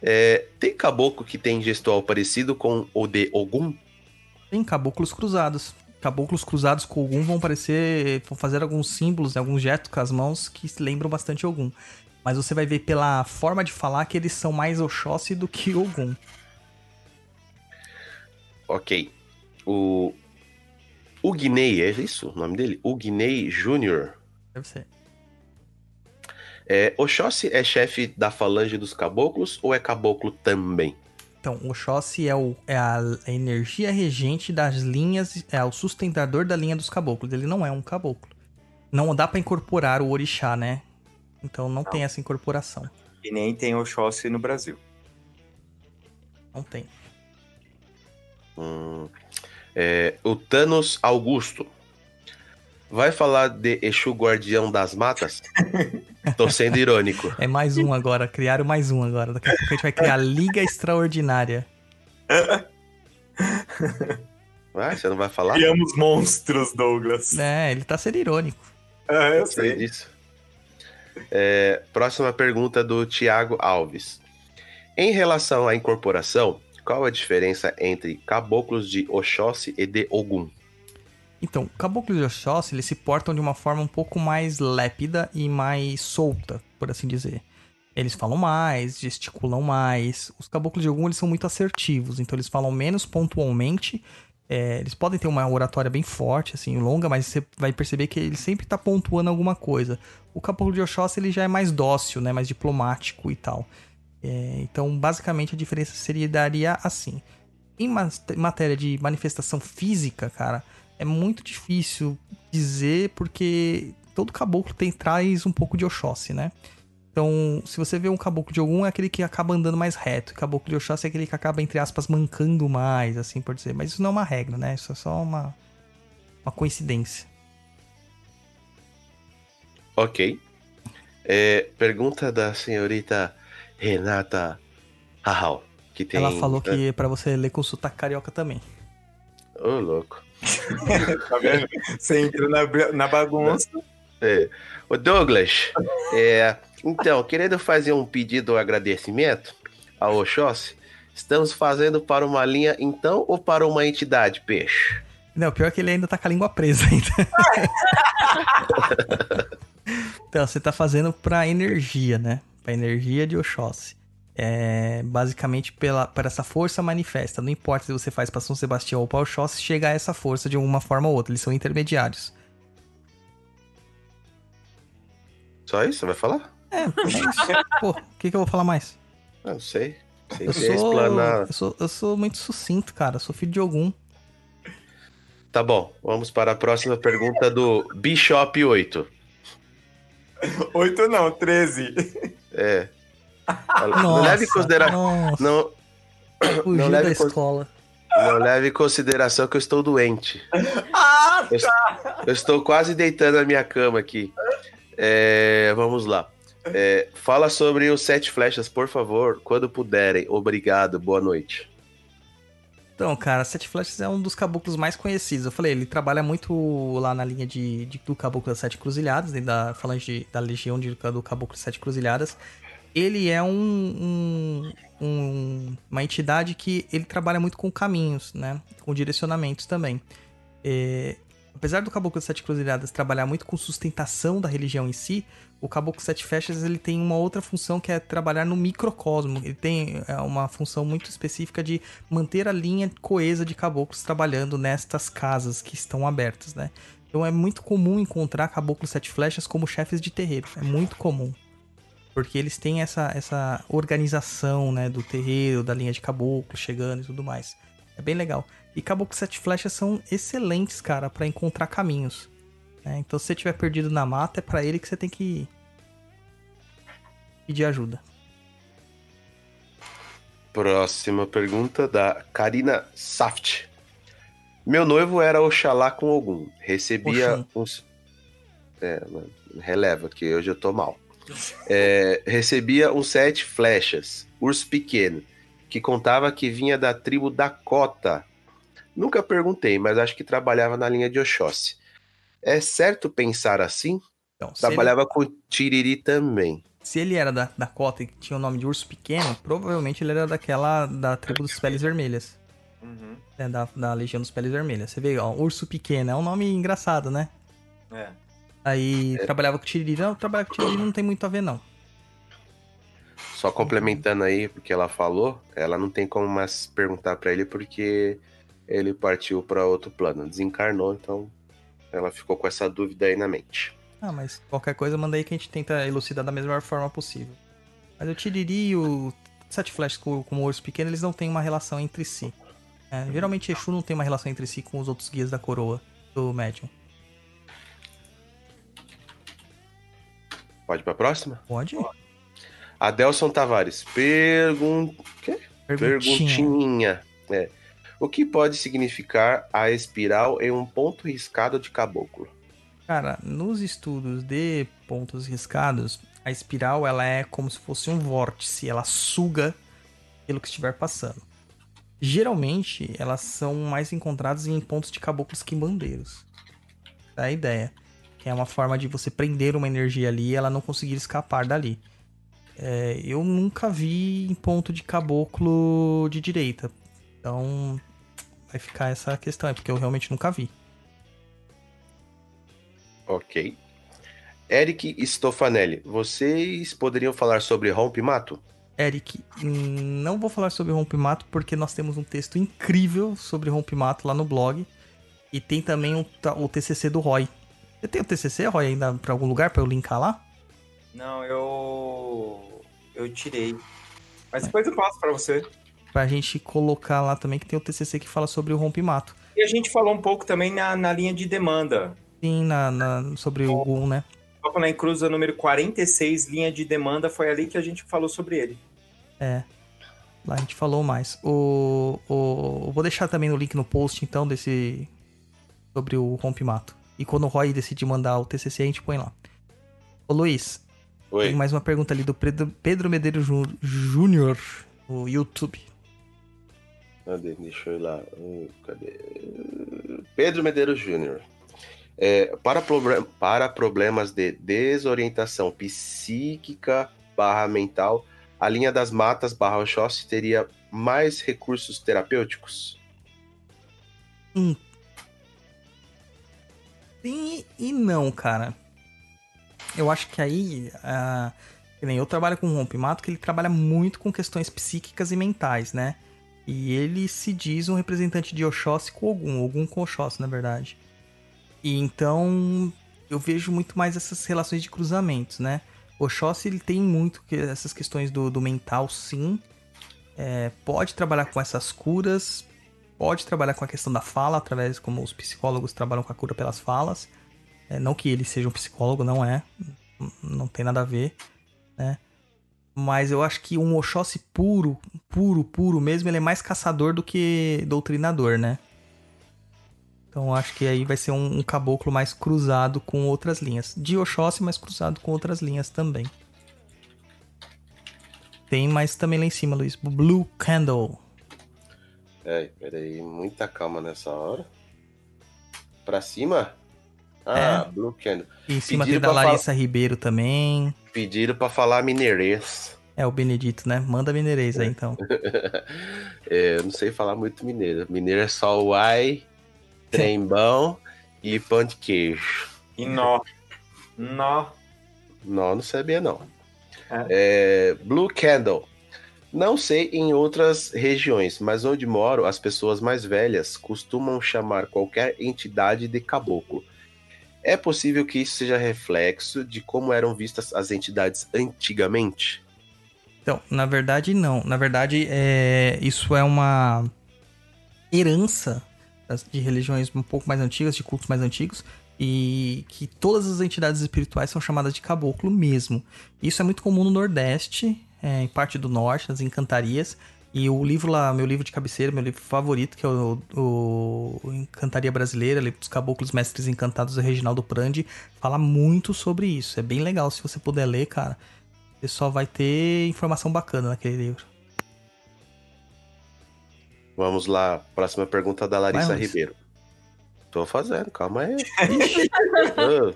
É, tem caboclo que tem gestual parecido com o de Ogum? Tem caboclos cruzados. caboclos cruzados com Ogum vão parecer. vão fazer alguns símbolos, né, alguns gestos com as mãos que lembram bastante Ogum. Mas você vai ver pela forma de falar que eles são mais Oxóssi do que Ogum. Ok. O. O Guinei, é isso o nome dele? O Guinei Júnior. Deve ser. É, Oxóssi é chefe da falange dos caboclos ou é caboclo também? Então, o Oxóssi é, o, é a energia regente das linhas, é o sustentador da linha dos caboclos. Ele não é um caboclo. Não dá pra incorporar o orixá, né? Então não, tem essa incorporação. E nem tem Oxóssi no Brasil. Não tem. Hum, é, o Thanos Augusto. Vai falar de Exu Guardião das Matas? Tô sendo irônico. É mais um agora. Criaram mais um agora. Daqui a pouco a gente vai criar a Liga Extraordinária. Vai, você não vai falar? Criamos monstros, Douglas. É, ele tá sendo irônico. Ah, eu Sei sei. disso. É, próxima pergunta do Tiago Alves. Em relação à incorporação, qual a diferença entre caboclos de Oxóssi e de Ogum? Então, caboclos de Oxóssi, eles se portam de uma forma um pouco mais lépida e mais solta, por assim dizer. Eles falam mais, gesticulam mais. Os caboclos de Ogum, eles são muito assertivos, então eles falam menos pontualmente. É, eles podem ter uma oratória bem forte, assim, longa, mas você vai perceber que ele sempre tá pontuando alguma coisa. O caboclo de Oxóssi, ele já é mais dócil, né, mais diplomático e tal. É, então, basicamente, a diferença seria daria assim. Em matéria de manifestação física, cara, é muito difícil dizer porque todo caboclo tem traz um pouco de Oxóssi, né? Então, se você vê um caboclo de algum, é aquele que acaba andando mais reto. Caboclo de Oxóssi é aquele que acaba, entre aspas, mancando mais, assim por dizer. Mas isso não é uma regra, né? Isso é só uma, uma coincidência. Ok. É, pergunta da senhorita Renata Rahal. Que tem, Ela falou que é pra você ler com sotaque carioca também. Ô, louco. Tá vendo? Você entra na, na bagunça. É. Ô, Douglas, é, então, querendo fazer um pedido de agradecimento ao Oxóssi, estamos fazendo para uma linha, então, ou para uma entidade, peixe? Não, pior que ele ainda tá com a língua presa ainda. então, você tá fazendo pra energia, né? Pra energia de Oxóssi. É, basicamente pela, por essa força manifesta. Não importa se você faz pra São Sebastião ou pra Oxóssi, chega a essa força de uma forma ou outra. Eles são intermediários. Só isso? Você vai falar? É, é isso. Pô, o que, que eu vou falar mais? Não sei. Sem Eu ser sou, explanar. eu, sou, eu sou muito sucinto, cara. Eu sou filho de algum. Tá bom, vamos para a próxima pergunta do Bishop 8. Oito não, 13. É. não Nossa, leve em consideração. Não, fugiu não da leve cons- escola. não leve em consideração que eu estou doente. Ah, Eu, eu estou quase deitando na minha cama aqui. É, vamos lá. É, fala sobre os sete flechas, por favor, quando puderem. Obrigado, boa noite. Então, cara, Sete Flechas é um dos caboclos mais conhecidos. Eu falei, ele trabalha muito lá na linha de, de- do Caboclo das Sete Cruzilhadas, dentro da falange da legião de, do Caboclo das Sete Cruzilhadas. Ele é um, um- um- uma entidade que ele trabalha muito com caminhos, né? Com direcionamentos também. É, apesar do Caboclo das Sete Cruzilhadas trabalhar muito com sustentação da religião em si, o Caboclo Sete Flechas ele tem uma outra função que é trabalhar no microcosmo. Ele tem é, uma função muito específica de manter a linha coesa de caboclos trabalhando nestas casas que estão abertas, né? Então é muito comum encontrar caboclos sete flechas como chefes de terreiro. É muito comum. Porque eles têm essa, essa organização, né, do terreiro, da linha de caboclo chegando e tudo mais. É bem legal. E caboclos sete flechas são excelentes, cara, pra encontrar caminhos. né? Então se você tiver perdido na mata, é pra ele que você tem que pedir ajuda. Próxima pergunta da Karina Saft. Meu noivo era Oxalá com algum. Recebia Oxum. uns. É, releva, que hoje eu tô mal. É, recebia uns sete flechas, urso pequeno, que contava que vinha da tribo Dakota. Nunca perguntei, mas acho que trabalhava na linha de Oxóssi. É certo pensar assim? Então, se ele- Trabalhava com Tiriri também. Se ele era da, da cota e tinha o nome de urso pequeno, provavelmente ele era daquela da tribo dos peles vermelhas. Uhum. né, da, da Legião dos Peles Vermelhas. Você vê, ó, Urso Pequeno, é um nome engraçado, né? É. Aí trabalhava com Tiriri. Não, trabalhar com Tiriri não tem muito a ver, não. Só complementando aí, porque ela falou, ela não tem como mais perguntar pra ele porque ele partiu pra outro plano, desencarnou, então ela ficou com essa dúvida aí na mente. Ah, mas qualquer coisa manda aí que a gente tenta elucidar da mesma forma possível. Mas o Tiriri e o Sete Flash com, com o Urso Pequeno, eles não têm uma relação entre si. É, geralmente Exu não tem uma relação entre si com os outros guias da coroa do Médium. Pode ir pra próxima? Pode? Adelson Tavares, pergun... quê? Perguntinha. perguntinha. É. O que pode significar a espiral em um ponto riscado de caboclo? Cara, nos estudos de pontos riscados, a espiral ela é como se fosse um vórtice, ela suga pelo que estiver passando. Geralmente, elas são mais encontradas em pontos de caboclos quimbandeiros. É a ideia. É uma forma de você prender uma energia ali e ela não conseguir escapar dali. É, eu nunca vi em ponto de caboclo de direita. Então, vai ficar essa questão aí, porque eu realmente nunca vi. Ok. Eric Stofanelli, vocês poderiam falar sobre rompe-mato? Eric, não vou falar sobre rompe-mato porque nós temos um texto incrível sobre rompe-mato lá no blog. E tem também o, o TCC do Roy. Você tem o TCC, Roy, ainda pra algum lugar pra eu linkar lá? Não, eu. Eu tirei. Mas depois eu passo pra você. Pra gente colocar lá também que tem o TCC que fala sobre o rompe-mato. E a gente falou um pouco também na, na linha de demanda. Sim, na, na- sobre o Gun, né? Papo na Encruza número 46, linha de demanda, foi ali que a gente falou sobre ele. É. Lá a gente falou mais. O, o, vou deixar também no link no post, então, desse. Sobre o rompe-mato. E quando o Roy decidir mandar o TCC, a gente põe lá. Ô Luiz, Tem Oi. mais uma pergunta ali do Pedro, Pedro Medeiros Jú- Júnior no YouTube. Cadê? Deixa eu ir lá. Hum, Cadê? Pedro Medeiros Júnior. É, para, para problemas de desorientação psíquica barra mental, a linha das matas barra Oxóssi teria mais recursos terapêuticos? Sim e não, cara. Eu acho que aí. nem eu trabalho com o Rompimato, que ele trabalha muito com questões psíquicas e mentais, né? E ele se diz um representante de Oxóssi com Ogum, Ogum com Oxóssi, na verdade. E então eu vejo muito mais essas relações de cruzamentos, né? Oxóssi ele tem muito que- essas questões do, do mental, sim. É, pode trabalhar com essas curas, pode trabalhar com a questão da fala, através como os psicólogos trabalham com a cura pelas falas. É, não que ele seja um psicólogo, não é. Não tem nada a ver, né? Mas eu acho que um Oxóssi puro, puro, puro mesmo, ele é mais caçador do que doutrinador, né? Então acho que aí vai ser um, um caboclo mais cruzado com outras linhas. De Oxóssi, mas cruzado com outras linhas também. Tem mais também lá em cima, Luiz. Blue Candle. É, peraí, muita calma nessa hora. Pra cima? Ah, Blue Candle. E em cima Pediram tem da Larissa Ribeiro também. Pediram pra falar mineirês. É o Benedito, né? Manda mineirês aí, então. É, eu não sei falar muito mineiro. Mineiro é só uai, trembão e pão de queijo. E nó. Nó. Não, não sabia não. É, Blue Candle. Não sei em outras regiões, mas onde moro, as pessoas mais velhas costumam chamar qualquer entidade de caboclo. É possível que isso seja reflexo de como eram vistas as entidades antigamente? Então, na verdade, não. Na verdade, é... isso é uma herança de religiões um pouco mais antigas, de cultos mais antigos, e que todas as entidades espirituais são chamadas de caboclo mesmo. Isso é muito comum no Nordeste, é, em parte do Norte, nas encantarias. E o livro lá, meu livro de cabeceira, meu livro favorito, que é o, o- Encantaria Brasileira, livro dos Caboclos Mestres Encantados do Reginaldo Prandi, fala muito sobre isso. É bem legal, se você puder ler, cara. Você só vai ter informação bacana naquele livro. Vamos lá, próxima pergunta da Larissa Vai. Ribeiro. Tô fazendo, calma aí. Ô.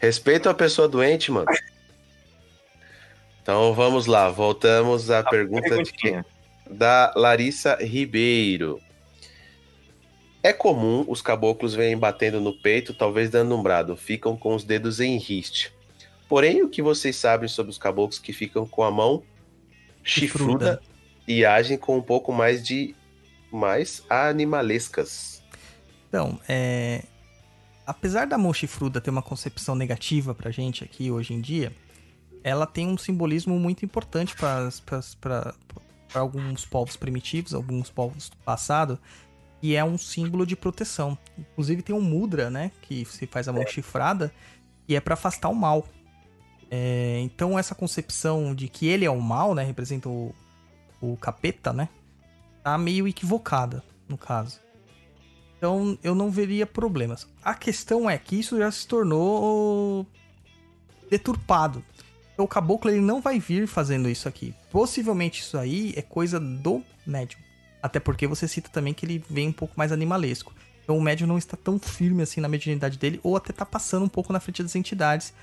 Respeita a pessoa doente, mano. Então vamos lá, voltamos à pergunta de da Larissa Ribeiro. É comum os caboclos verem batendo no peito, talvez dando um brado, ficam com os dedos em riste. Porém, o que vocês sabem sobre os caboclos que ficam com a mão chifruda, Chifruda. e agem com um pouco mais de mais animalescas? Então, é... apesar da mão chifruda ter uma concepção negativa pra gente aqui hoje em dia, ela tem um simbolismo muito importante para alguns povos primitivos, alguns povos do passado, e é um símbolo de proteção. Inclusive tem um mudra, né, que se faz a mão chifrada, e é para afastar o mal. É, então essa concepção de que ele é o mal, né, representa o, o capeta, né, tá meio equivocada no caso. Então eu não veria problemas. A questão é que isso já se tornou deturpado. Então, o caboclo ele não vai vir fazendo isso aqui. Possivelmente isso aí é coisa do médium. Até porque você cita também que ele vem um pouco mais animalesco. Então o médium não está tão firme assim na mediunidade dele, ou até tá passando um pouco na frente das entidades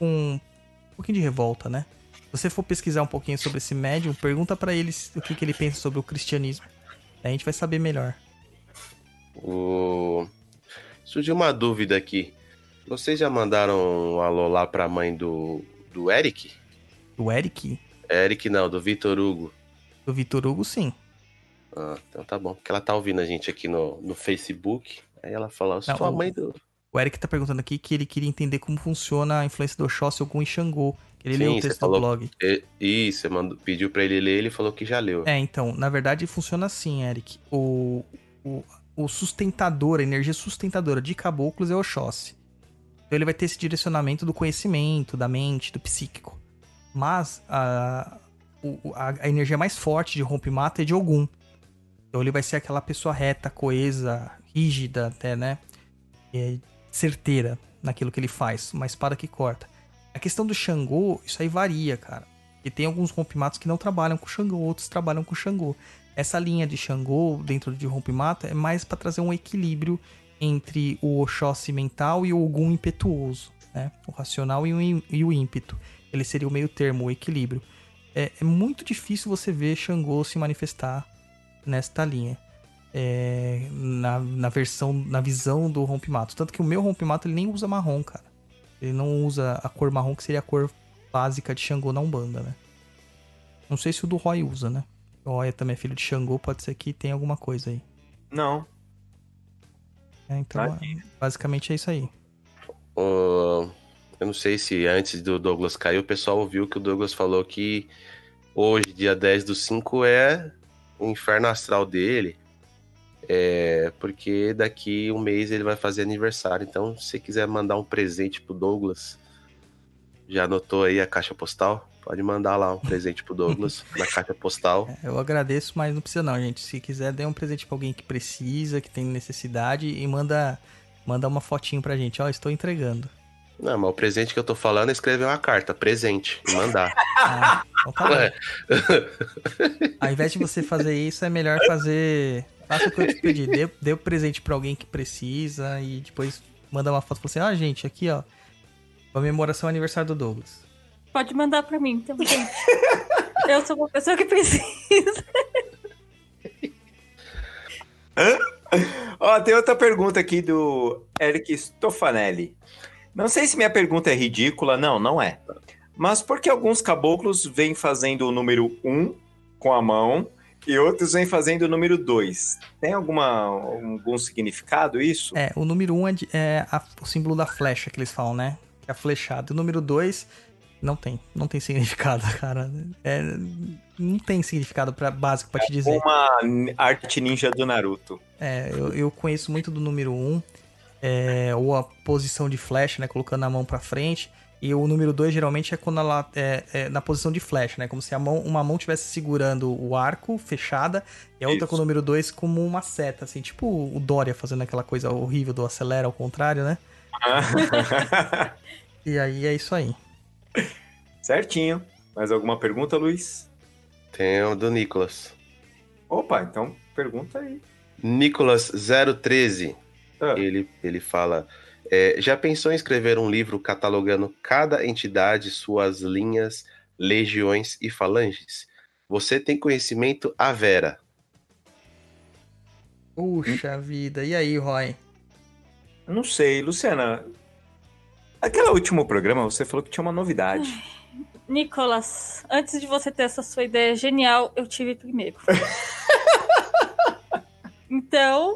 com um pouquinho de revolta, né? Se você for pesquisar um pouquinho sobre esse médium, pergunta pra ele o que, que ele pensa sobre o cristianismo. Aí a gente vai saber melhor. O... Surgiu uma dúvida aqui. Vocês já mandaram um alô lá pra mãe do, do Eric? Do Eric, Eric não, do Vitor Hugo. do Vitor Hugo, sim. Ah, então tá bom. Porque ela tá ouvindo a gente aqui no, no Facebook. Aí ela falou, Não, sua o- mãe do. O Eric tá perguntando aqui que ele queria entender como funciona a influência do Oxóssi Ogum e Xangô. Que ele Sim, leu o texto falou. do blog. Isso, mandou, pediu pra ele ler, ele falou que já leu. É, então, na verdade funciona assim, Eric. O, o, o sustentador, a energia sustentadora de caboclos é o Oxóssi. Então ele vai ter esse direcionamento do conhecimento, da mente, do psíquico. Mas a, a, a energia mais forte de rompe-mata é de Ogum. Então ele vai ser aquela pessoa reta, coesa, rígida até, né? É, certeira naquilo que ele faz, uma espada que corta. A questão do Xangô, isso aí varia, cara. E tem alguns rompimatos que não trabalham com Xangô, outros trabalham com Xangô. Essa linha de Xangô dentro de rompimata é mais para trazer um equilíbrio entre o Oxóssi mental e o Ogum impetuoso, né? O racional e o, e o ímpeto. Ele seria o meio termo, o equilíbrio. É, é muito difícil você ver Xangô se manifestar nesta linha. É, na, na versão, na visão do rompimato. Tanto que o meu rompimato ele nem usa marrom, cara. Ele não usa a cor marrom, que seria a cor básica de Xangô na Umbanda, né? Não sei se o do Roy usa, né? O Roy também é filho de Xangô, pode ser que tenha alguma coisa aí. Não. É, então, Ah, é- basicamente é isso aí. Ô, eu não sei se antes do Douglas cair, o pessoal ouviu que o Douglas falou que hoje, dia 10 do 5, é o inferno astral dele. É, porque daqui um mês ele vai fazer aniversário. Então, se você quiser mandar um presente pro Douglas, já anotou aí a caixa postal? Pode mandar lá um presente pro Douglas na caixa postal. É, Eu agradeço, mas não precisa não, gente. Se quiser, dê um presente pra alguém que precisa, que tem necessidade e manda, manda uma fotinho pra gente. Ó, estou entregando. Não, mas o presente que eu tô falando é escrever uma carta, presente, e mandar. Ah, então tá. Ué. Ao invés de você fazer isso, é melhor fazer. Faça o que eu te pedi. Dê, dê o presente pra alguém que precisa e depois manda uma foto fala assim: ó, gente, aqui, ó. Comemoração aniversário do Douglas. Pode mandar pra mim também. Eu sou uma pessoa que precisa. Ó, tem outra pergunta aqui do Eric Stofanelli. Não sei se minha pergunta é ridícula, não, não é. Mas por que alguns caboclos vêm fazendo o número 1 com a mão e outros vêm fazendo o número 2? Tem alguma, algum significado isso? É, o número 1 um é, é a- o símbolo da flecha que eles falam, né? Que é a flechada. O número 2 não tem. Não tem significado, cara. É, não tem significado pra, básico pra te dizer. Uma arte ninja do Naruto. É, eu, eu conheço muito do número 1, um, é, ou a posição de flecha, né? Colocando a mão pra frente. E o número 2 geralmente é quando ela é, é na posição de flecha, né? Como se a mão, uma mão estivesse segurando o arco fechada e a outra Isso. com o número 2 como uma seta, assim, tipo o Dória fazendo aquela coisa horrível do acelera ao contrário, né? E aí é isso aí. Certinho. Mais alguma pergunta, Luiz? Tem o do Nicolas. Opa, então pergunta aí. Nicolas 013. Ah, Ele, ele fala: é, já pensou em escrever um livro catalogando cada entidade, suas linhas, legiões e falanges? Você tem conhecimento a Vera. Puxa vida. E aí, Roy? Não sei, Luciana. Aquele último programa você falou que tinha uma novidade. Nicolas, antes de você ter essa sua ideia genial, eu tive primeiro. então,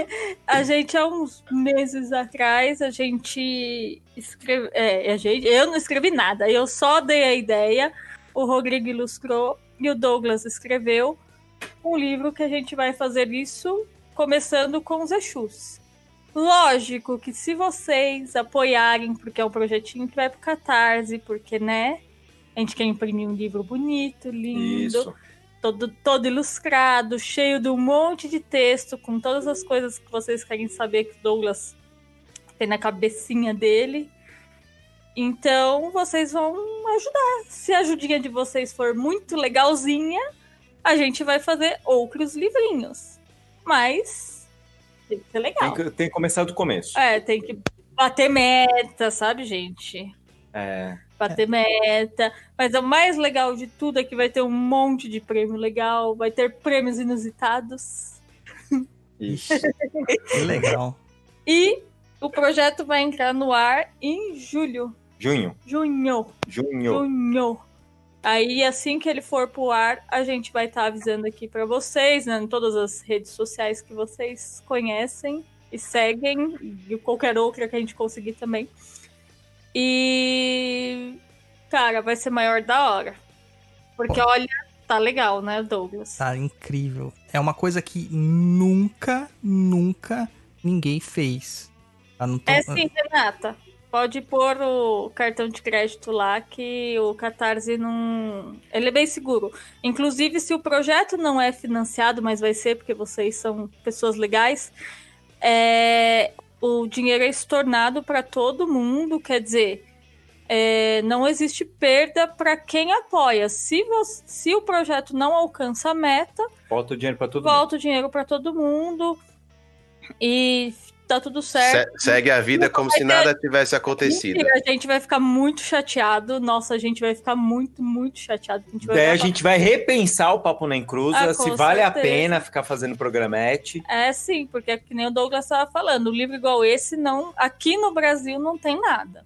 a gente, há uns meses atrás, a gente escreve. É, a gente, eu não escrevi nada, eu só dei a ideia, o Rodrigo ilustrou e o Douglas escreveu um livro que a gente vai fazer isso começando com os Exus. Lógico que se vocês apoiarem, porque é um projetinho que vai pro Catarse, porque, né? A gente quer imprimir um livro bonito, lindo, Isso. todo, todo ilustrado, cheio de um monte de texto, com todas as coisas que vocês querem saber que o Douglas tem na cabecinha dele. Então, vocês vão ajudar. Se a ajudinha de vocês for muito legalzinha, a gente vai fazer outros livrinhos. Mas tem que ser legal. Tem que, tem que começar do começo. É, tem que bater meta, sabe, gente? É. Bater meta. Mas o mais legal de tudo é que vai ter um monte de prêmio legal, vai ter prêmios inusitados. Isso. Que legal. E o projeto vai entrar no ar em julho. Junho. Junho. Junho. Junho. Aí, assim que ele for pro ar, a gente vai estar avisando aqui pra vocês, né? Em todas as redes sociais que vocês conhecem e seguem, e qualquer outra que a gente conseguir também. E. Cara, vai ser maior da hora. Porque, olha, tá legal, né, Douglas? Tá incrível. É uma coisa que nunca, nunca ninguém fez. Tá? Tô- É sim, Renata. Pode pôr o cartão de crédito lá que o Catarse não. Ele é bem seguro. Inclusive, se o projeto não é financiado, mas vai ser porque vocês são pessoas legais, é, o dinheiro é estornado para todo mundo. Quer dizer, é, não existe perda para quem apoia. Se, vo- se o projeto não alcança a meta, Volta o dinheiro pra todo mundo. volta o dinheiro para todo mundo e tá tudo certo. Se- segue a vida como se ter- nada tivesse acontecido. Mentira, a gente vai ficar muito chateado. Nossa, a gente vai ficar muito, muito chateado. A gente vai Daí a gente vai repensar o Papo na Encruza, Ah, se com vale a certeza. pena ficar fazendo programete. É sim, porque é que nem o Douglas estava falando. Um livro igual esse, não, aqui no Brasil não tem nada.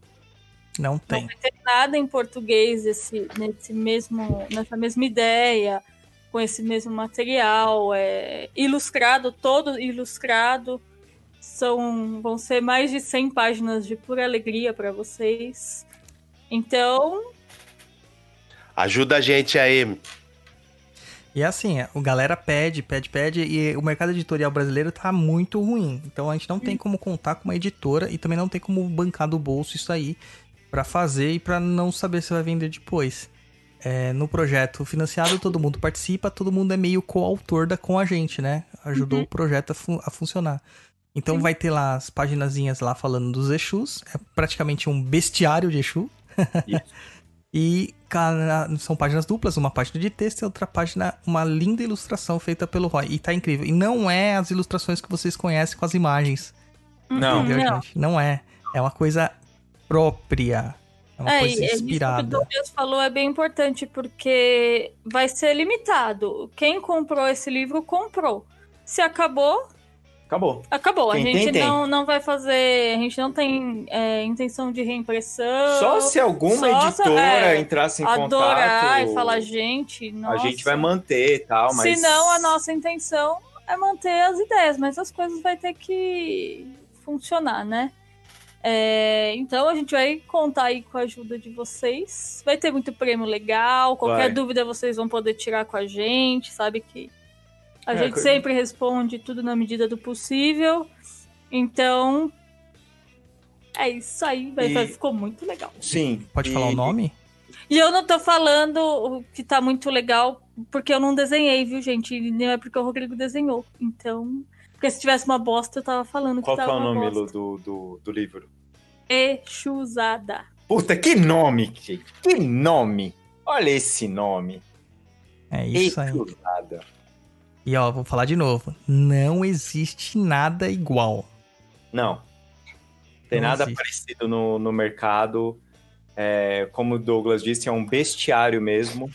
Não Não tem. vai ter nada em português esse, nesse mesmo, nessa mesma ideia, com esse mesmo material. É, ilustrado, todo ilustrado. São, vão ser mais de 100 páginas de pura alegria para vocês. Então, Ajuda a gente aí. E é assim, o galera pede, pede, pede, e o mercado editorial brasileiro tá muito ruim. Então a gente não tem como contar com uma editora e também não tem como bancar do bolso isso aí pra fazer e pra não saber se vai vender depois. É, no projeto financiado, todo mundo participa, todo mundo é meio coautor da, com a gente, né? Ajudou o projeto a, fun- a funcionar. Então vai ter lá as paginazinhas lá falando dos Exus, é praticamente um bestiário de Exu. E cara, são páginas duplas, uma página de texto e outra página, uma linda ilustração feita pelo Roy. E tá incrível. E não é as ilustrações que vocês conhecem com as imagens. Não. Entendeu, não. gente? Não é. É uma coisa própria. É uma É, coisa e- e isso que o inspirada. Douglas falou é bem importante, porque vai ser limitado. Quem comprou esse livro, comprou. Se acabou, Acabou. acabou. Quem a tem, gente tem. não, não vai fazer. A gente não tem é, intenção de reimpressão. Só se alguma só editora é, entrasse em adorar contato. e falar, gente, A nossa. gente vai manter e tal, mas. Se não, a nossa intenção é manter as ideias, mas as coisas vai ter que funcionar, né? É, então a gente vai contar aí com a ajuda de vocês. Vai ter muito prêmio legal. Qualquer Vai. dúvida vocês vão poder tirar com a gente, sabe que a É, gente sempre responde tudo na medida do possível. Então é isso aí, vai, E- ficou muito legal. Sim. Pode e- falar o nome? E eu não tô falando o que tá muito legal, porque eu não desenhei, viu, gente? E nem é porque o Rodrigo desenhou. Então. Porque se tivesse uma bosta, eu tava falando Qual que que é tava o nome do, do, do livro? Exusada. Puta, que nome, gente. Que nome. Olha esse nome. É isso aí. E ó, vou falar de novo. Não existe nada igual. Não. Tem Não nada existe. parecido no, no mercado. É, como o Douglas disse, é um bestiário mesmo.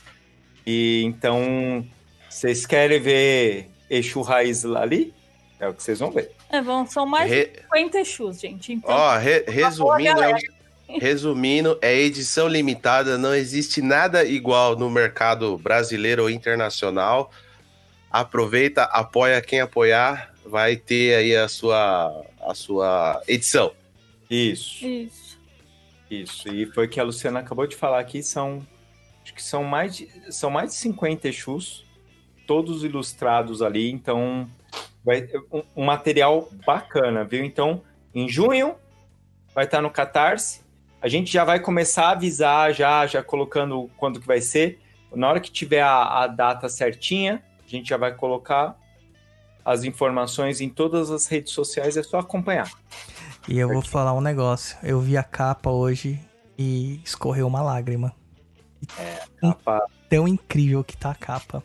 E então, vocês querem ver Exu Raiz ali? É o que vocês vão ver. É, vão, são mais Re- de 50 Exus, gente. Então, Ó, re- resumindo, é, resumindo, é edição limitada, não existe nada igual no mercado brasileiro ou internacional. Aproveita, apoia quem apoiar, vai ter aí a sua, a sua edição. Isso, isso. isso. E foi o que a Luciana acabou de falar aqui, são acho que são mais de, são mais de 50 Exus, todos ilustrados ali, então vai um, um material bacana, viu? Então, em junho vai estar no Catarse. A gente já vai começar a avisar já, já colocando quando que vai ser. Na hora que tiver a, a data certinha, a gente já vai colocar as informações em todas as redes sociais, é só acompanhar. E eu vou falar um negócio. Eu vi a capa hoje e escorreu uma lágrima. Capa- Tão incrível que tá a capa.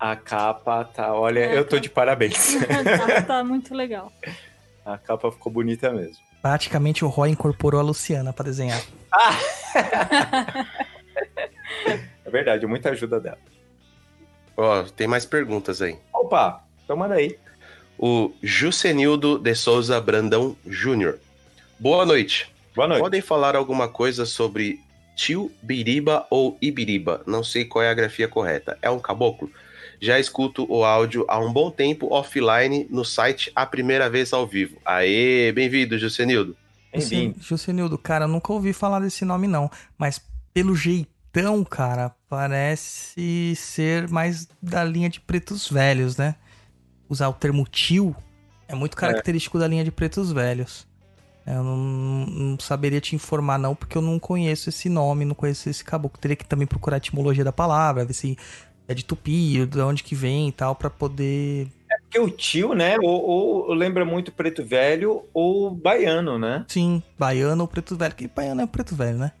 A capa tá. Olha, É, eu tô tá. de parabéns. tá, tá muito legal. A capa ficou bonita mesmo. Praticamente o Roy incorporou a Luciana pra desenhar. É verdade, muita ajuda dela. Ó, tem mais perguntas aí. Opa, então manda aí. O Jusenildo de Souza Brandão Júnior. Boa noite. Boa noite. Podem falar alguma coisa sobre Tio Biriba ou Ibiriba? Não sei qual é a grafia correta. É um caboclo? Já escuto o áudio há um bom tempo offline no site a primeira vez ao vivo. Aê, bem-vindo, Jusenildo. Bem-vindo. Jusenildo, cara, eu nunca ouvi falar desse nome não. Mas pelo jeitão, cara, parece ser mais da linha de pretos velhos, né? Usar o termo tio é muito característico da linha de pretos velhos. Eu não, não saberia te informar, não, porque eu não conheço esse nome, não conheço esse caboclo. Teria que também procurar a etimologia da palavra, ver se é de tupi, de onde que vem e tal, pra poder. Porque o tio, né? Ou, ou lembra muito preto velho ou baiano, né? Sim, baiano ou preto velho. Que baiano é preto velho, né?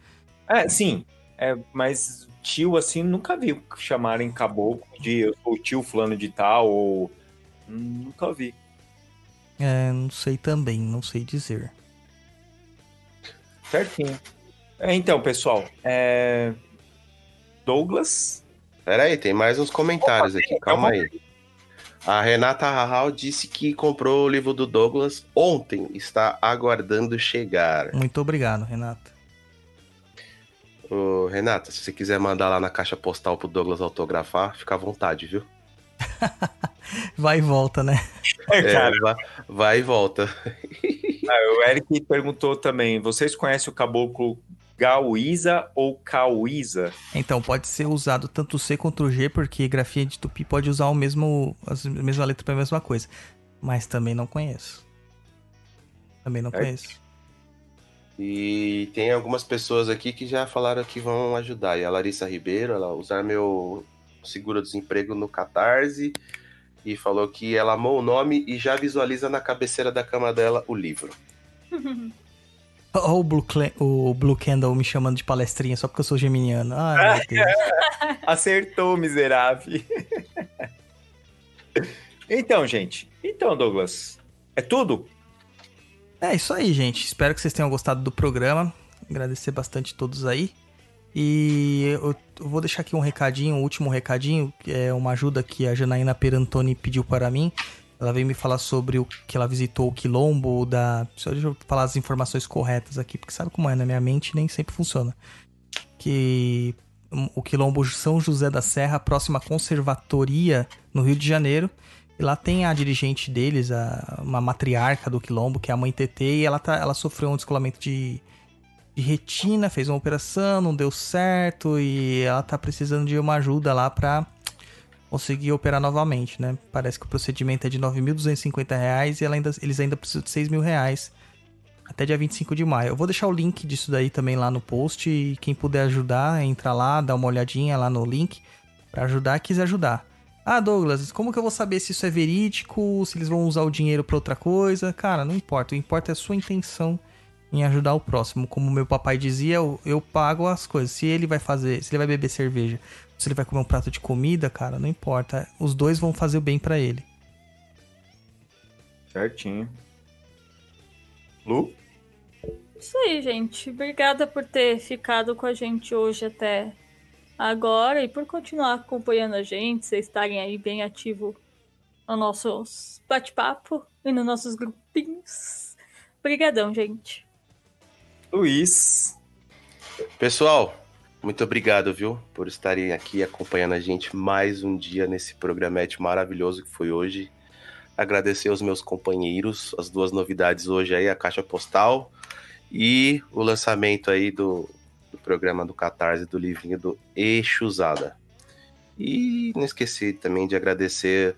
É, sim. É, mas tio, assim, nunca vi chamarem caboclo de eu sou o tio fulano de tal, ou. Nunca vi. É, não sei também, não sei dizer. Certinho. É, então, pessoal, é... Douglas. Pera aí, tem mais uns comentários aqui, calma aí. A Renata Rahal disse que comprou o livro do Douglas ontem, está aguardando chegar. Muito obrigado, Renata. Ô, Renata, se você quiser mandar lá na caixa postal pro Douglas autografar, fica à vontade, viu? Vai e volta, né? É, cara, É, vai, vai e volta. ah, o Eric perguntou também: vocês conhecem o caboclo Gauíza ou Cauíza? Então, pode ser usado tanto o C quanto o G, porque grafia de tupi pode usar o mesmo, as- a mesma letra para a mesma coisa. Mas também não conheço. Também não É. conheço. E tem algumas pessoas aqui que já falaram que vão ajudar. E a Larissa Ribeiro, ela usar meu seguro-desemprego no Catarse e falou que ela amou o nome e já visualiza na cabeceira da cama dela o livro. Olha o Blue, o Blue Candle me chamando de palestrinha só porque eu sou geminiano. Ai, meu Deus. Acertou, miserável. então, gente. Então, Douglas. É tudo? É isso aí, gente. Espero que vocês tenham gostado do programa. Agradecer bastante todos aí. E eu vou deixar aqui um recadinho, um último recadinho, que é uma ajuda que a Janaína Perantoni pediu para mim. Ela veio me falar sobre o que ela visitou o quilombo da. Só deixa eu falar as informações corretas aqui, porque sabe como é, na minha mente nem sempre funciona. Que o quilombo São José da Serra, próxima conservatoria no Rio de Janeiro. Lá tem a dirigente deles, a, uma matriarca do quilombo, que é a mãe TT, e ela, tá, ela sofreu um descolamento de, de retina, fez uma operação, não deu certo, e ela tá precisando de uma ajuda lá pra conseguir operar novamente, né? Parece que o procedimento é de 9.250 reais e ela ainda, eles ainda precisam de 6 mil reais até dia 25 de maio. Eu vou deixar o link disso daí também lá no post e quem puder ajudar, entra lá, dá uma olhadinha lá no link pra ajudar, quiser ajudar. Ah, Douglas, como que eu vou saber se isso é verídico, se eles vão usar o dinheiro pra outra coisa? Cara, não importa. O importa é a sua intenção em ajudar o próximo. Como meu papai dizia, eu, eu pago as coisas. Se ele vai fazer, se ele vai beber cerveja, se ele vai comer um prato de comida, cara, não importa. Os dois vão fazer o bem pra ele. Certinho. Lu? Isso aí, gente. Obrigada por ter ficado com a gente hoje até agora e por continuar acompanhando a gente, vocês estarem aí bem ativo no nossos bate-papo e nos nossos grupinhos. Obrigadão, gente. Luiz. Pessoal, muito obrigado, viu, por estarem aqui acompanhando a gente mais um dia nesse programete maravilhoso que foi hoje. Agradecer aos meus companheiros, as duas novidades hoje aí, a caixa postal e o lançamento aí do programa do Catarse do livrinho do Exusada. E não esqueci também de agradecer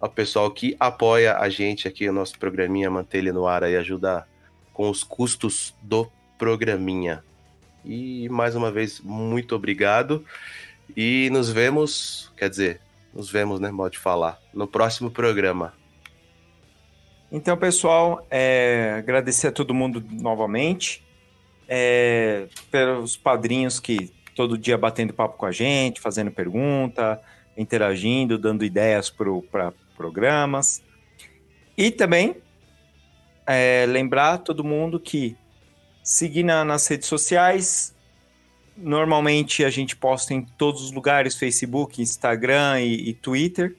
ao pessoal que apoia a gente aqui, o nosso programinha, manter ele no ar aí, ajuda com os custos do programinha. E mais uma vez, muito obrigado. E nos vemos, quer dizer, nos vemos, né? Modo de falar, no próximo programa. Então, pessoal, é, agradecer a todo mundo novamente. É, pelos padrinhos que todo dia batendo papo com a gente, fazendo pergunta, interagindo, dando ideias para pro, programas. E também é, lembrar todo mundo que seguir na, nas redes sociais. Normalmente a gente posta em todos os lugares: Facebook, Instagram e, e Twitter.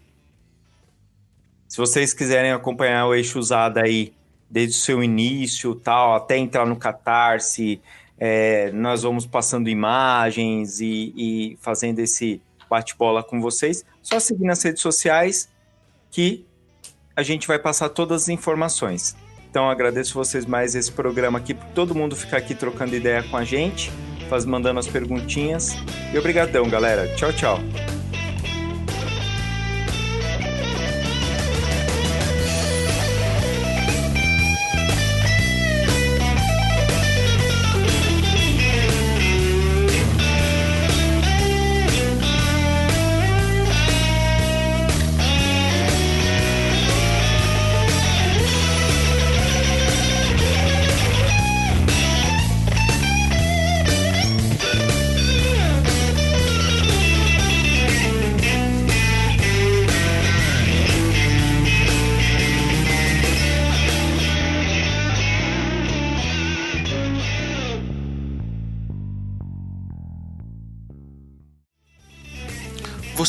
Se vocês quiserem acompanhar o eixo usado aí desde o seu início, tal, até entrar no Catarse, é, nós vamos passando imagens e, e fazendo esse bate-bola com vocês. Só seguir nas redes sociais que a gente vai passar todas as informações. Então agradeço vocês mais esse programa aqui, por todo mundo ficar aqui trocando ideia com a gente, faz, mandando as perguntinhas. E obrigadão, galera. Tchau, tchau.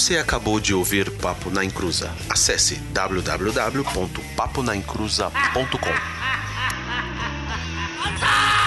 Você acabou de ouvir Papo na Encruza. Acesse www.paponaencruza.com.